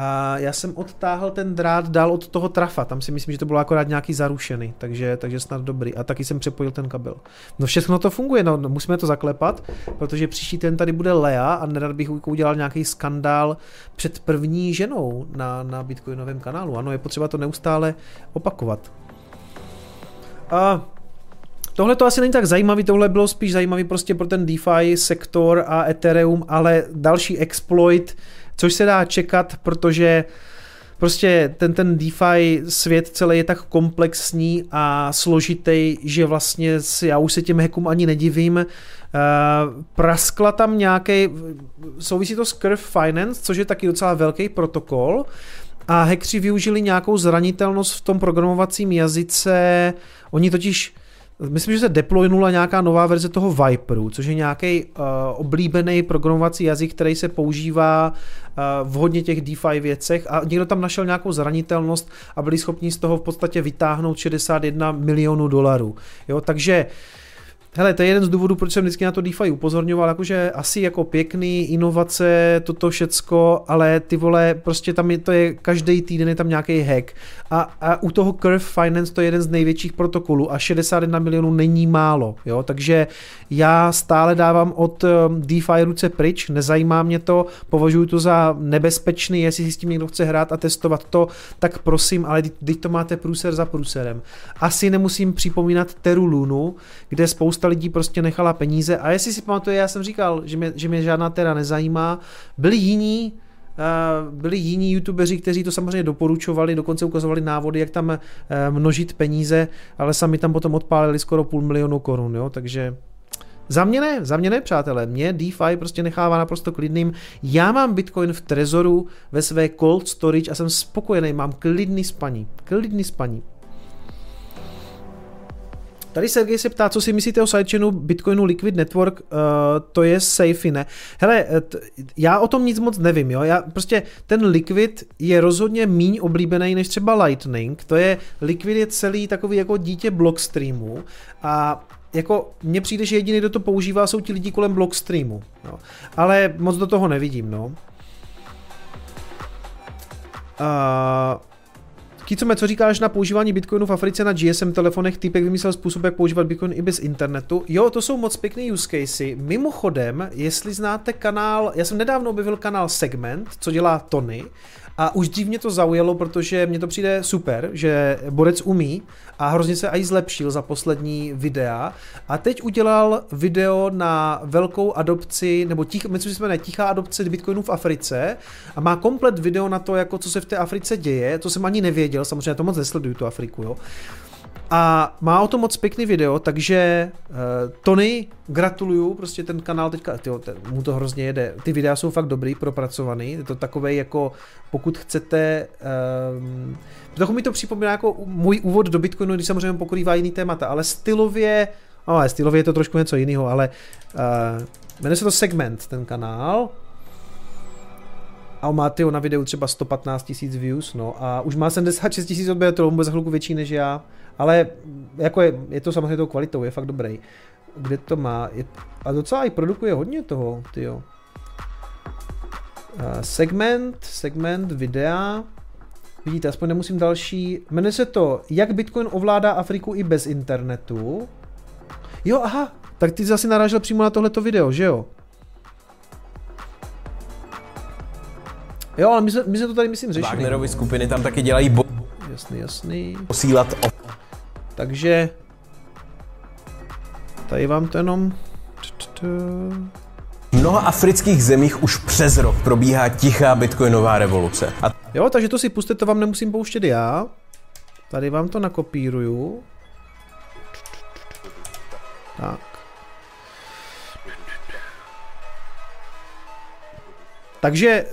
a já jsem odtáhl ten drát dál od toho trafa, tam si myslím, že to bylo akorát nějaký zarušený, takže, takže snad dobrý. A taky jsem přepojil ten kabel. No všechno to funguje, no, no musíme to zaklepat, protože příští ten tady bude Lea a nerad bych udělal nějaký skandál před první ženou na, na Bitcoinovém kanálu. Ano, je potřeba to neustále opakovat. A Tohle to asi není tak zajímavý, tohle bylo spíš zajímavý prostě pro ten DeFi sektor a Ethereum, ale další exploit, což se dá čekat, protože prostě ten, ten DeFi svět celý je tak komplexní a složitý, že vlastně si, já už se těm hackům ani nedivím. Uh, praskla tam nějaký, souvisí to s Curve Finance, což je taky docela velký protokol a hackři využili nějakou zranitelnost v tom programovacím jazyce, oni totiž Myslím, že se deploynula nějaká nová verze toho Viperu, což je nějaký uh, oblíbený programovací jazyk, který se používá uh, v hodně těch DeFi věcech a někdo tam našel nějakou zranitelnost a byli schopni z toho v podstatě vytáhnout 61 milionů dolarů. Jo, takže uh, Hele, to je jeden z důvodů, proč jsem vždycky na to DeFi upozorňoval, jakože asi jako pěkný, inovace, toto všecko, ale ty vole, prostě tam je, to je, každý týden je tam nějaký hack. A, a u toho Curve Finance to je jeden z největších protokolů a 61 milionů není málo, jo, takže já stále dávám od um, DeFi ruce pryč, nezajímá mě to, považuji to za nebezpečný, jestli si s tím někdo chce hrát a testovat to, tak prosím, ale teď to máte průser za průserem. Asi nemusím připomínat Teru Lunu, kde spousta lidí prostě nechala peníze a jestli si pamatuje, já jsem říkal, že mě, že mě žádná teda nezajímá, byli jiní, Uh, byli jiní youtubeři, kteří to samozřejmě doporučovali, dokonce ukazovali návody, jak tam uh, množit peníze, ale sami tam potom odpálili skoro půl milionu korun, jo, takže Za mě ne, za mě ne, přátelé. Mě DeFi prostě nechává naprosto klidným. Já mám Bitcoin v Trezoru ve své cold storage a jsem spokojený, mám klidný spaní. Klidný spaní. Tady Sergej se ptá, co si myslíte o sidechainu Bitcoinu Liquid Network, uh, to je safe, ne? Hele, eh, t- já o tom nic moc nevím, jo, já prostě ten Liquid je rozhodně míň oblíbený než třeba Lightning, to je, Liquid je celý takový jako dítě Blockstreamu a jako mně přijde, že jediný, kdo to používá, jsou ti lidi kolem Blockstreamu, jo. ale moc do toho nevidím, no. Uh, Kicome, co říkáš na používání Bitcoinu v Africe na GSM telefonech? Týpek vymyslel způsob, jak používat Bitcoin i bez internetu. Jo, to jsou moc pěkný use casey. Mimochodem, jestli znáte kanál, já jsem nedávno objevil kanál Segment, co dělá Tony, a už dřív mě to zaujalo, protože mně to přijde super, že borec umí a hrozně se i zlepšil za poslední videa. A teď udělal video na velkou adopci, nebo tich, myslím, že jsme ne, tichá adopce Bitcoinu v Africe a má komplet video na to, jako co se v té Africe děje, to jsem ani nevěděl, samozřejmě to moc nesleduju tu Afriku, jo. A má o tom moc pěkný video, takže uh, Tony, gratuluju, prostě ten kanál teďka, tyjo, ten, mu to hrozně jede. Ty videa jsou fakt dobrý, propracovaný, je to takové jako, pokud chcete, um, trochu mi to připomíná jako můj úvod do Bitcoinu, když samozřejmě pokrývá jiný témata, ale stylově, no, ale stylově je to trošku něco jiného, ale uh, jmenuje se to Segment, ten kanál, a má tyjo, na videu třeba 115 tisíc views, no a už má 76 tisíc odběratelů, bude za chvilku větší než já, ale jako je, je to samozřejmě tou kvalitou, je fakt dobrý. Kde to má? Je, a docela i produkuje hodně toho, tyjo. Uh, segment, segment videa. Vidíte, aspoň nemusím další. Jmenuje se to Jak Bitcoin ovládá Afriku i bez internetu. Jo, aha, tak ty zase narážel přímo na tohleto video, že jo? Jo, ale my jsme, my jsme to tady, myslím, řešili. Wagnerovy skupiny tam taky dělají bo- Jasný, jasný. posílat o- Takže tady vám to jenom... V mnoha afrických zemích už přes rok probíhá tichá bitcoinová revoluce. A Jo, takže to si puste, to vám nemusím pouštět já. Tady vám to nakopíruju. Tak. Takže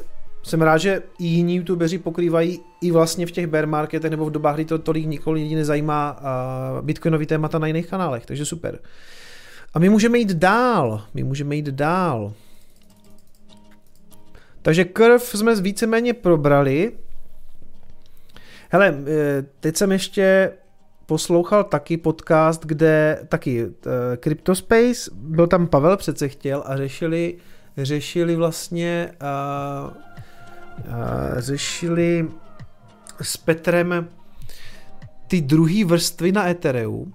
jsem rád, že i jiní youtubeři pokrývají i vlastně v těch bear marketech nebo v dobách, kdy to tolik nikoho lidí nezajímá uh, bitcoinový témata na jiných kanálech, takže super. A my můžeme jít dál, my můžeme jít dál. Takže krv jsme víceméně probrali. Hele, eh, teď jsem ještě poslouchal taky podcast, kde taky uh, Cryptospace, byl tam Pavel přece chtěl a řešili, řešili vlastně uh, uh, řešili s Petrem ty druhé vrstvy na Ethereu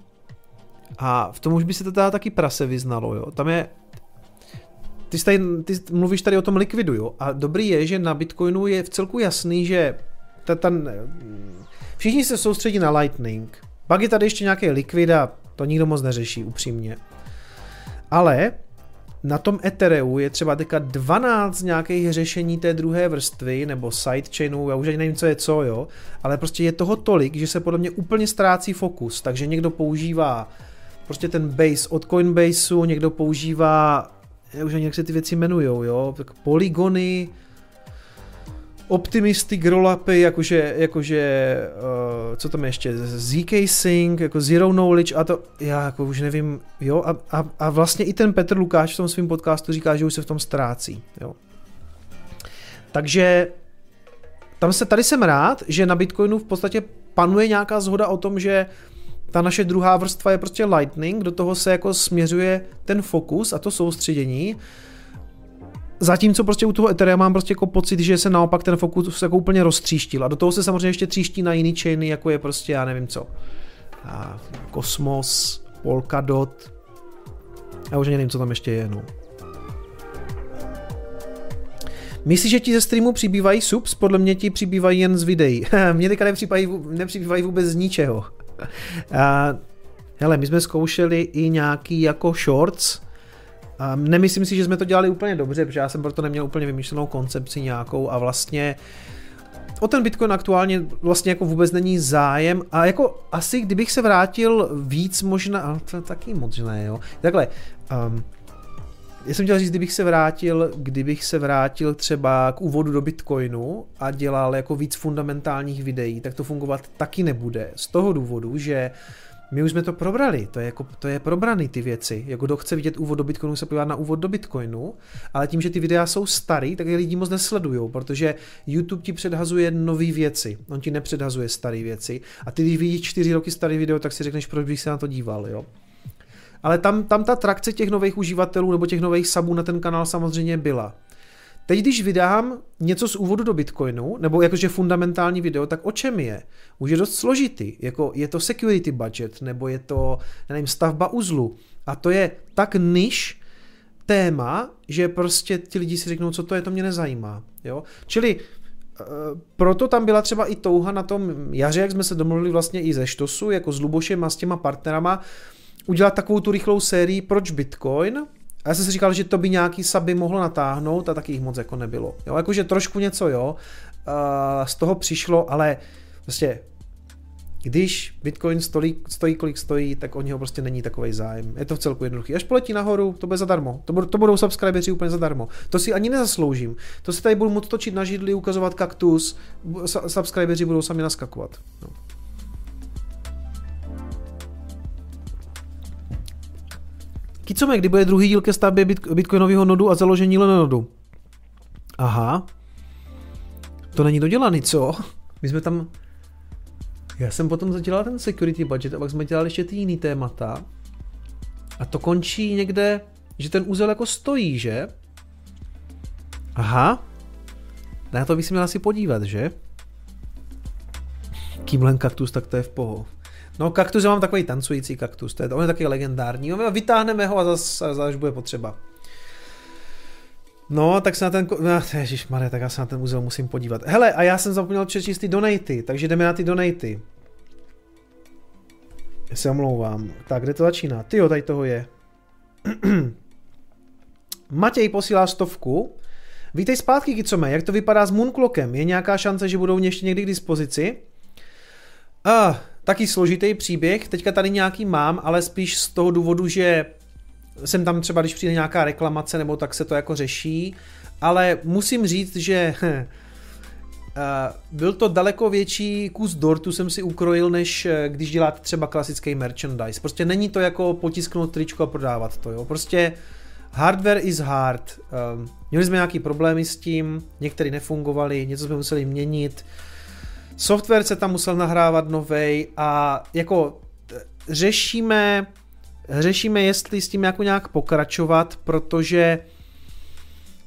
a v tom už by se to teda taky prase vyznalo, jo. Tam je ty, tady, ty mluvíš tady o tom likvidu, jo? A dobrý je, že na Bitcoinu je v celku jasný, že ta, ta, všichni se soustředí na Lightning. Pak je tady ještě nějaký likvid a to nikdo moc neřeší, upřímně. Ale na tom Ethereu je třeba teďka 12 nějakých řešení té druhé vrstvy, nebo sidechainů, já už ani nevím, co je co, jo, ale prostě je toho tolik, že se podle mě úplně ztrácí fokus, takže někdo používá prostě ten base od Coinbaseu, někdo používá, já už ani jak se ty věci jmenujou, jo, tak polygony, optimistic rollupy, jakože, jakože uh, co tam ještě, ZK Sync, jako Zero Knowledge a to, já jako už nevím, jo, a, a, a vlastně i ten Petr Lukáš v tom svém podcastu říká, že už se v tom ztrácí, jo. Takže tam se, tady jsem rád, že na Bitcoinu v podstatě panuje nějaká zhoda o tom, že ta naše druhá vrstva je prostě Lightning, do toho se jako směřuje ten fokus a to soustředění, Zatímco prostě u toho Ethereum mám prostě jako pocit, že se naopak ten fokus jako úplně roztříštil a do toho se samozřejmě ještě tříští na jiný chainy, jako je prostě já nevím co. A Cosmos, Polkadot, já už nevím, co tam ještě je, no. Myslíš, že ti ze streamu přibývají subs? Podle mě ti přibývají jen z videí. Mně teďka nepřibývají, nepřibývají vůbec z ničeho. A, hele, my jsme zkoušeli i nějaký jako shorts, a nemyslím si, že jsme to dělali úplně dobře, protože já jsem proto neměl úplně vymyšlenou koncepci nějakou a vlastně o ten Bitcoin aktuálně vlastně jako vůbec není zájem a jako asi kdybych se vrátil víc možná, ale to je taky možné, jo. Takhle, um, já jsem chtěl říct, kdybych se vrátil, kdybych se vrátil třeba k úvodu do Bitcoinu a dělal jako víc fundamentálních videí, tak to fungovat taky nebude. Z toho důvodu, že my už jsme to probrali, to je, jako, to je probraný ty věci. Jako kdo chce vidět úvod do Bitcoinu, se podívá na úvod do Bitcoinu, ale tím, že ty videa jsou starý, tak je lidi moc nesledují, protože YouTube ti předhazuje nové věci, on ti nepředhazuje staré věci. A ty, když vidíš čtyři roky starý video, tak si řekneš, proč bych se na to díval, jo. Ale tam, tam ta trakce těch nových uživatelů nebo těch nových sabů na ten kanál samozřejmě byla. Teď, když vydám něco z úvodu do Bitcoinu, nebo jakože fundamentální video, tak o čem je? Už je dost složitý. Jako je to security budget, nebo je to, nevím, stavba uzlu. A to je tak niž téma, že prostě ti lidi si řeknou, co to je, to mě nezajímá. Jo? Čili eh, proto tam byla třeba i touha na tom jaře, jak jsme se domluvili vlastně i ze Štosu, jako s Lubošem a s těma partnerama, udělat takovou tu rychlou sérii Proč Bitcoin, a já jsem si říkal, že to by nějaký saby mohlo natáhnout a taky jich moc jako nebylo. Jo, jakože trošku něco jo, z toho přišlo, ale prostě když Bitcoin stojí, stojí, kolik stojí, tak o něho prostě není takový zájem. Je to v celku jednoduchý. Až poletí nahoru, to bude zadarmo. To, budou, to budou subscriberi úplně zadarmo. To si ani nezasloužím. To si tady budu moct točit na židli, ukazovat kaktus, subscriberi budou sami naskakovat. No. Kicome, kdy bude druhý díl ke stavbě bitcoinového nodu a založení nodu? Aha. To není dodělaný, co? My jsme tam... Já jsem potom zadělal ten security budget a pak jsme dělali ještě ty jiný témata. A to končí někde, že ten úzel jako stojí, že? Aha. Na to bych si měl asi podívat, že? Kýmlen kaktus, tak to je v poho. No kaktus, já mám takový tancující kaktus, to je, on je taky legendární. No, vytáhneme ho a zase zas bude potřeba. No, tak se na ten, no, Maria, tak já se na ten muzeu musím podívat. Hele, a já jsem zapomněl přečíst ty donaty, takže jdeme na ty donaty. Já se omlouvám. Tak, kde to začíná? Ty tady toho je. Matěj posílá stovku. Vítej zpátky, Kicome, jak to vypadá s Moonclockem? Je nějaká šance, že budou ještě někdy k dispozici? Ah, taky složitý příběh, teďka tady nějaký mám, ale spíš z toho důvodu, že jsem tam třeba, když přijde nějaká reklamace, nebo tak se to jako řeší, ale musím říct, že Uh, byl to daleko větší kus dortu jsem si ukrojil, než eh, když děláte třeba klasický merchandise. Prostě není to jako potisknout tričko a prodávat to, jo. Prostě hardware is hard. Uh, měli jsme nějaký problémy s tím, některé nefungovaly, něco jsme museli měnit, software se tam musel nahrávat novej a jako řešíme, řešíme, jestli s tím jako nějak pokračovat, protože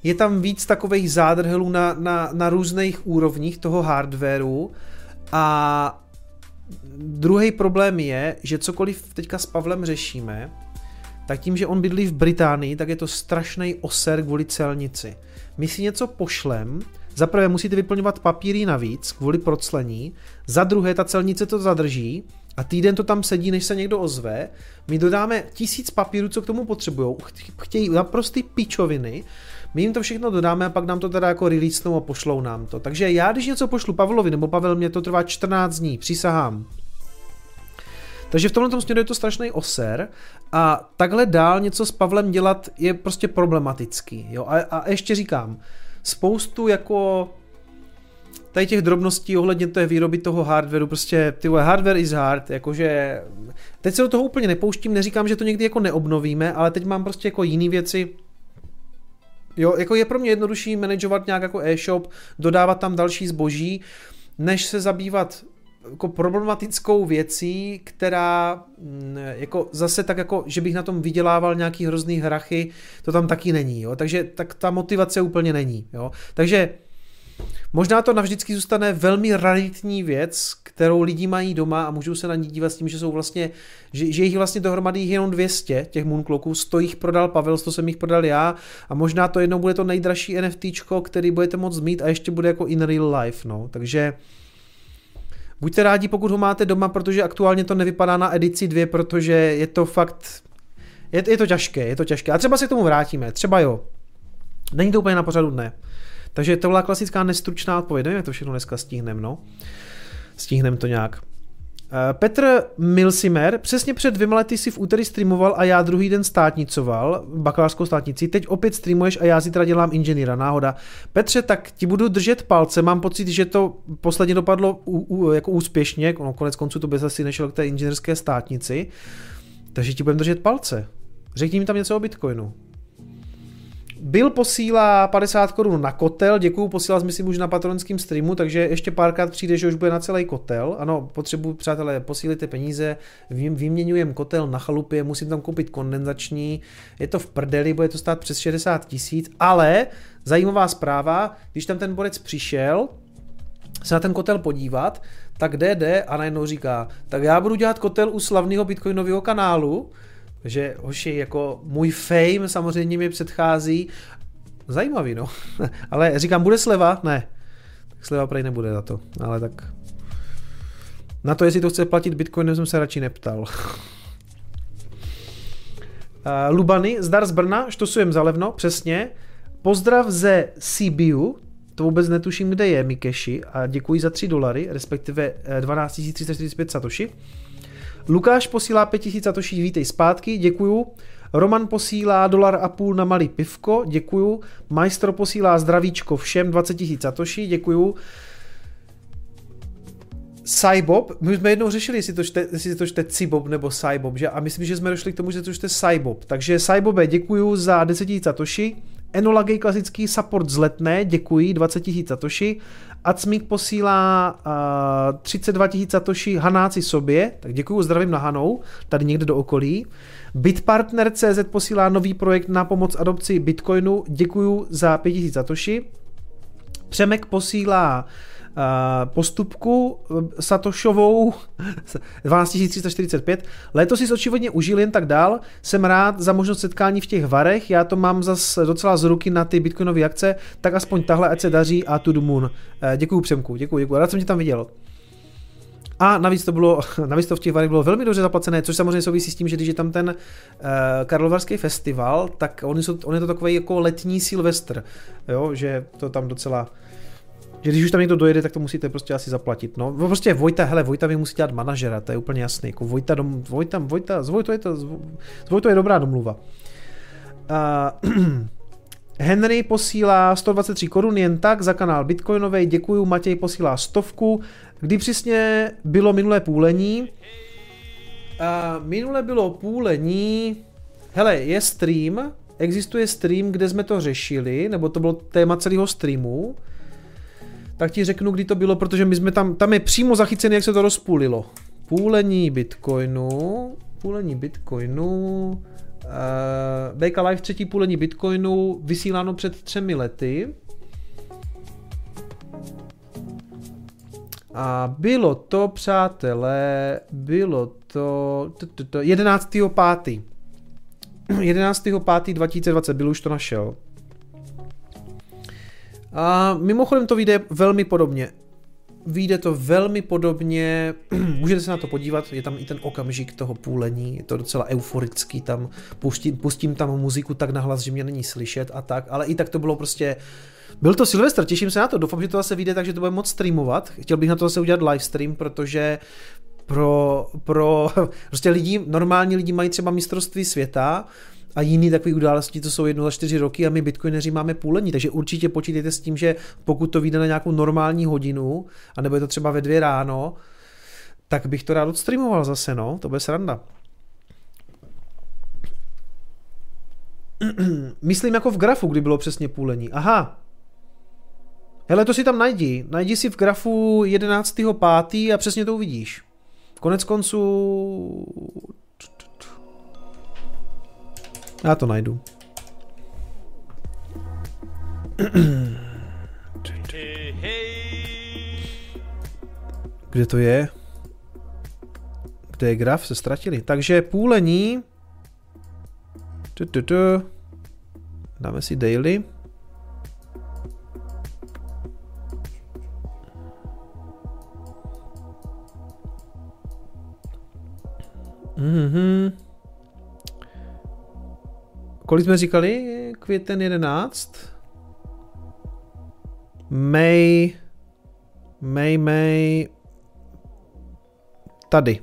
je tam víc takových zádrhelů na, na, na různých úrovních toho hardwareu a druhý problém je, že cokoliv teďka s Pavlem řešíme, tak tím, že on bydlí v Británii, tak je to strašný oser kvůli celnici. My si něco pošlem, za prvé musíte vyplňovat papíry navíc kvůli proclení, za druhé ta celnice to zadrží a týden to tam sedí, než se někdo ozve. My dodáme tisíc papírů, co k tomu potřebují, chtějí naprosty pičoviny, my jim to všechno dodáme a pak nám to teda jako releasenou a pošlou nám to. Takže já, když něco pošlu Pavlovi, nebo Pavel, mě to trvá 14 dní, přísahám. Takže v tomhle směru je to strašný oser a takhle dál něco s Pavlem dělat je prostě problematický. Jo? A, a ještě říkám, spoustu jako tady těch drobností ohledně té výroby toho hardwareu, prostě ty hardware is hard, jakože teď se do toho úplně nepouštím, neříkám, že to někdy jako neobnovíme, ale teď mám prostě jako jiné věci, Jo, jako je pro mě jednodušší manažovat nějak jako e-shop, dodávat tam další zboží, než se zabývat jako problematickou věcí, která mm, jako zase tak jako, že bych na tom vydělával nějaký hrozný hrachy, to tam taky není, jo. Takže tak ta motivace úplně není, jo. Takže možná to navždycky zůstane velmi raritní věc, kterou lidi mají doma a můžou se na ní dívat s tím, že jsou vlastně, že, že jich vlastně dohromady jich jenom 200, těch Moonclocků, 100 jich prodal Pavel, 100 jsem jich prodal já a možná to jednou bude to nejdražší NFTčko, který budete moct mít a ještě bude jako in real life, no. Takže Buďte rádi, pokud ho máte doma, protože aktuálně to nevypadá na edici 2, protože je to fakt, je, je to těžké, je to těžké. A třeba se k tomu vrátíme, třeba jo. Není to úplně na pořadu dne. Takže to byla klasická nestručná odpověď. Nevím, jak to všechno dneska stihneme, no. Stihneme to nějak. Eh, Petr Milsimer, přesně před dvěma lety si v úterý streamoval a já druhý den státnicoval, bakalářskou státnici, teď opět streamuješ a já zítra dělám inženýra, náhoda. Petře, tak ti budu držet palce, mám pocit, že to posledně dopadlo u, u, jako úspěšně, no, konec konců to bez asi nešel k té inženýrské státnici, takže ti budeme držet palce. Řekni mi tam něco o Bitcoinu. Bill posílá 50 korun na kotel, děkuju, posílal myslím už na patronském streamu, takže ještě párkrát přijde, že už bude na celý kotel. Ano, potřebuji, přátelé, posílíte peníze, vyměňujem kotel na chalupě, musím tam koupit kondenzační, je to v prdeli, bude to stát přes 60 tisíc, ale zajímavá zpráva, když tam ten borec přišel, se na ten kotel podívat, tak DD a najednou říká, tak já budu dělat kotel u slavného bitcoinového kanálu, že hoši, jako můj fame samozřejmě mi předchází. Zajímavý, no. ale říkám, bude sleva? Ne. Tak sleva prej nebude za to, ale tak... Na to, jestli to chce platit Bitcoinem, jsem se radši neptal. uh, Lubany, zdar z Brna, štosujem za levno, přesně. Pozdrav ze CBU, to vůbec netuším, kde je Mikeshi a děkuji za 3 dolary, respektive 12 eh, 345 satoshi. Lukáš posílá 5000 satoší, vítej zpátky, děkuju. Roman posílá dolar a půl na malý pivko, děkuju. Majstro posílá zdravíčko všem 20 000 satoší, děkuju. Cybob, my jsme jednou řešili, jestli to čte, jestli to čte Cibob nebo Cybob, že? A myslím, že jsme došli k tomu, že to čte Cybob. Takže Cybobe, děkuju za 10 000 satoshi. Gay klasický support z letné, děkuji, 20 000 satoshi. Acmík posílá uh, 32 000 satoshi Hanáci sobě, tak děkuji, zdravím na Hanou, tady někde do okolí. Bitpartner.cz posílá nový projekt na pomoc adopci Bitcoinu, děkuji za 5 000 satoshi. Přemek posílá Eh, postupku eh, Satošovou 12345. Léto si očivodně užil jen tak dál. Jsem rád za možnost setkání v těch varech. Já to mám zas docela z ruky na ty bitcoinové akce, tak aspoň tahle, ať se daří a the moon. Eh, děkuju Přemku, děkuju, děkuju. Rád jsem tě tam viděl. A navíc to bylo, navíc to v těch varech bylo velmi dobře zaplacené, což samozřejmě souvisí s tím, že když je tam ten uh, Karlovarský festival, tak on, jsou, on je to takový jako letní Silvestr, jo, že to tam docela že když už tam někdo dojede, tak to musíte prostě asi zaplatit. No, prostě Vojta, hele, Vojta mi musí dělat manažera, to je úplně jasný. Jako Vojta, dom, Vojta, Vojta, z Vojto je to, z Vojto je dobrá domluva. Uh, Henry posílá 123 korun jen tak za kanál Bitcoinový, děkuju, Matěj posílá stovku. Kdy přesně bylo minulé půlení? Uh, minule bylo půlení, hele, je stream, existuje stream, kde jsme to řešili, nebo to bylo téma celého streamu tak ti řeknu, kdy to bylo, protože my jsme tam, tam je přímo zachycené, jak se to rozpůlilo. Půlení Bitcoinu, půlení Bitcoinu, uh, BK Live třetí půlení Bitcoinu, vysíláno před třemi lety. A bylo to, přátelé, bylo to 11.5. 11.5.2020 byl už to našel. A mimochodem to vyjde velmi podobně. Vyjde to velmi podobně, můžete se na to podívat, je tam i ten okamžik toho půlení, je to docela euforický, tam pustím, pustím tam muziku tak nahlas, že mě není slyšet a tak, ale i tak to bylo prostě, byl to Silvestr, těším se na to, doufám, že to zase vyjde tak, že to bude moc streamovat, chtěl bych na to zase udělat live stream, protože pro, pro prostě lidi, normální lidi mají třeba mistrovství světa, a jiný takový události, to jsou jedno za čtyři roky a my bitcoineři máme půlení, takže určitě počítejte s tím, že pokud to vyjde na nějakou normální hodinu, anebo je to třeba ve dvě ráno, tak bych to rád odstreamoval zase, no, to bude sranda. Myslím jako v grafu, kdy bylo přesně půlení. Aha. Hele, to si tam najdi. Najdi si v grafu 11.5. a přesně to uvidíš. Konec konců já to najdu. Kde to je? Kde je graf? Se ztratili. Takže půlení. Dáme si daily. Mhm. Kolik jsme říkali? Květen 11? May, May, May, tady.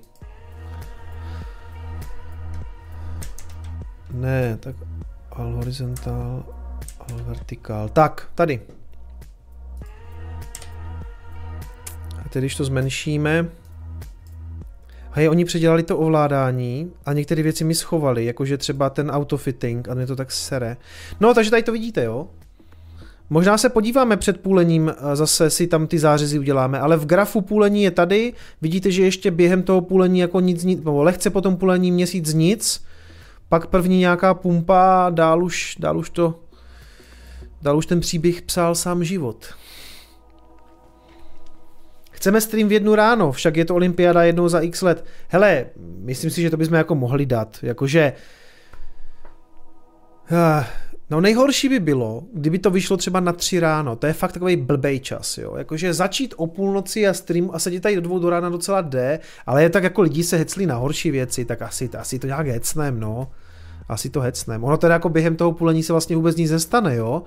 Ne, tak al horizontal, al vertikál. Tak, tady. A teď, když to zmenšíme, Hej, oni předělali to ovládání a některé věci mi schovali, jakože třeba ten autofitting a mě to tak sere. No, takže tady to vidíte, jo? Možná se podíváme před půlením, zase si tam ty zářezy uděláme, ale v grafu půlení je tady, vidíte, že ještě během toho půlení jako nic, nic nebo lehce po tom půlení měsíc nic, pak první nějaká pumpa, dál už, dál už to, dál už ten příběh psal sám život. Chceme stream v jednu ráno, však je to olympiáda jednou za x let. Hele, myslím si, že to bychom jako mohli dát, jakože... Uh, No nejhorší by bylo, kdyby to vyšlo třeba na tři ráno, to je fakt takový blbej čas, jo. Jakože začít o půlnoci a stream a sedět tady do dvou do rána docela jde, ale je tak jako lidi se heclí na horší věci, tak asi, asi to nějak hecnem, no. Asi to hecnem. Ono teda jako během toho půlení se vlastně vůbec nic nestane, jo.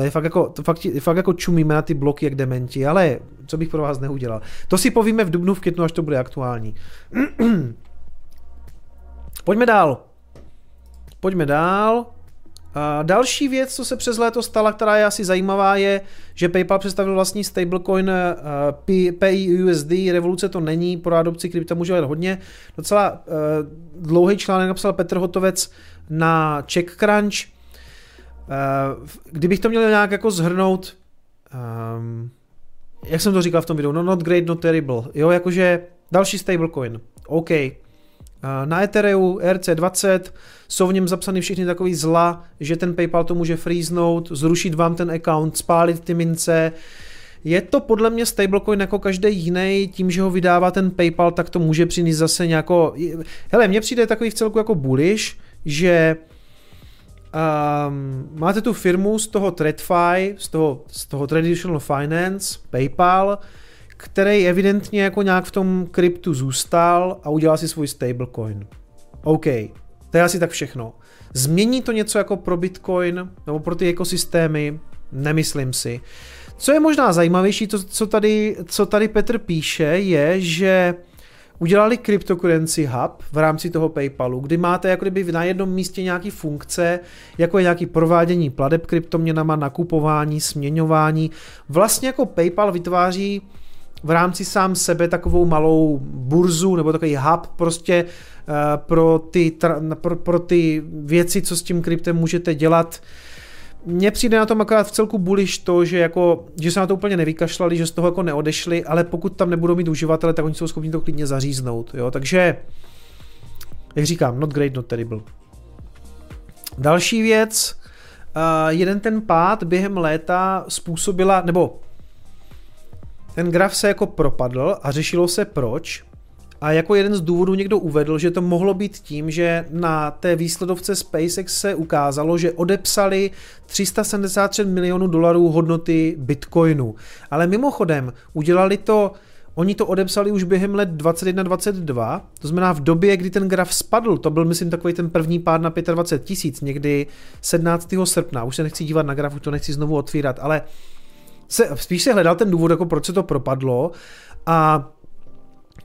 Je fakt jako, to fakt, fakt jako čumíme na ty bloky jak dementi, ale co bych pro vás neudělal. To si povíme v dubnu, v květnu, až to bude aktuální. Pojďme dál. Pojďme dál. A další věc, co se přes léto stala, která je asi zajímavá, je, že PayPal představil vlastní stablecoin uh, PayUSD, revoluce to není, pro adopci krypta může být hodně. Docela uh, dlouhý článek napsal Petr Hotovec na CheckCrunch. Uh, kdybych to měl nějak jako zhrnout, jak jsem to říkal v tom videu, no not great, not terrible, jo, jakože další stablecoin, OK, na Ethereu ERC20 jsou v něm zapsány všechny takový zla, že ten PayPal to může freeznout, zrušit vám ten account, spálit ty mince. Je to podle mě stablecoin jako každý jiný, tím, že ho vydává ten PayPal, tak to může přinést zase nějako... Hele, mně přijde takový v celku jako bullish, že um, máte tu firmu z toho TradFi, z toho, z toho Traditional Finance, PayPal, který evidentně jako nějak v tom kryptu zůstal a udělal si svůj stablecoin. OK, to je asi tak všechno. Změní to něco jako pro Bitcoin nebo pro ty ekosystémy? Nemyslím si. Co je možná zajímavější, to, co tady, co tady Petr píše, je, že udělali cryptocurrency hub v rámci toho PayPalu, kdy máte jako kdyby na jednom místě nějaký funkce, jako je nějaký provádění pladeb kryptoměnama, nakupování, směňování. Vlastně jako PayPal vytváří v rámci sám sebe takovou malou burzu nebo takový hub prostě uh, pro ty, pro, pro ty věci, co s tím kryptem můžete dělat. Mně přijde na tom akorát v celku buliš to, že, jako, že se na to úplně nevykašlali, že z toho jako neodešli, ale pokud tam nebudou mít uživatele, tak oni jsou schopni to klidně zaříznout. Jo? Takže, jak říkám, not great, not terrible. Další věc, uh, jeden ten pád během léta způsobila, nebo ten graf se jako propadl a řešilo se proč. A jako jeden z důvodů někdo uvedl, že to mohlo být tím, že na té výsledovce SpaceX se ukázalo, že odepsali 373 milionů dolarů hodnoty bitcoinu. Ale mimochodem, udělali to Oni to odepsali už během let 21-22, to znamená v době, kdy ten graf spadl, to byl myslím takový ten první pád na 25 tisíc, někdy 17. srpna, už se nechci dívat na graf, už to nechci znovu otvírat, ale se, spíš se hledal ten důvod, jako proč se to propadlo a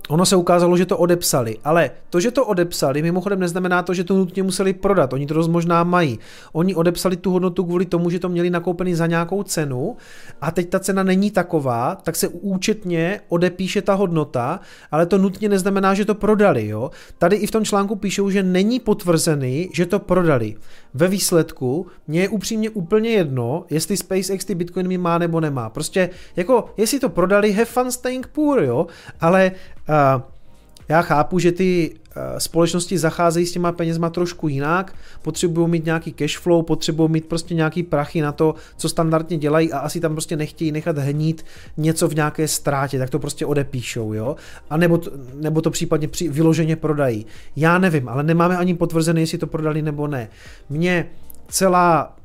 Ono se ukázalo, že to odepsali, ale to, že to odepsali, mimochodem neznamená to, že to nutně museli prodat. Oni to dost možná mají. Oni odepsali tu hodnotu kvůli tomu, že to měli nakoupený za nějakou cenu a teď ta cena není taková, tak se účetně odepíše ta hodnota, ale to nutně neznamená, že to prodali. Jo? Tady i v tom článku píšou, že není potvrzený, že to prodali. Ve výsledku mě je upřímně úplně jedno, jestli SpaceX ty bitcoiny má nebo nemá. Prostě jako, jestli to prodali, have fun staying poor, jo, ale já chápu, že ty společnosti zacházejí s těma penězma trošku jinak, potřebují mít nějaký cash flow, potřebují mít prostě nějaký prachy na to, co standardně dělají a asi tam prostě nechtějí nechat hnít něco v nějaké ztrátě, tak to prostě odepíšou, jo? A nebo to, nebo to případně při, vyloženě prodají. Já nevím, ale nemáme ani potvrzené, jestli to prodali nebo ne. Mně celá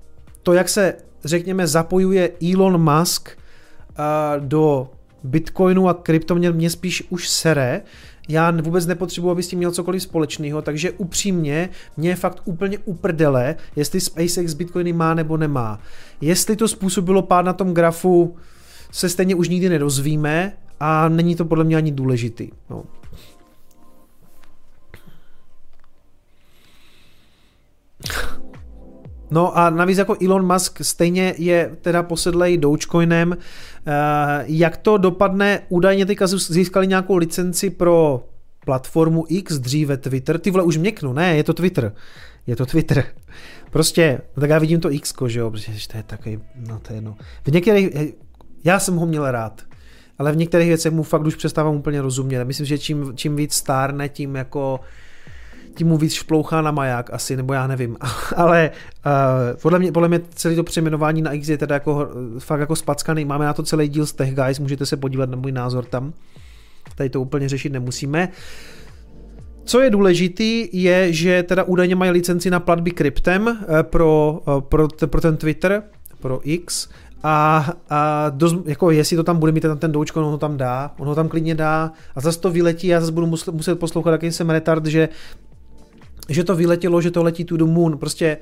to, jak se řekněme zapojuje Elon Musk uh, do Bitcoinu a kryptoměn mě spíš už sere, já vůbec nepotřebuji, aby s tím měl cokoliv společného, takže upřímně mě je fakt úplně uprdele, jestli SpaceX Bitcoiny má nebo nemá. Jestli to způsobilo pád na tom grafu, se stejně už nikdy nedozvíme a není to podle mě ani důležitý. No. No a navíc jako Elon Musk stejně je teda posedlej Dogecoinem. Eh, jak to dopadne? Údajně teďka získali nějakou licenci pro platformu X, dříve Twitter. Ty vole už měknu, ne, je to Twitter. Je to Twitter. Prostě, no tak já vidím to X, že jo, protože to je takový, no to je no. V některých, já jsem ho měl rád, ale v některých věcech mu fakt už přestávám úplně rozumět. Myslím, že čím, čím víc stárne, tím jako tím mu víc šplouchá na maják asi, nebo já nevím. Ale uh, podle, mě, podle mě celé to přejmenování na X je teda jako, fakt jako spackaný. Máme na to celý díl z Tech Guys, můžete se podívat na můj názor tam. Tady to úplně řešit nemusíme. Co je důležitý, je, že teda údajně mají licenci na platby kryptem eh, pro, eh, pro, pro ten Twitter, pro X, a, a dost, jako jestli to tam bude mít ten, ten doučko, on ho tam dá, on ho tam klidně dá a zase to vyletí, já zase budu muset, muset poslouchat, jaký jsem retard, že že to vyletělo, že to letí to the moon, prostě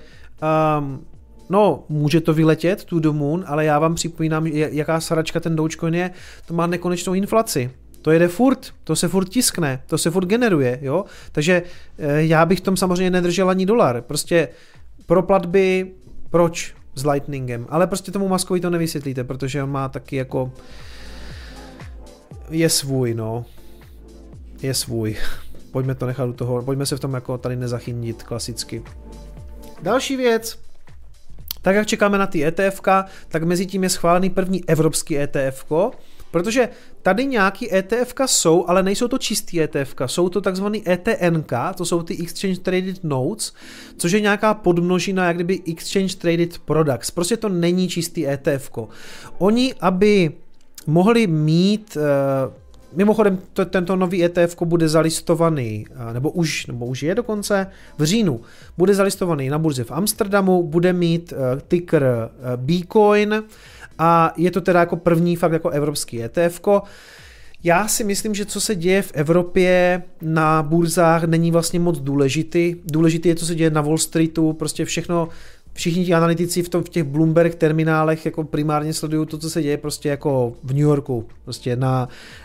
um, No, může to vyletět to the moon, ale já vám připomínám, jaká saračka ten Dogecoin je, to má nekonečnou inflaci. To jede furt, to se furt tiskne, to se furt generuje, jo. Takže eh, já bych tom samozřejmě nedržel ani dolar. Prostě pro platby, proč s Lightningem? Ale prostě tomu Maskovi to nevysvětlíte, protože on má taky jako je svůj, no. Je svůj pojďme to nechat u toho, pojďme se v tom jako tady nezachytit klasicky. Další věc, tak jak čekáme na ty ETF, tak mezi tím je schválený první evropský ETF, protože tady nějaký ETF jsou, ale nejsou to čistý ETF, jsou to takzvaný ETNK, to jsou ty Exchange Traded Notes, což je nějaká podmnožina, jak kdyby Exchange Traded Products. Prostě to není čistý ETF. Oni, aby mohli mít uh, Mimochodem, to, tento nový ETF bude zalistovaný, nebo už, nebo už je dokonce, v říjnu. Bude zalistovaný na burze v Amsterdamu, bude mít uh, ticker uh, Bitcoin a je to teda jako první fakt jako evropský ETF. Já si myslím, že co se děje v Evropě na burzách není vlastně moc důležitý. Důležitý je, co se děje na Wall Streetu, prostě všechno všichni ti analytici v, tom, v těch Bloomberg terminálech jako primárně sledují to, co se děje prostě jako v New Yorku, prostě na, eh,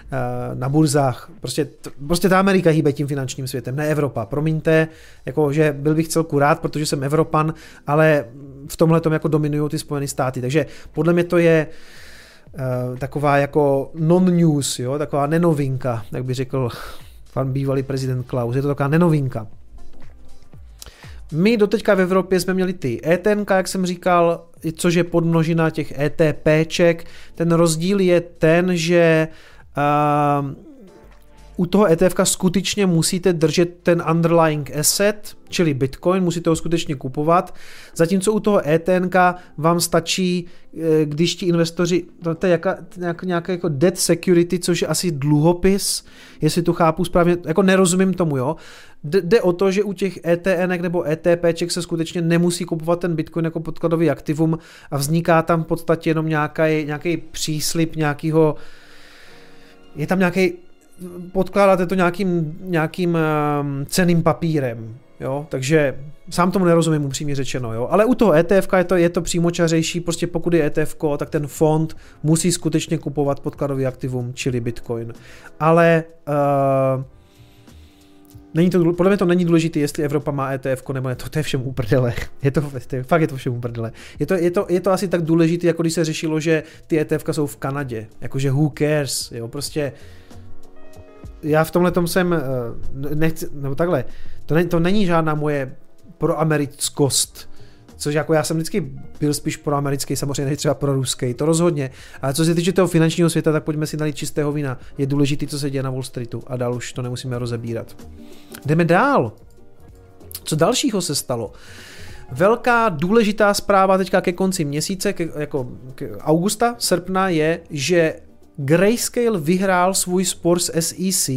na burzách. Prostě, prostě ta Amerika hýbe tím finančním světem, ne Evropa. Promiňte, jako, že byl bych celku rád, protože jsem Evropan, ale v tomhle tom jako dominují ty Spojené státy. Takže podle mě to je uh, taková jako non-news, jo? taková nenovinka, jak by řekl pan bývalý prezident Klaus. Je to taková nenovinka. My doteďka v Evropě jsme měli ty ETNK, jak jsem říkal, což je podmnožina těch ETPček. Ten rozdíl je ten, že u toho ETF skutečně musíte držet ten underlying asset, čili Bitcoin, musíte ho skutečně kupovat, zatímco u toho ETNK vám stačí, eh, když ti investoři, to je jaká, nějaká, nějaká jako debt security, což je asi dluhopis, jestli to chápu správně, jako nerozumím tomu, jo. Jde o to, že u těch ETN nebo ETPček se skutečně nemusí kupovat ten Bitcoin jako podkladový aktivum a vzniká tam v podstatě jenom nějaký, nějaký příslip nějakého je tam nějaký podkládáte to nějakým, nějakým um, ceným papírem, jo, takže sám tomu nerozumím upřímně řečeno, jo, ale u toho ETF je to, je to přímočařejší, prostě pokud je ETF, tak ten fond musí skutečně kupovat podkladový aktivum, čili Bitcoin, ale uh, Není to, podle mě to není důležité, jestli Evropa má ETF nebo ne, to, to je všem uprdele. Je to, to, fakt je to všem uprdele. Je to, je, to, je to asi tak důležité, jako když se řešilo, že ty ETF jsou v Kanadě. Jakože who cares, jo, prostě já v tomhle tom jsem, eh, nechci, nebo takhle, to, ne, to není žádná moje proamerickost, což jako já jsem vždycky byl spíš pro americký, samozřejmě třeba pro ruský, to rozhodně. Ale co se týče toho finančního světa, tak pojďme si nalít čistého vína. Je důležité, co se děje na Wall Streetu a dál už to nemusíme rozebírat. Jdeme dál. Co dalšího se stalo? Velká důležitá zpráva teďka ke konci měsíce, ke, jako ke augusta, srpna je, že Grayscale vyhrál svůj spor s SEC,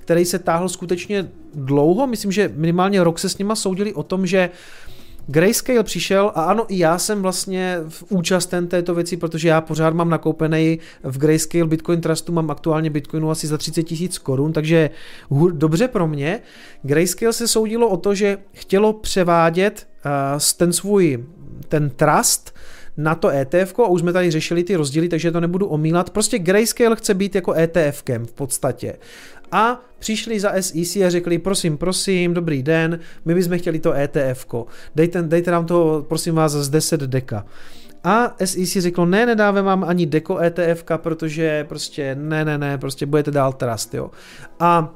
který se táhl skutečně dlouho, myslím, že minimálně rok se s nima soudili o tom, že Grayscale přišel a ano, i já jsem vlastně v účasten této věci, protože já pořád mám nakoupený v Grayscale Bitcoin Trustu, mám aktuálně Bitcoinu asi za 30 tisíc korun, takže dobře pro mě. Grayscale se soudilo o to, že chtělo převádět uh, ten svůj, ten trust na to ETF, a už jsme tady řešili ty rozdíly, takže to nebudu omílat. Prostě Grayscale chce být jako ETFkem v podstatě. A přišli za SEC a řekli, prosím, prosím, dobrý den, my bychom chtěli to ETF, dejte, dejte nám to, prosím vás, z 10 deka. A SEC řeklo, ne, nedáme vám ani deko ETF, protože prostě ne, ne, ne, prostě budete dál trust, jo. A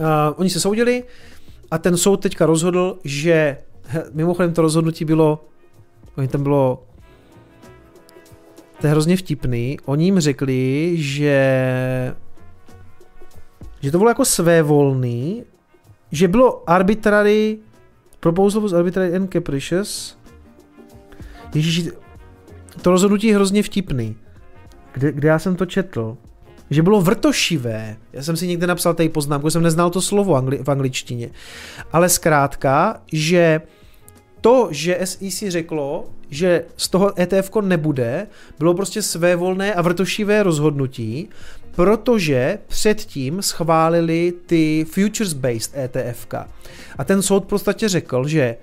uh, oni se soudili a ten soud teďka rozhodl, že mimochodem to rozhodnutí bylo, oni tam bylo to je hrozně vtipný. Oni jim řekli, že že to bylo jako svévolný, že bylo arbitrary proposal was arbitrary and capricious. Ježíš, to rozhodnutí je hrozně vtipný. Kde, kde já jsem to četl? Že bylo vrtošivé. Já jsem si někde napsal tady poznámku, jsem neznal to slovo angli, v angličtině. Ale zkrátka, že to, že SEC řeklo, že z toho ETF nebude, bylo prostě svévolné a vrtošivé rozhodnutí, protože předtím schválili ty futures-based ETF. A ten soud v podstatě řekl, že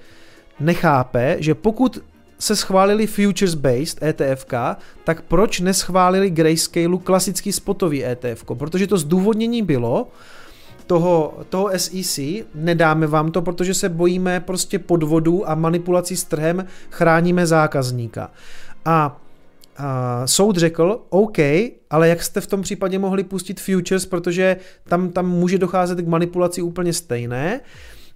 nechápe, že pokud se schválili futures-based ETF, tak proč neschválili Grayscale klasický spotový ETF? Protože to zdůvodnění bylo, toho, toho SEC, nedáme vám to, protože se bojíme prostě podvodu a manipulací s trhem, chráníme zákazníka. A a soud řekl, OK, ale jak jste v tom případě mohli pustit futures, protože tam, tam může docházet k manipulaci úplně stejné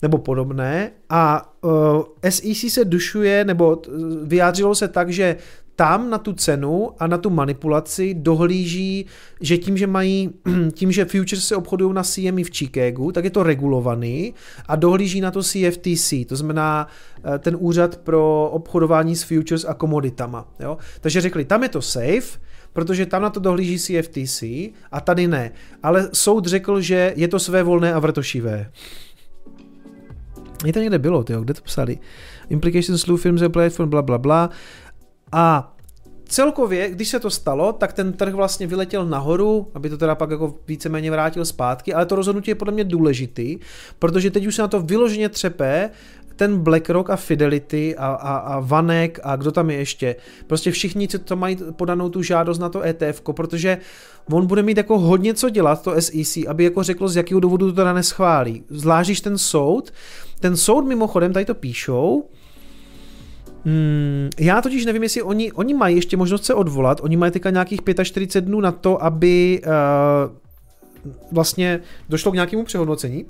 nebo podobné. A uh, SEC se dušuje nebo vyjádřilo se tak, že tam na tu cenu a na tu manipulaci dohlíží, že tím, že mají, tím, že futures se obchodují na CME v Chicagu, tak je to regulovaný a dohlíží na to CFTC, to znamená eh, ten úřad pro obchodování s futures a komoditama. Jo? Takže řekli, tam je to safe, protože tam na to dohlíží CFTC a tady ne. Ale soud řekl, že je to své volné a vrtošivé. Je to někde bylo, tyjo, kde to psali? Implications slew firms and platform, bla, bla, bla. A celkově, když se to stalo, tak ten trh vlastně vyletěl nahoru, aby to teda pak jako víceméně vrátil zpátky, ale to rozhodnutí je podle mě důležitý, protože teď už se na to vyloženě třepe ten BlackRock a Fidelity a, a, a Vanek a kdo tam je ještě. Prostě všichni, co to mají podanou tu žádost na to ETF, protože on bude mít jako hodně co dělat, to SEC, aby jako řeklo, z jakého důvodu to teda neschválí. Zvlášť ten soud, ten soud mimochodem, tady to píšou, Hmm, já totiž nevím, jestli oni, oni mají ještě možnost se odvolat, oni mají teďka nějakých 45 dnů na to, aby uh, vlastně došlo k nějakému přehodnocení.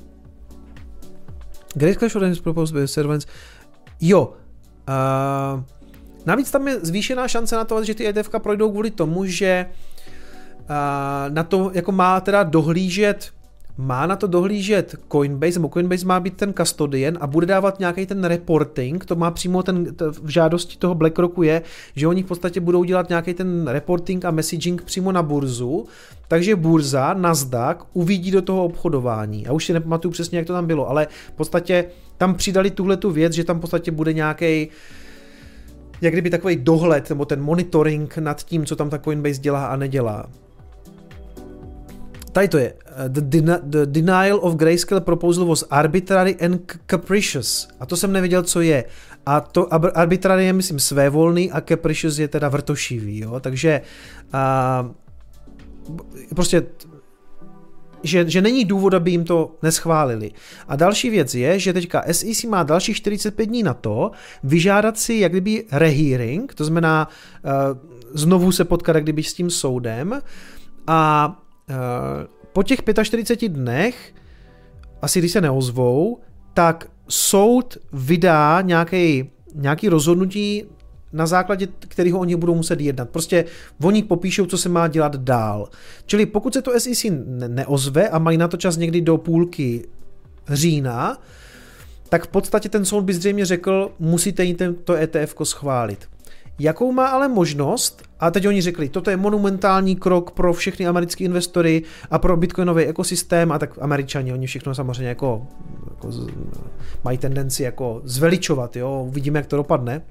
Great Clash of Proposed by Servants. Jo. Uh, navíc tam je zvýšená šance na to, že ty ETF projdou kvůli tomu, že uh, na to jako má teda dohlížet má na to dohlížet Coinbase, nebo Coinbase má být ten custodian a bude dávat nějaký ten reporting, to má přímo ten, to v žádosti toho BlackRocku je, že oni v podstatě budou dělat nějaký ten reporting a messaging přímo na burzu, takže burza, Nasdaq, uvidí do toho obchodování. Já už si nepamatuju přesně, jak to tam bylo, ale v podstatě tam přidali tuhle tu věc, že tam v podstatě bude nějaký jak kdyby takový dohled nebo ten monitoring nad tím, co tam ta Coinbase dělá a nedělá. Tady to je. Uh, the, den- the denial of grayscale proposal was arbitrary and capricious. A to jsem nevěděl, co je. A to arbitrary je, myslím, svévolný a capricious je teda vrtošivý, jo. Takže uh, prostě že, že není důvod, aby jim to neschválili. A další věc je, že teďka SEC má dalších 45 dní na to vyžádat si jak kdyby rehearing, to znamená uh, znovu se potkat jak kdyby s tím soudem a Eh, po těch 45 dnech, asi když se neozvou, tak soud vydá nějaký, nějaký rozhodnutí, na základě kterého oni budou muset jednat. Prostě oni popíšou, co se má dělat dál. Čili pokud se to SEC neozve a mají na to čas někdy do půlky října, tak v podstatě ten soud by zřejmě řekl, musíte jít to ETF schválit. Jakou má ale možnost, a teď oni řekli, toto je monumentální krok pro všechny americké investory a pro bitcoinový ekosystém, a tak američani, oni všechno samozřejmě jako, jako mají tendenci jako zveličovat, jo, uvidíme, jak to dopadne.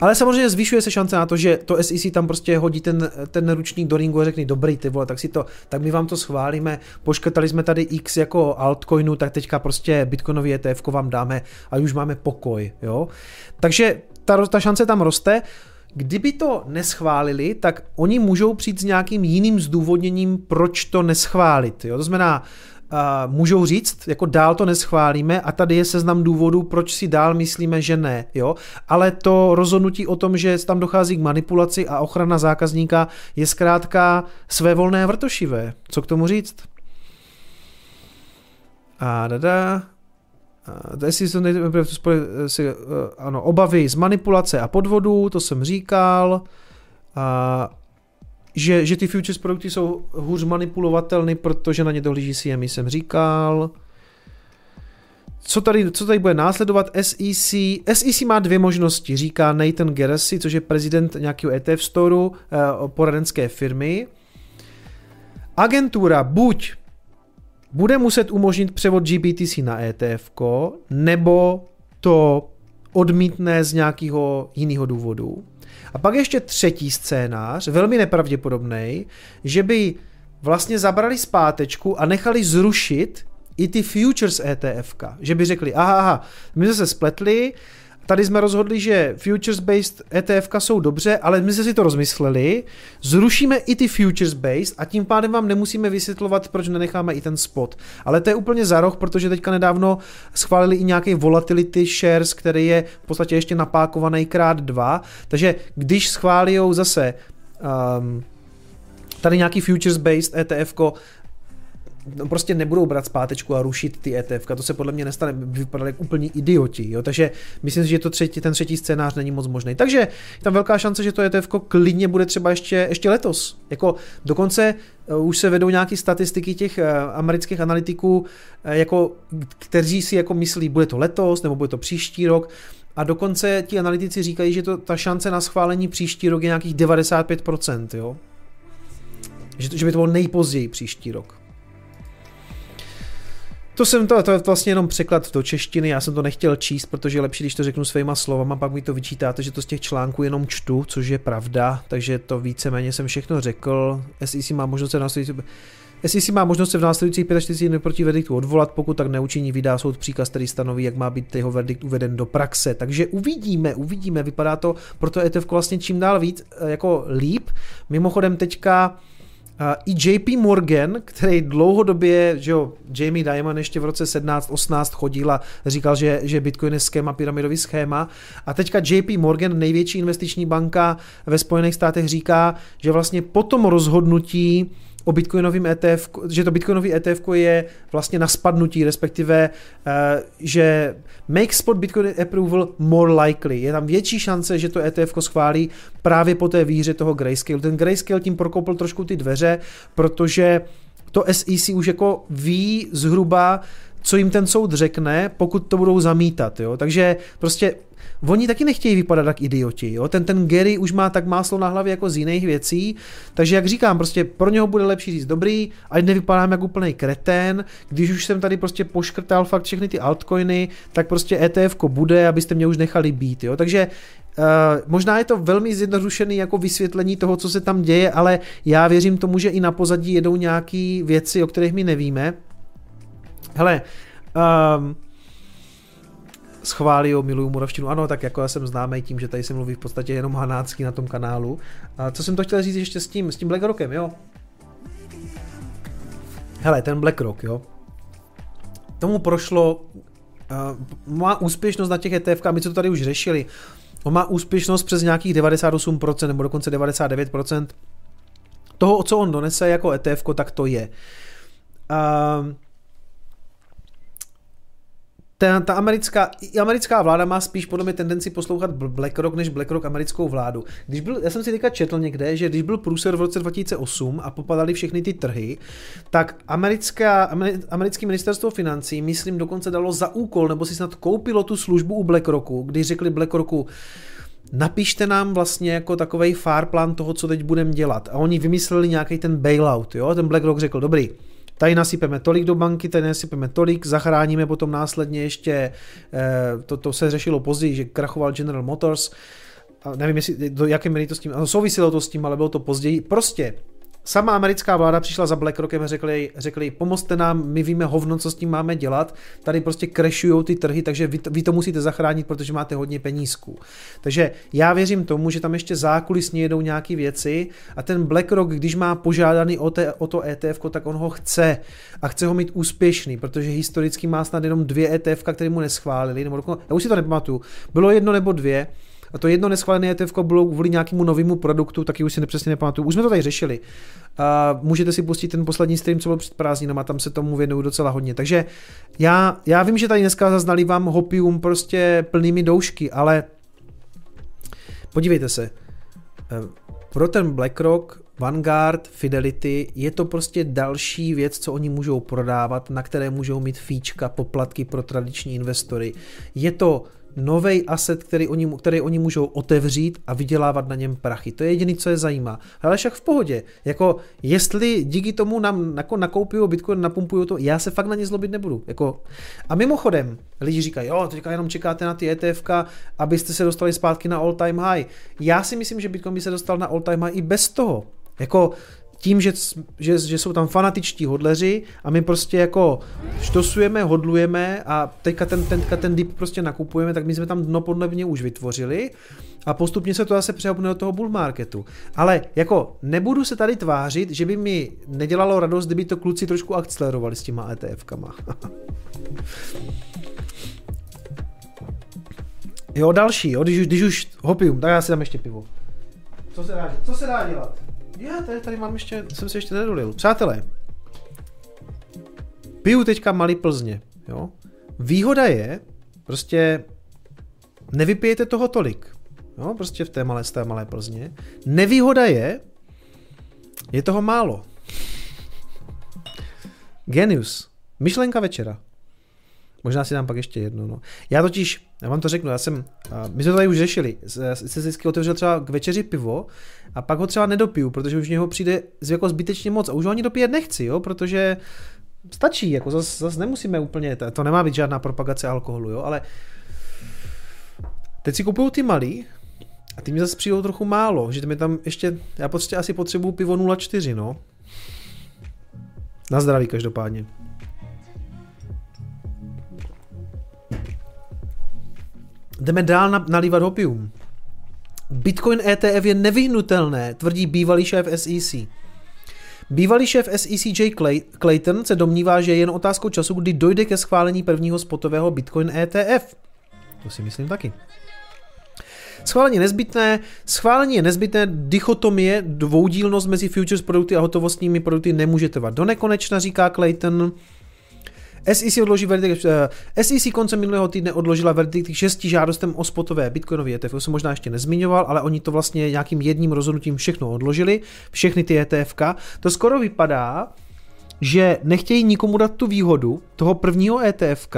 Ale samozřejmě zvyšuje se šance na to, že to SEC tam prostě hodí ten, ten ručník do ringu a řekne, dobrý ty vole, tak si to, tak my vám to schválíme, poškrtali jsme tady X jako altcoinu, tak teďka prostě bitcoinový ETF vám dáme a už máme pokoj, jo. Takže ta, ta šance tam roste. Kdyby to neschválili, tak oni můžou přijít s nějakým jiným zdůvodněním, proč to neschválit. Jo? To znamená, uh, můžou říct, jako dál to neschválíme a tady je seznam důvodů, proč si dál myslíme, že ne. Jo? Ale to rozhodnutí o tom, že tam dochází k manipulaci a ochrana zákazníka je zkrátka své volné vrtošivé. Co k tomu říct? A dada. Jestli to nejde, si, ano, obavy z manipulace a podvodů, to jsem říkal. A že, že ty futures produkty jsou hůř manipulovatelné, protože na ně dohlíží CME, jsem říkal. Co tady, co tady bude následovat? SEC. SEC má dvě možnosti, říká Nathan Gerasi, což je prezident nějakého ETF storu, eh, poradenské firmy. Agentura buď bude muset umožnit převod GBTC na ETF, nebo to odmítne z nějakého jiného důvodu. A pak ještě třetí scénář, velmi nepravděpodobný, že by vlastně zabrali zpátečku a nechali zrušit i ty futures ETF. Že by řekli, aha, aha, my jsme se spletli, Tady jsme rozhodli, že futures-based ETF jsou dobře, ale my jsme si to rozmysleli, zrušíme i ty futures-based a tím pádem vám nemusíme vysvětlovat, proč nenecháme i ten spot. Ale to je úplně za roh, protože teďka nedávno schválili i nějaký volatility shares, který je v podstatě ještě napákovaný krát dva, takže když schválí zase um, tady nějaký futures-based ETF, no prostě nebudou brát zpátečku a rušit ty ETF. To se podle mě nestane, vypadali jak úplní idioti. Jo? Takže myslím si, že to třetí, ten třetí scénář není moc možný. Takže je tam velká šance, že to ETF klidně bude třeba ještě, ještě letos. Jako dokonce uh, už se vedou nějaké statistiky těch uh, amerických analytiků, uh, jako, kteří si jako myslí, bude to letos nebo bude to příští rok. A dokonce ti analytici říkají, že to, ta šance na schválení příští rok je nějakých 95%. Jo? Že, že by to bylo nejpozději příští rok. To jsem to, to je vlastně jenom překlad do češtiny, já jsem to nechtěl číst, protože je lepší, když to řeknu svýma slovama, pak mi to vyčítáte, že to z těch článků jenom čtu, což je pravda, takže to víceméně jsem všechno řekl. SEC má možnost se následující SEC má možnost se v následujících 45 dnů proti verdiktu odvolat, pokud tak neučiní, vydá soud příkaz, který stanoví, jak má být jeho verdikt uveden do praxe. Takže uvidíme, uvidíme, vypadá to proto ETF vlastně čím dál víc eh, jako líp. Mimochodem teďka i JP Morgan, který dlouhodobě, že jo, Jamie Dimon ještě v roce 17-18 chodil a říkal, že, že Bitcoin je schéma, pyramidový schéma. A teďka JP Morgan, největší investiční banka ve Spojených státech, říká, že vlastně po tom rozhodnutí o bitcoinovém ETF, že to bitcoinový ETF je vlastně na spadnutí, respektive, uh, že make spot bitcoin approval more likely. Je tam větší šance, že to ETF schválí právě po té víře toho Grayscale. Ten Grayscale tím prokopl trošku ty dveře, protože to SEC už jako ví zhruba, co jim ten soud řekne, pokud to budou zamítat. Jo? Takže prostě Oni taky nechtějí vypadat jak idioti. Jo? Ten, ten Gary už má tak máslo na hlavě jako z jiných věcí, takže jak říkám, prostě pro něho bude lepší říct dobrý, ať nevypadám jako úplný kretén, když už jsem tady prostě poškrtal fakt všechny ty altcoiny, tak prostě ETF bude, abyste mě už nechali být. Jo? Takže Uh, možná je to velmi zjednodušený jako vysvětlení toho, co se tam děje, ale já věřím tomu, že i na pozadí jedou nějaké věci, o kterých my nevíme. Hele, um, schválí o miluju moravštinu. Ano, tak jako já jsem známý tím, že tady se mluví v podstatě jenom hanácký na tom kanálu. A co jsem to chtěl říct ještě s tím, s tím BlackRockem, jo? Hele, ten BlackRock, jo? Tomu prošlo, uh, má úspěšnost na těch ETF, my to tady už řešili, on má úspěšnost přes nějakých 98% nebo dokonce 99%. Toho, co on donese jako ETF, tak to je. Uh, ta, ta americká, americká vláda má spíš podle mě tendenci poslouchat BlackRock než BlackRock americkou vládu. Když byl, já jsem si teďka četl někde, že když byl průser v roce 2008 a popadali všechny ty trhy, tak americká, americké ministerstvo financí, myslím, dokonce dalo za úkol, nebo si snad koupilo tu službu u BlackRocku, když řekli BlackRocku, napište nám vlastně jako takový far plán toho, co teď budeme dělat. A oni vymysleli nějaký ten bailout, jo? Ten BlackRock řekl, dobrý, Tady nasypeme tolik do banky, tady nasypeme tolik, zachráníme potom následně ještě, eh, to, to se řešilo později, že krachoval General Motors, a nevím, jestli, do jaké míry to s tím, ano, souviselo to s tím, ale bylo to později. Prostě sama americká vláda přišla za BlackRockem a řekli, řekli, pomozte nám, my víme hovno, co s tím máme dělat, tady prostě crashují ty trhy, takže vy to, vy to musíte zachránit, protože máte hodně penízků. Takže já věřím tomu, že tam ještě zákulisně jedou nějaké věci a ten BlackRock, když má požádaný o, te, o to ETF, tak on ho chce a chce ho mít úspěšný, protože historicky má snad jenom dvě ETF, které mu neschválili, nebo dokonce, já už si to nepamatuju, bylo jedno nebo dvě, a to jedno neschválené ETF bylo kvůli nějakému novému produktu, taky už si nepřesně nepamatuju. Už jsme to tady řešili. A můžete si pustit ten poslední stream, co byl před prázdninama, tam se tomu věnuju docela hodně. Takže já, já vím, že tady dneska zaznali vám hopium prostě plnými doušky, ale podívejte se. Eh, pro ten BlackRock Vanguard, Fidelity, je to prostě další věc, co oni můžou prodávat, na které můžou mít fíčka, poplatky pro tradiční investory. Je to nový asset, který oni, který oni můžou otevřít a vydělávat na něm prachy. To je jediné, co je zajímá. Ale však v pohodě. Jako, jestli díky tomu nám jako nakoupí Bitcoin, napumpují to, já se fakt na ně zlobit nebudu. Jako, a mimochodem, lidi říkají, jo, teďka jenom čekáte na ty ETF, abyste se dostali zpátky na all time high. Já si myslím, že Bitcoin by se dostal na all time high i bez toho. Jako tím, že, že, že jsou tam fanatičtí hodleři a my prostě jako štosujeme, hodlujeme a teďka ten, teďka ten dip prostě nakupujeme, tak my jsme tam dno podle mě už vytvořili a postupně se to zase přehopne do toho bull marketu. Ale jako nebudu se tady tvářit, že by mi nedělalo radost, kdyby to kluci trošku akcelerovali s těma ETF-kama. jo, další, jo, když už, když už hopium, tak já si dám ještě pivo. Co se dá, co se dá dělat? Já tady, tady mám ještě, jsem si ještě nedolil. Přátelé, piju teďka malý Plzně, jo. Výhoda je, prostě nevypijete toho tolik, jo, prostě v té malé, té malé Plzně. Nevýhoda je, je toho málo. Genius. Myšlenka večera. Možná si dám pak ještě jedno. No. Já totiž, já vám to řeknu, já jsem, my jsme to tady už řešili, se vždycky otevřel třeba k večeři pivo a pak ho třeba nedopiju, protože už něho přijde jako zbytečně moc a už ho ani dopíjet nechci, jo, protože stačí, jako zase zas nemusíme úplně, to nemá být žádná propagace alkoholu, jo, ale teď si kupuju ty malý a ty mi zase přijdou trochu málo, že mi tam ještě, já prostě asi potřebuju pivo 0,4, no. Na zdraví každopádně. Jdeme dál na, nalívat hopium. Bitcoin ETF je nevyhnutelné, tvrdí bývalý šéf SEC. Bývalý šéf SEC Jay Clayton se domnívá, že je jen otázkou času, kdy dojde ke schválení prvního spotového Bitcoin ETF. To si myslím taky. Schválení je nezbytné, schválení je nezbytné, dichotomie, dvoudílnost mezi futures produkty a hotovostními produkty nemůže trvat do nekonečna, říká Clayton. SEC odloží verdikt, uh, eh, SEC koncem minulého týdne odložila verdikt k šesti žádostem o spotové bitcoinové ETF, jsem možná ještě nezmiňoval, ale oni to vlastně nějakým jedním rozhodnutím všechno odložili, všechny ty ETFK. To skoro vypadá, že nechtějí nikomu dát tu výhodu toho prvního ETFK,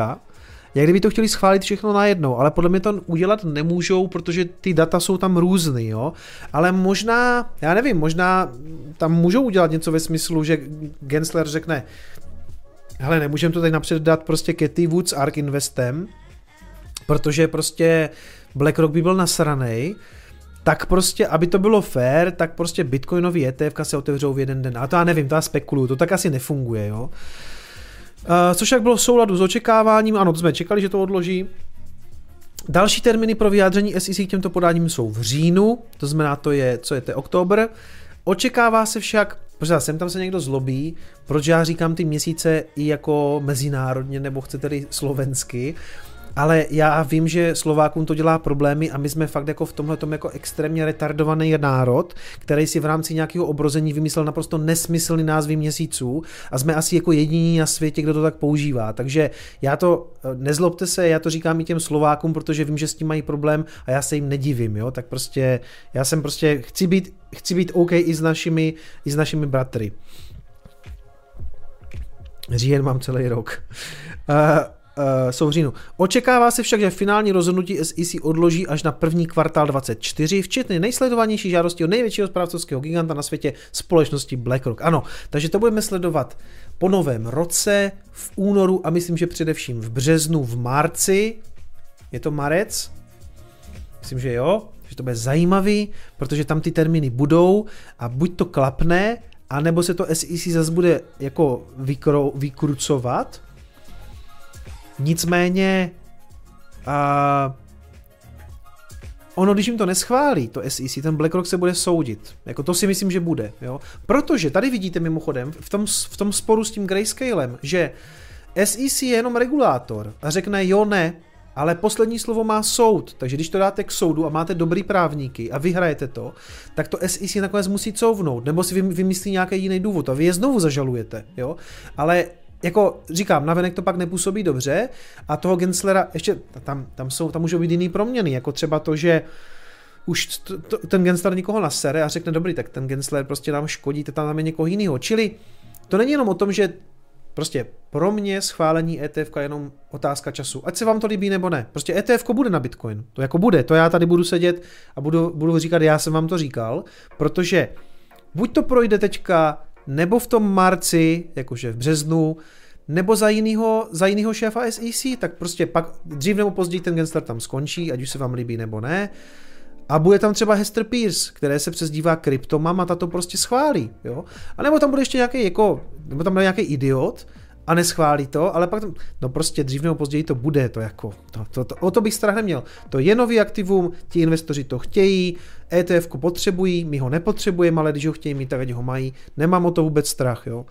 jak kdyby to chtěli schválit všechno najednou, ale podle mě to udělat nemůžou, protože ty data jsou tam různý, jo. Ale možná, já nevím, možná tam můžou udělat něco ve smyslu, že Gensler řekne, hele, nemůžeme to tady napřed dát prostě Katy Woods Ark Investem, protože prostě BlackRock by byl nasranej, tak prostě, aby to bylo fair, tak prostě bitcoinový ETF se otevřou v jeden den. A to já nevím, to já spekuluju, to tak asi nefunguje, jo. Uh, což jak bylo v souladu s očekáváním, ano, to jsme čekali, že to odloží. Další termíny pro vyjádření SEC k těmto podáním jsou v říjnu, to znamená, to je, co je to oktober. Očekává se však, protože sem tam se někdo zlobí, proč já říkám ty měsíce i jako mezinárodně, nebo chcete-li slovensky, ale já vím, že Slovákům to dělá problémy a my jsme fakt jako v tomhle jako extrémně retardovaný národ, který si v rámci nějakého obrození vymyslel naprosto nesmyslný názvy měsíců a jsme asi jako jediní na světě, kdo to tak používá. Takže já to, eh, nezlobte se, já to říkám i těm Slovákům, protože vím, že s tím mají problém a já se jim nedivím, jo, tak prostě já jsem prostě, chci být, chci být OK i s našimi, i s našimi bratry. Říjen mám celý rok. Uh, uh, jsou v říjnu. Očekává se však, že finální rozhodnutí SEC odloží až na první kvartál 24, včetně nejsledovanější žádosti od největšího správcovského giganta na světě společnosti BlackRock. Ano, takže to budeme sledovat po novém roce, v únoru a myslím, že především v březnu, v marci. Je to marec? Myslím, že jo, že to bude zajímavý, protože tam ty termíny budou a buď to klapne, a nebo se to SEC zase bude jako vykro, vykrucovat. Nicméně a ono, když jim to neschválí, to SEC, ten BlackRock se bude soudit. Jako to si myslím, že bude. Jo? Protože tady vidíte mimochodem v tom, v tom sporu s tím grayscalem, že SEC je jenom regulátor a řekne jo, ne, ale poslední slovo má soud, takže když to dáte k soudu a máte dobrý právníky a vyhrajete to, tak to SEC nakonec musí couvnout, nebo si vymyslí nějaký jiný důvod a vy je znovu zažalujete, jo. Ale jako říkám, navenek to pak nepůsobí dobře a toho Genslera, ještě tam, tam, jsou, tam můžou být jiný proměny, jako třeba to, že už to, to, ten Gensler nikoho nasere a řekne, dobrý, tak ten Gensler prostě nám škodí, tam je někoho jiného. Čili to není jenom o tom, že Prostě pro mě schválení ETF je jenom otázka času. Ať se vám to líbí nebo ne. Prostě ETF bude na Bitcoin. To jako bude. To já tady budu sedět a budu, budu říkat, já jsem vám to říkal, protože buď to projde teďka, nebo v tom marci, jakože v březnu, nebo za jinýho, za jinýho šéfa SEC, tak prostě pak dřív nebo později ten Gensler tam skončí, ať už se vám líbí nebo ne. A bude tam třeba Hester Pierce, které se přezdívá Kryptomam a ta to prostě schválí. Jo? A nebo tam bude ještě nějaký, jako, nebo tam bude nějaký idiot a neschválí to, ale pak tam, no prostě dřív nebo později to bude, to jako, to, to, to, o to bych strach neměl. To je nový aktivum, ti investoři to chtějí, ETF potřebují, my ho nepotřebujeme, ale když ho chtějí mít, tak ať ho mají, nemám o to vůbec strach, jo.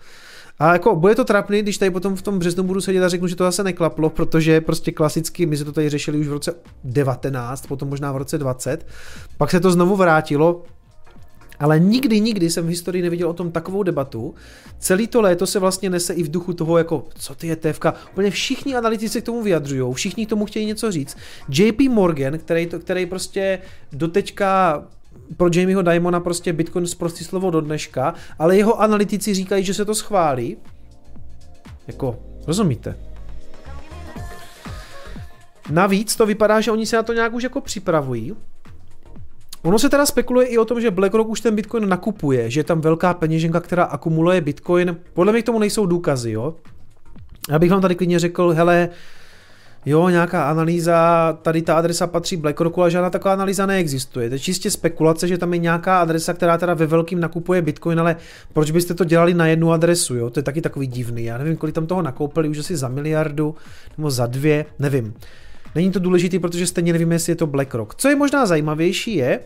A jako bude to trapný, když tady potom v tom březnu budu sedět a řeknu, že to zase neklaplo, protože prostě klasicky, my jsme to tady řešili už v roce 19, potom možná v roce 20, pak se to znovu vrátilo, ale nikdy, nikdy jsem v historii neviděl o tom takovou debatu. Celý to léto se vlastně nese i v duchu toho, jako co ty je TFK. Úplně všichni analytici k tomu vyjadřují, všichni k tomu chtějí něco říct. JP Morgan, který, to, který prostě doteďka pro Jamieho Dimona prostě Bitcoin zprostý slovo do dneška, ale jeho analytici říkají, že se to schválí. Jako, rozumíte? Navíc to vypadá, že oni se na to nějak už jako připravují. Ono se teda spekuluje i o tom, že BlackRock už ten Bitcoin nakupuje, že je tam velká peněženka, která akumuluje Bitcoin. Podle mě k tomu nejsou důkazy, jo. Já bych vám tady klidně řekl, hele, jo, nějaká analýza, tady ta adresa patří BlackRocku, ale žádná taková analýza neexistuje. To je čistě spekulace, že tam je nějaká adresa, která teda ve velkým nakupuje Bitcoin, ale proč byste to dělali na jednu adresu, jo? To je taky takový divný. Já nevím, kolik tam toho nakoupili, už asi za miliardu nebo za dvě, nevím. Není to důležité, protože stejně nevíme, jestli je to BlackRock. Co je možná zajímavější je,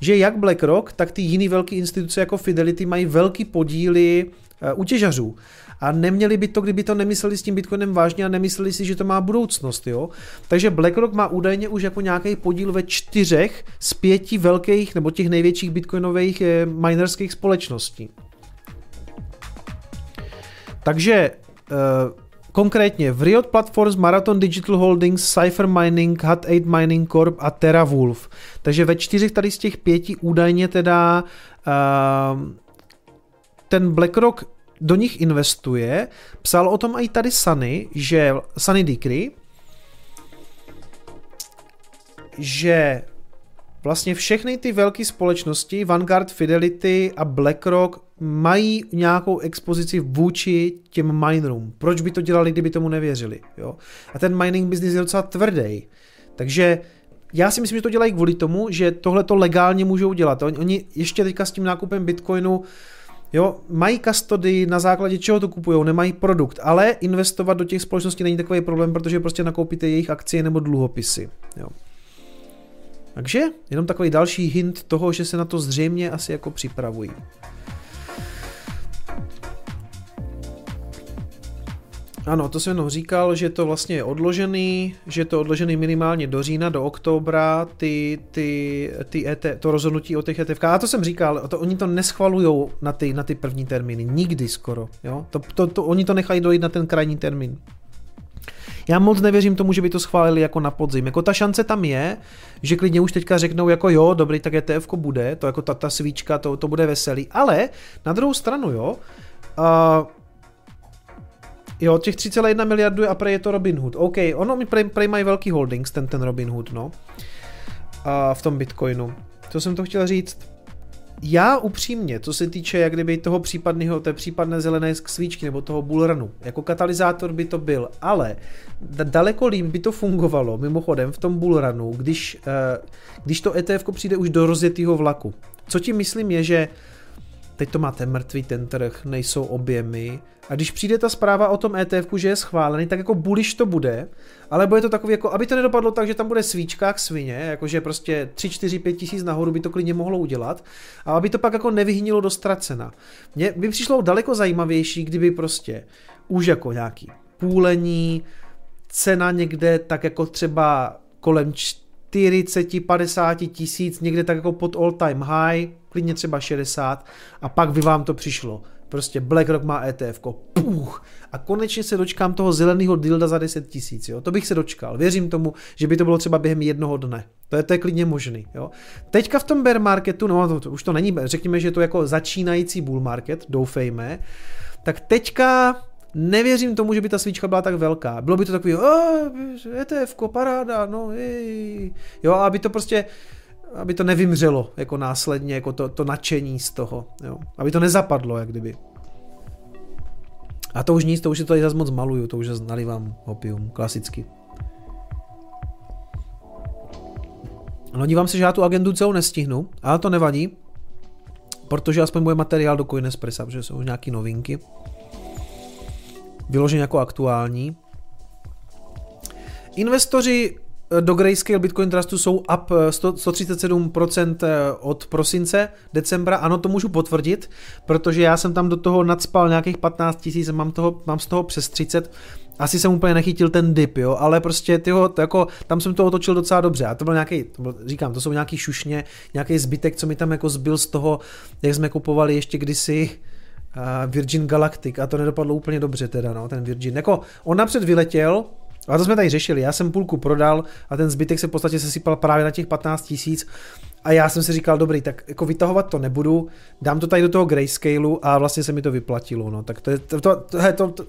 že jak BlackRock, tak ty jiné velké instituce jako Fidelity mají velký podíly eh, u těžařů. A neměli by to, kdyby to nemysleli s tím Bitcoinem vážně a nemysleli si, že to má budoucnost. Jo? Takže BlackRock má údajně už jako nějaký podíl ve čtyřech z pěti velkých nebo těch největších bitcoinových eh, minerských společností. Takže eh, Konkrétně v Riot Platforms, Marathon Digital Holdings, Cypher Mining, Hut 8 Mining Corp a TerraWolf. Takže ve čtyřech tady z těch pěti údajně teda uh, ten BlackRock do nich investuje. Psal o tom i tady Sunny, že Sunny Decree, že vlastně všechny ty velké společnosti, Vanguard, Fidelity a BlackRock mají nějakou expozici vůči těm minerům. Proč by to dělali, kdyby tomu nevěřili? Jo? A ten mining business je docela tvrdý. Takže já si myslím, že to dělají kvůli tomu, že tohle to legálně můžou dělat. Oni, ještě teďka s tím nákupem Bitcoinu Jo, mají kastody, na základě čeho to kupují, nemají produkt, ale investovat do těch společností není takový problém, protože prostě nakoupíte jejich akcie nebo dluhopisy. Jo. Takže jenom takový další hint toho, že se na to zřejmě asi jako připravují. Ano, to jsem jenom říkal, že to vlastně je odložený, že to odložený minimálně do října, do oktobra, ty, ty, ty ET, to rozhodnutí o těch ETFK. A to jsem říkal, to, oni to neschvalují na ty, na ty první termíny, nikdy skoro. Jo? To, to, to, oni to nechají dojít na ten krajní termín. Já moc nevěřím tomu, že by to schválili jako na podzim. Jako ta šance tam je, že klidně už teďka řeknou jako jo, dobrý, tak ETF bude, to jako ta, ta svíčka, to, to bude veselý. Ale na druhou stranu, jo, uh, Jo, těch 3,1 miliardu a prej je to Robinhood. OK, ono mi prej, prej mají velký holdings, ten, ten Robinhood, no. A v tom Bitcoinu. To jsem to chtěl říct. Já upřímně, co se týče jak kdyby toho případného, té případné zelené svíčky nebo toho bullrunu, jako katalyzátor by to byl, ale daleko líp by to fungovalo, mimochodem v tom bullrunu, když, eh, když to ETF přijde už do rozjetého vlaku. Co tím myslím je, že teď to máte mrtvý ten trh, nejsou objemy. A když přijde ta zpráva o tom ETF, že je schválený, tak jako buliš to bude, ale bude to takový, jako, aby to nedopadlo tak, že tam bude svíčka k svině, jakože prostě 3, 4, 5 tisíc nahoru by to klidně mohlo udělat, a aby to pak jako nevyhnilo do ztracena. Mně by přišlo daleko zajímavější, kdyby prostě už jako nějaký půlení, cena někde tak jako třeba kolem 40-50 tisíc, někde tak jako pod all time high, klidně třeba 60 a pak by vám to přišlo. Prostě BlackRock má ETF, puch, a konečně se dočkám toho zeleného dilda za 10 tisíc, jo. To bych se dočkal. Věřím tomu, že by to bylo třeba během jednoho dne. To je, to je klidně možný, jo. Teďka v tom bear marketu, no to, to, už to není, řekněme, že je to jako začínající bull market, doufejme, tak teďka nevěřím tomu, že by ta svíčka byla tak velká. Bylo by to takový, ETF, paráda, no, jej. jo, aby to prostě, aby to nevymřelo jako následně, jako to, to nadšení z toho, jo. aby to nezapadlo, jak kdyby. A to už nic, to už je tady zase moc maluju, to už zase nalivám opium, klasicky. No dívám se, že já tu agendu celou nestihnu, ale to nevadí, protože aspoň bude materiál do Coinespressa, protože jsou už nějaký novinky vyloženě jako aktuální. Investoři eh, do Grayscale Bitcoin Trustu jsou up 137% eh, eh, od prosince, decembra, ano, to můžu potvrdit, protože já jsem tam do toho nadspal nějakých 15 tisíc, mám, toho, mám z toho přes 30, asi jsem úplně nechytil ten dip, jo, ale prostě tyho, to jako, tam jsem to otočil docela dobře. A to byl nějaký, to byl, říkám, to jsou nějaký šušně, nějaký zbytek, co mi tam jako zbyl z toho, jak jsme kupovali ještě kdysi, Virgin Galactic a to nedopadlo úplně dobře teda, no, ten Virgin. Jako, on napřed vyletěl, a to jsme tady řešili, já jsem půlku prodal a ten zbytek se v podstatě sesypal právě na těch 15 tisíc a já jsem si říkal, dobrý, tak jako vytahovat to nebudu, dám to tady do toho grayscaleu a vlastně se mi to vyplatilo, no, tak to je to, to, to, to, to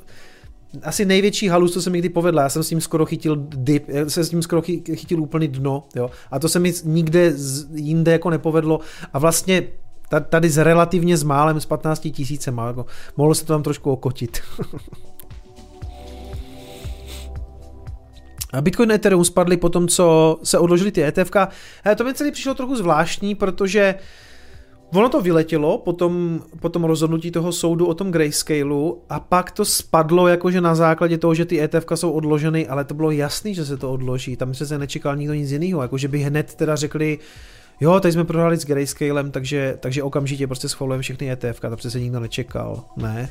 asi největší halus, co se mi kdy povedla. Já jsem s tím skoro chytil dip, já jsem s tím skoro chytil úplný dno, jo. A to se mi nikde jinde jako nepovedlo. A vlastně tady s relativně s málem, s 15 tisícem, jako, mohlo se to tam trošku okotit. Bitcoin a Ethereum spadly po tom, co se odložili ty ETFK. to mi celý přišlo trochu zvláštní, protože ono to vyletělo po tom, po tom rozhodnutí toho soudu o tom grayscaleu a pak to spadlo jakože na základě toho, že ty ETFK jsou odloženy, ale to bylo jasný, že se to odloží. Tam se nečekal nikdo nic jiného, jakože by hned teda řekli, jo, tady jsme prohráli s Grayscalem, takže, takže okamžitě prostě schvalujeme všechny ETF, to přece nikdo nečekal, ne?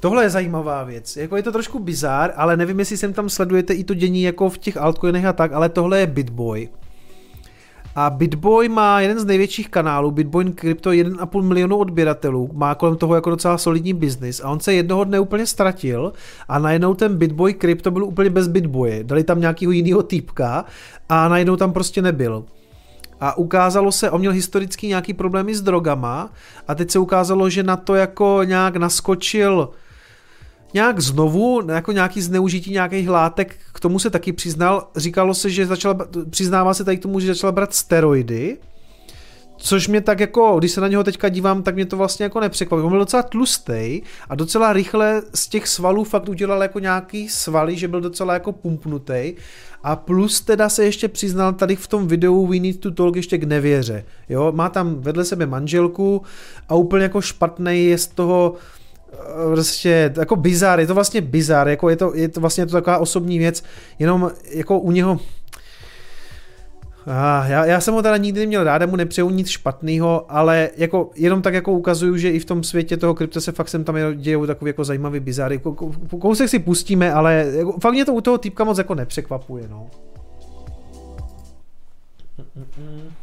Tohle je zajímavá věc. Jako je to trošku bizár, ale nevím, jestli sem tam sledujete i to dění jako v těch altcoinech a tak, ale tohle je Bitboy. A Bitboy má jeden z největších kanálů, Bitboy Crypto, 1,5 milionu odběratelů, má kolem toho jako docela solidní biznis a on se jednoho dne úplně ztratil a najednou ten Bitboy Crypto byl úplně bez Bitboye. Dali tam nějakého jiného týpka a najednou tam prostě nebyl. A ukázalo se, on měl historicky nějaký problémy s drogama a teď se ukázalo, že na to jako nějak naskočil nějak znovu, jako nějaký zneužití nějakých látek, k tomu se taky přiznal. Říkalo se, že začal, přiznává se tady k tomu, že začal brát steroidy, Což mě tak jako, když se na něho teďka dívám, tak mě to vlastně jako nepřekvapilo. On byl docela tlustý a docela rychle z těch svalů fakt udělal jako nějaký svaly, že byl docela jako pumpnutý. A plus teda se ještě přiznal tady v tom videu We Need to Talk ještě k nevěře. Jo, má tam vedle sebe manželku a úplně jako špatný je z toho, prostě jako bizar, je to vlastně bizar, jako je to, je to vlastně to taková osobní věc, jenom jako u něho Ah, já, já jsem ho teda nikdy neměl rád, mu nepřeju nic špatného, ale jako, jenom tak jako ukazuju, že i v tom světě toho krypta se fakt sem tam dějou takový jako zajímavý bizary. Kousek si pustíme, ale jako, fakt mě to u toho týpka moc jako nepřekvapuje, no. Mm-mm.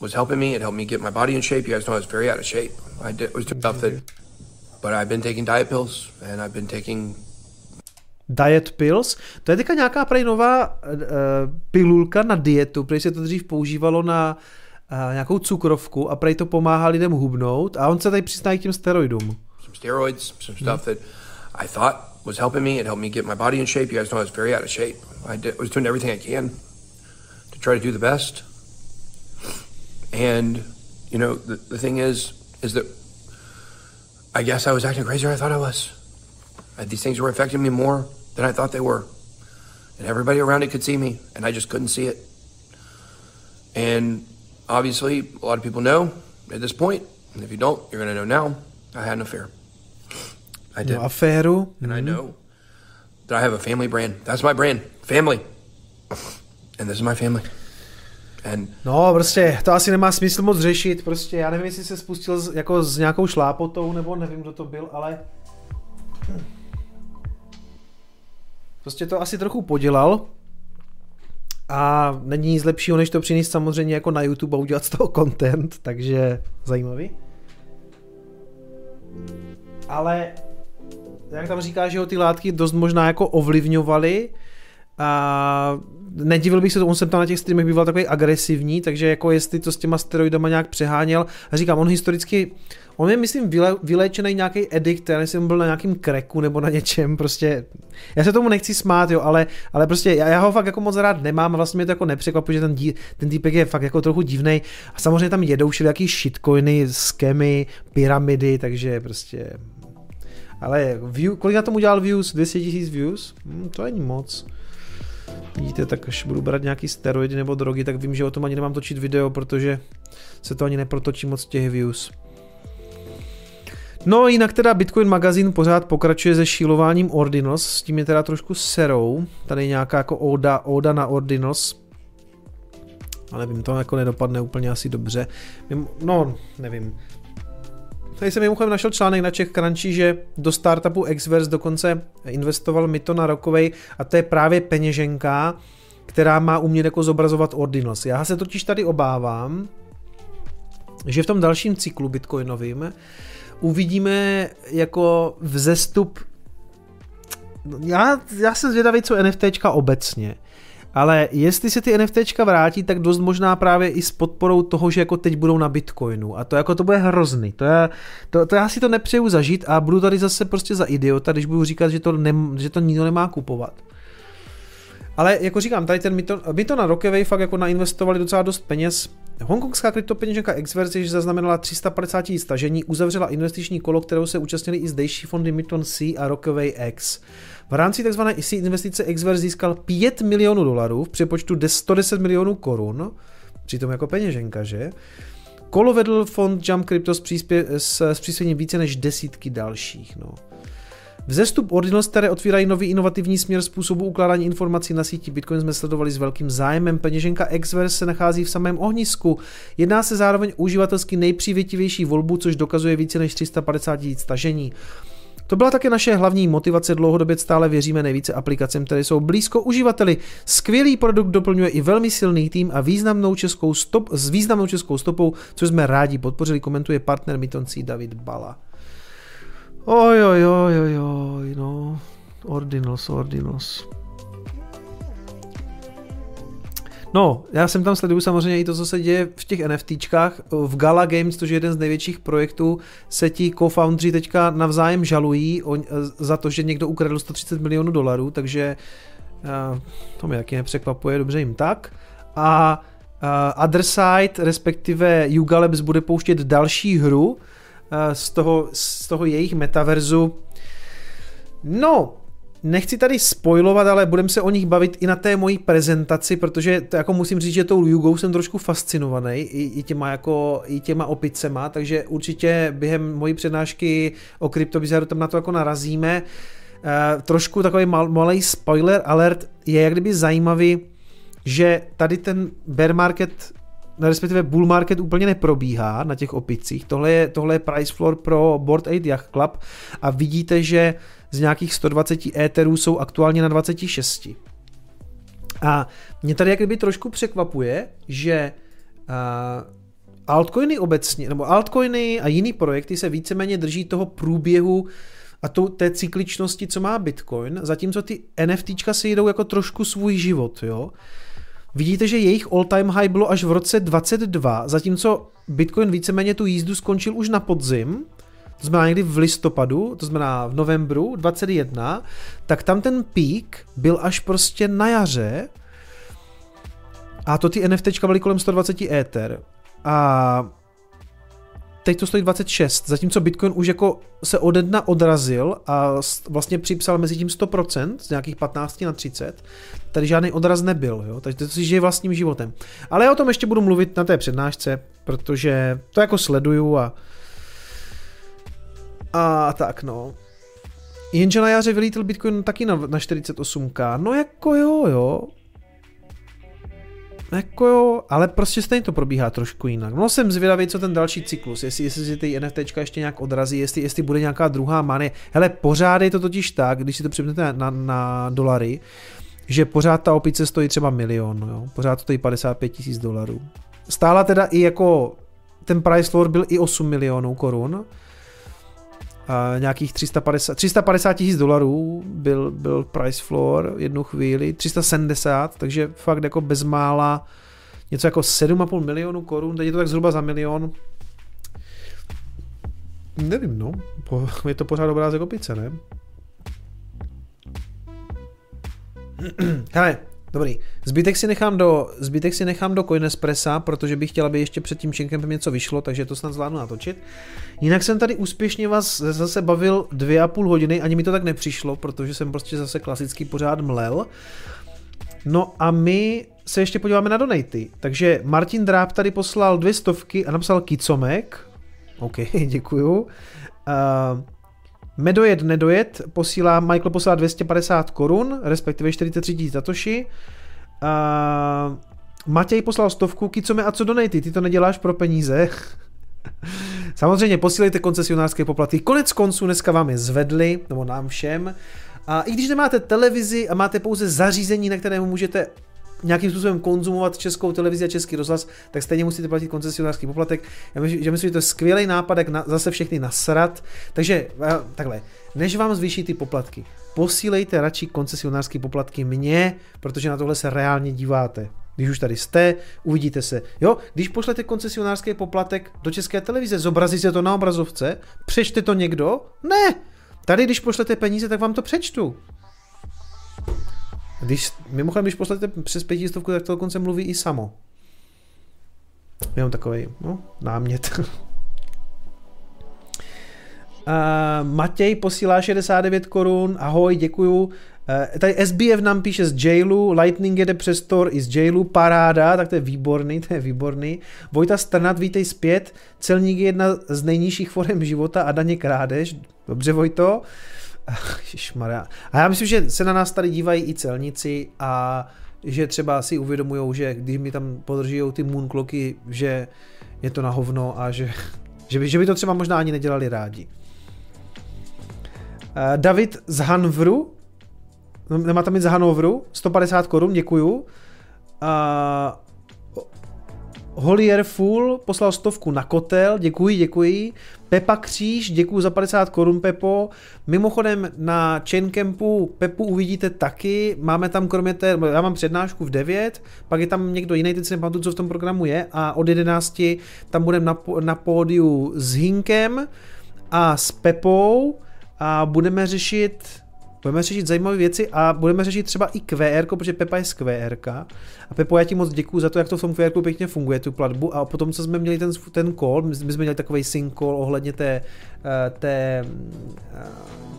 Was helping me. It helped me get my body in shape. You guys know I was very out of shape. I did, was doing stuff that, but I've been taking diet pills and I've been taking Diet pills. To je teďka nějaká prej nová uh, pilulka na dietu, prej se to dřív používalo na uh, nějakou cukrovku a prej to pomáhá lidem hubnout a on se tady přizná k těm steroidům. Some steroids, some stuff hmm. that I thought was helping me. It helped me get my body in shape. You guys know I was very out of shape. I did, was doing everything I can to try to do the best. And, you know, the, the thing is, is that I guess I was acting crazier than I thought I was. Uh, these things were affecting me more than I thought they were. and everybody around it could see me, and I just couldn't see it. And obviously, a lot of people know at this point, and if you don't, you're going to know now. I had an affair. I did. No, aféru. and I mm-hmm. know that I have a family brand. That's my brand, family. And this is my family. And No, prostě to asi nemá smysl moc řešit, prostě já nevím, jestli se spustil s, jako s nějakou šlápotou, nebo nevím, kdo to byl, ale prostě to asi trochu podělal a není nic lepšího, než to přinést samozřejmě jako na YouTube a udělat z toho content, takže zajímavý. Ale jak tam říká, že ho ty látky dost možná jako ovlivňovaly a nedivil bych se, on jsem tam na těch streamech býval takový agresivní, takže jako jestli to s těma steroidama nějak přeháněl. A říkám, on historicky, on je myslím vyle, vyléčený nějaký edikt, já nevím, byl na nějakým kreku nebo na něčem, prostě, já se tomu nechci smát, jo, ale, ale prostě já, já ho fakt jako moc rád nemám a vlastně mě to jako nepřekvapuje, že ten, dí, ten týpek je fakt jako trochu divný a samozřejmě tam jedou všelijaký shitcoiny, skemy, pyramidy, takže prostě ale view, kolik na tom udělal views? 200 000 views? Hm, to není moc. Vidíte, tak až budu brát nějaký steroidy nebo drogy, tak vím, že o tom ani nemám točit video, protože se to ani neprotočí moc těch views. No jinak teda Bitcoin magazín pořád pokračuje se šílováním Ordinos, s tím je teda trošku serou. Tady je nějaká jako oda, oda na Ordinos. Ale nevím, to jako nedopadne úplně asi dobře. No, nevím. Tady jsem mimochodem našel článek na Czech Crunchy, že do startupu Xverse dokonce investoval Mito na rokovej a to je právě peněženka, která má umět jako zobrazovat Ordinos. Já se totiž tady obávám, že v tom dalším cyklu bitcoinovým uvidíme jako vzestup já, já jsem zvědavý, co NFTčka obecně. Ale jestli se ty NFTčka vrátí, tak dost možná právě i s podporou toho, že jako teď budou na Bitcoinu. A to jako to bude hrozný. To, já, to, to já si to nepřeju zažít a budu tady zase prostě za idiota, když budu říkat, že to, ne, že to nikdo nemá kupovat. Ale jako říkám, tady ten Mito, Mito na Rockaway fakt jako nainvestovali docela dost peněz. Hongkongská kryptopeněženka Xverse, jež zaznamenala 350 tisíc stažení, uzavřela investiční kolo, kterou se účastnili i zdejší fondy Miton C a Rockaway X. V rámci tzv. IC investice Xverse získal 5 milionů dolarů v přepočtu 110 milionů korun, přitom jako peněženka, že? Kolo vedl fond Jump Crypto s, příspě- s, s více než desítky dalších. No. Vzestup Ordinals, které otvírají nový inovativní směr způsobu ukládání informací na síti Bitcoin, jsme sledovali s velkým zájmem. Peněženka Xverse se nachází v samém ohnisku. Jedná se zároveň uživatelsky nejpřívětivější volbu, což dokazuje více než 350 tisíc stažení. To byla také naše hlavní motivace, dlouhodobě stále věříme nejvíce aplikacím, které jsou blízko uživateli. Skvělý produkt doplňuje i velmi silný tým a významnou českou stop, s významnou českou stopou, což jsme rádi podpořili, komentuje partner Mitoncí David Bala. Oj, oj, oj, oj, oj, no. Ordinals, Ordinals. No, já jsem tam sleduju samozřejmě i to, co se děje v těch NFTčkách. V Gala Games, což je jeden z největších projektů, se ti co-foundři teďka navzájem žalují o, za to, že někdo ukradl 130 milionů dolarů, takže uh, to mě taky nepřekvapuje, dobře jim tak. A uh, Other Side, respektive Yuga Labs bude pouštět další hru z, toho, z toho jejich metaverzu. No, Nechci tady spoilovat, ale budeme se o nich bavit i na té mojí prezentaci, protože to jako musím říct, že tou Jugou jsem trošku fascinovaný i, i, těma, jako, i těma opicema, takže určitě během mojí přednášky o kryptobizaru tam na to jako narazíme. Uh, trošku takový mal, malý spoiler alert je jak kdyby zajímavý, že tady ten bear market respektive bull market úplně neprobíhá na těch opicích. Tohle je, tohle je price floor pro Board 8 Yacht Club a vidíte, že z nějakých 120 éterů jsou aktuálně na 26. A mě tady jak kdyby trošku překvapuje, že uh, altcoiny obecně, nebo altcoiny a jiný projekty se víceméně drží toho průběhu a to, té cykličnosti, co má Bitcoin, zatímco ty NFTčka si jedou jako trošku svůj život, jo. Vidíte, že jejich all-time high bylo až v roce 22, zatímco Bitcoin víceméně tu jízdu skončil už na podzim, to znamená někdy v listopadu, to znamená v novembru 21, tak tam ten pík byl až prostě na jaře a to ty NFTčka byly kolem 120 Ether. A teď to stojí 26, zatímco Bitcoin už jako se ode dna odrazil a vlastně připsal mezi tím 100% z nějakých 15 na 30. Tady žádný odraz nebyl, jo? takže to si žije vlastním životem. Ale já o tom ještě budu mluvit na té přednášce, protože to jako sleduju a a tak no. Jenže na jaře vylítil Bitcoin taky na, na 48k. No jako jo, jo. Jako jo, ale prostě stejně to probíhá trošku jinak. No jsem zvědavý, co ten další cyklus, jestli, jestli si ty NFTčka ještě nějak odrazí, jestli, jestli bude nějaká druhá many. Hele, pořád je to totiž tak, když si to připnete na, na, na dolary, že pořád ta opice stojí třeba milion, jo? pořád to stojí 55 tisíc dolarů. Stála teda i jako, ten price floor byl i 8 milionů korun, nějakých 350, 350 tisíc dolarů byl, byl price floor jednu chvíli, 370, takže fakt jako bezmála něco jako 7,5 milionů korun, teď je to tak zhruba za milion. Nevím, no, je to pořád obrázek opice, ne? Hele, Dobrý. Zbytek si nechám do, zbytek si nechám do Coinespressa, protože bych chtěl, aby ještě před tím Čenkem něco vyšlo, takže to snad zvládnu natočit. Jinak jsem tady úspěšně vás zase bavil dvě a půl hodiny, ani mi to tak nepřišlo, protože jsem prostě zase klasický pořád mlel. No a my se ještě podíváme na donaty. Takže Martin Dráb tady poslal dvě stovky a napsal kicomek. OK, děkuju. Uh, Medojet nedojet posílá, Michael posílá 250 korun, respektive 43 tisíc satoshi. Uh, Matěj poslal stovku, mi a co donaty, ty to neděláš pro peníze. Samozřejmě posílejte koncesionářské poplatky. Konec konců dneska vám je zvedli, nebo nám všem. A i když nemáte televizi a máte pouze zařízení, na kterém můžete nějakým způsobem konzumovat českou televizi a český rozhlas, tak stejně musíte platit koncesionářský poplatek. Já myslím, že, myslím, že to je skvělý nápad, jak na, zase všechny nasrat. Takže takhle, než vám zvýší ty poplatky, posílejte radši koncesionářské poplatky mně, protože na tohle se reálně díváte. Když už tady jste, uvidíte se. Jo, když pošlete koncesionářský poplatek do české televize, zobrazí se to na obrazovce, přečte to někdo? Ne! Tady, když pošlete peníze, tak vám to přečtu. Když, mimochodem, když pošlete přes pětistovku, tak to dokonce mluví i samo. Jenom takový no, námět. Uh, Matěj posílá 69 korun, ahoj, děkuju. Uh, tady SBF nám píše z jailu, Lightning jede přes Tor i z jailu, paráda, tak to je výborný, to je výborný. Vojta Strnat, vítej zpět, celník je jedna z nejnižších forem života a daně krádež. Dobře, Vojto. Uh, Ježišmarja. A já myslím, že se na nás tady dívají i celníci a že třeba si uvědomují, že když mi tam podrží ty moonclocky, že je to na hovno a že, že, by, že by to třeba možná ani nedělali rádi. Uh, David z Hanvru, no, nemá tam mít z Hanovru, 150 korun, děkuju. Uh, Holier Full poslal stovku na kotel, děkuji, děkuji. Pepa Kříž, děkuji za 50 korun Pepo. Mimochodem na Chaincampu Pepu uvidíte taky, máme tam kromě té, já mám přednášku v 9, pak je tam někdo jiný, teď si nepamatuju, co v tom programu je a od 11 tam budeme na, na pódiu s Hinkem a s Pepou a budeme řešit Budeme řešit zajímavé věci a budeme řešit třeba i QR, protože Pepa je z QR. A Pepo, já ti moc děkuji za to, jak to v tom QR pěkně funguje, tu platbu. A potom, co jsme měli ten, ten call, my jsme měli takový sync call ohledně té, eh, té, eh,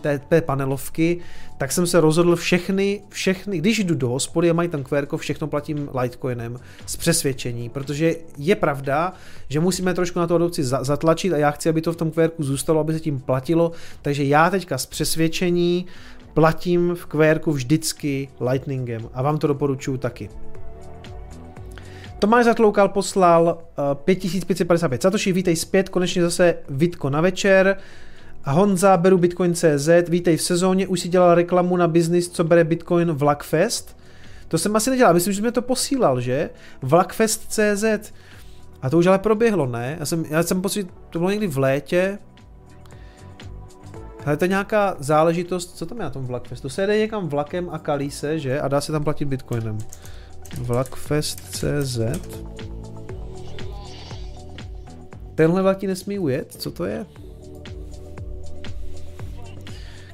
té, té panelovky, tak jsem se rozhodl všechny, všechny, když jdu do hospody a mají tam QR, všechno platím Litecoinem z přesvědčení, protože je pravda, že musíme trošku na to adopci zatlačit a já chci, aby to v tom QR zůstalo, aby se tím platilo, takže já teďka z přesvědčení platím v QR vždycky Lightningem a vám to doporučuji taky. Tomáš Zatloukal poslal uh, 5555 Satoshi, vítej zpět, konečně zase Vitko na večer. Honza, beru Bitcoin.cz, vítej v sezóně, už si dělal reklamu na biznis, co bere Bitcoin Vlakfest. To jsem asi nedělal, myslím, že mi to posílal, že? Vlakfest.cz. A to už ale proběhlo, ne? Já jsem, já jsem pocit, to bylo někdy v létě, ale to je nějaká záležitost, co tam je na tom Vlakfestu? Se jede někam vlakem a kalí se, že? A dá se tam platit bitcoinem. Vlakfest.cz Tenhle vlak nesmí ujet? Co to je?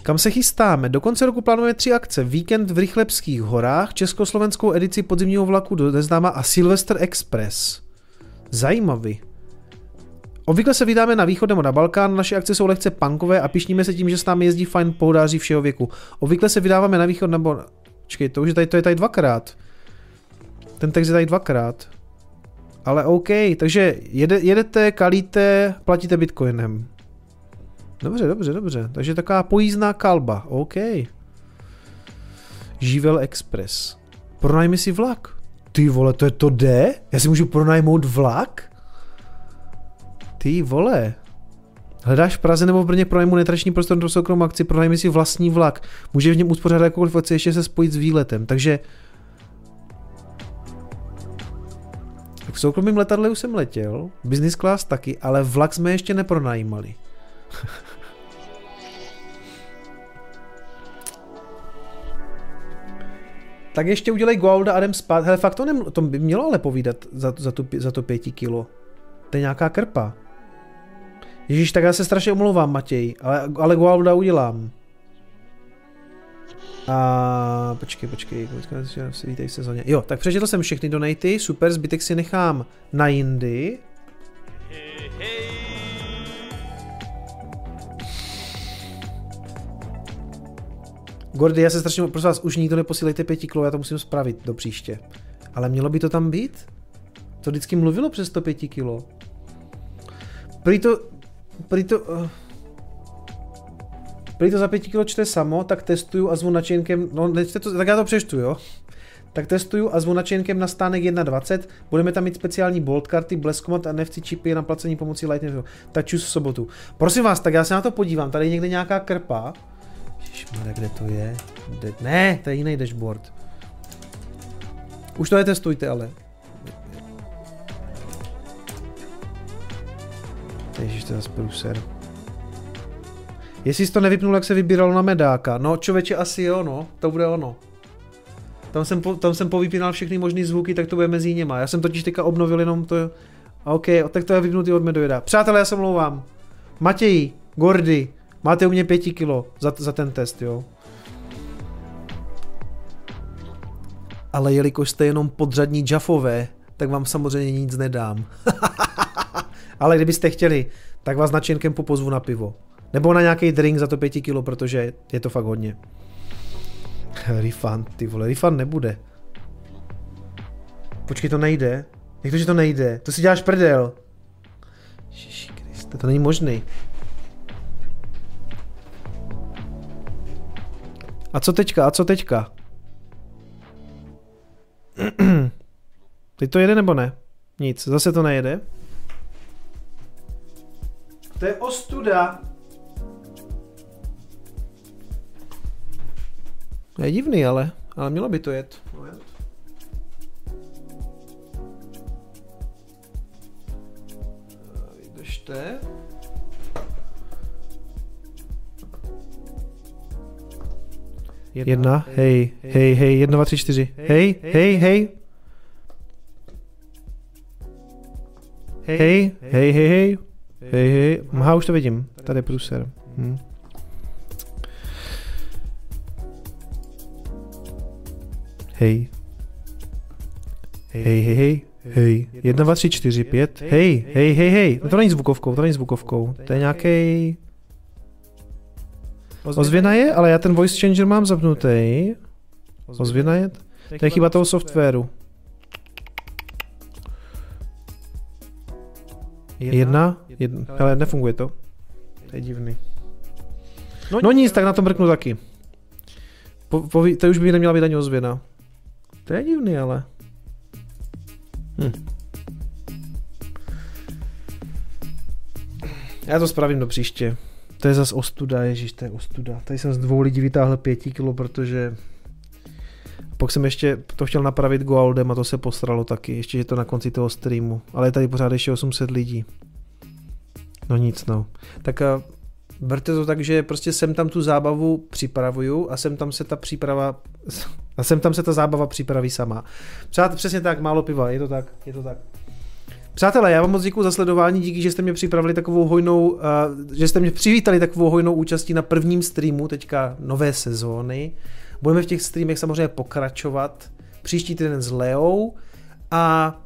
Kam se chystáme? Do konce roku plánujeme tři akce. Víkend v Rychlebských horách, československou edici podzimního vlaku do Neznáma a Silvester Express. Zajímavý. Obvykle se vydáme na východ nebo na Balkán, naše akce jsou lehce punkové a pišníme se tím, že s námi jezdí fajn pohodáři všeho věku. Obvykle se vydáváme na východ nebo... Čekej, to už je tady, to je tady dvakrát. Ten text je tady dvakrát. Ale OK, takže jede, jedete, kalíte, platíte bitcoinem. Dobře, dobře, dobře. Takže taková pojízdná kalba. OK. Živel Express. Pronajmi si vlak. Ty vole, to je to jde? Já si můžu pronajmout vlak? Ty vole. Hledáš v Praze nebo v Brně pronajmu netrační prostor pro soukromou akci, pronajmi si vlastní vlak. Může v něm uspořádat jakoukoliv akci, ještě se spojit s výletem. Takže v soukromém letadle už jsem letěl, business class taky, ale vlak jsme ještě nepronajímali. tak ještě udělej Goalda a jdem spát. Hele, fakt to, nem, to by mělo ale povídat za, za, tu, za to pěti kilo. To je nějaká krpa. Ježíš, tak já se strašně omlouvám, Matěj, ale, ale Goalda udělám. A počkej, počkej, vítej v sezóně. Jo, tak přečetl jsem všechny donaty, super, zbytek si nechám na jindy. Gordy, já se strašně, prosím vás, už nikdo neposílejte pěti kilo, já to musím spravit do příště. Ale mělo by to tam být? To vždycky mluvilo přes to pěti kilo. Prý to, prý to, uh, prý to za pěti kilo čte samo, tak testuju a zvu načínkem, no to, tak já to přeštu, jo. Tak testuju a zvu načínkem na stánek 1.20, budeme tam mít speciální bolt karty, bleskomat a NFC čipy na placení pomocí Lightning, tak čus v sobotu. Prosím vás, tak já se na to podívám, tady je někde nějaká krpa, Ježišmarja, kde to je? De- ne, to je jiný dashboard. Už to netestujte, ale. Ježiš, to je zase průser. Jestli jsi to nevypnul, jak se vybíralo na medáka. No, člověče, asi jo, no. To bude ono. Tam jsem, po, tam jsem povypínal všechny možné zvuky, tak to bude mezi něma. Já jsem totiž teďka obnovil jenom to... OK, tak to je vypnutý od Medojeda. Přátelé, já se mlouvám. Matěj, Gordy, Máte u mě pěti kilo za, za ten test, jo. Ale jelikož jste jenom podřadní Jaffové, tak vám samozřejmě nic nedám. Ale kdybyste chtěli, tak vás na Čenkempu pozvu na pivo. Nebo na nějaký drink za to pěti kilo, protože je to fakt hodně. refund, ty vole, refund nebude. Počkej, to nejde. Jak to, že to nejde? To si děláš prdel. Ježiši Kriste, to není možný. A co teďka? A co teďka? Teď to jede nebo ne? Nic, zase to nejede. To je ostuda. To je divný, ale, ale mělo by to jet. Vydržte. Jedna, hej, hej, hej, jedna, dva, tři, čtyři. Hej, hej, hej. Hej, hej, hej, hej. Hej, hej. Aha, už to vidím. Tady je průser. Hm. Hej. Hej, hej, hej. Hej. Jedna, dva, tři, čtyři, pět. Hej, hej, hej, hej. No to není zvukovkou, to není zvukovkou. To je nějaký Ozvěna je, ale já ten voice changer mám zapnutý. Ozvěna je? To je chyba toho softwaru. Jedna? Jedna. Ale nefunguje to. To je divný. No, no nic, tak na to mrknu taky. Po, po, to už by neměla být ani ozvěna. To je divný, ale. Hm. Já to spravím do příště. To je zase ostuda, ježíš, to je ostuda. Tady jsem z dvou lidí vytáhl pěti kilo, protože pak jsem ještě to chtěl napravit Goaldem a to se posralo taky, ještě je to na konci toho streamu. Ale je tady pořád ještě 800 lidí. No nic no. Tak a berte to tak, že prostě sem tam tu zábavu připravuju a sem tam se ta příprava a sem tam se ta zábava připraví sama. Přátel, přesně tak, málo piva, je to tak, je to tak. Přátelé, já vám moc děkuji za sledování, díky, že jste mě připravili takovou hojnou, uh, že jste mě přivítali takovou hojnou účastí na prvním streamu teďka nové sezóny. Budeme v těch streamech samozřejmě pokračovat. Příští týden s Leou a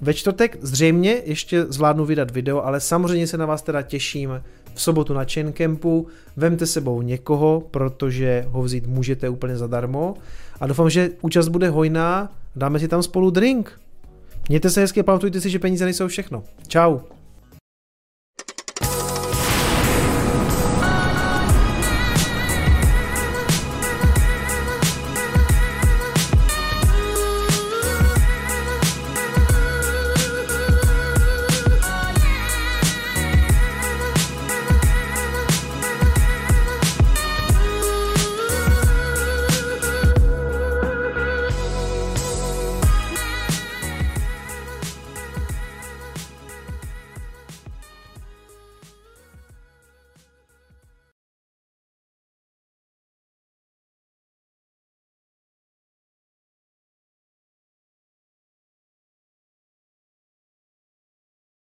Ve čtvrtek zřejmě ještě zvládnu vydat video, ale samozřejmě se na vás teda těším v sobotu na Chain Campu. Vemte sebou někoho, protože ho vzít můžete úplně zadarmo. A doufám, že účast bude hojná. Dáme si tam spolu drink. Mějte se hezky pamatujte si, že peníze nejsou všechno. Ciao.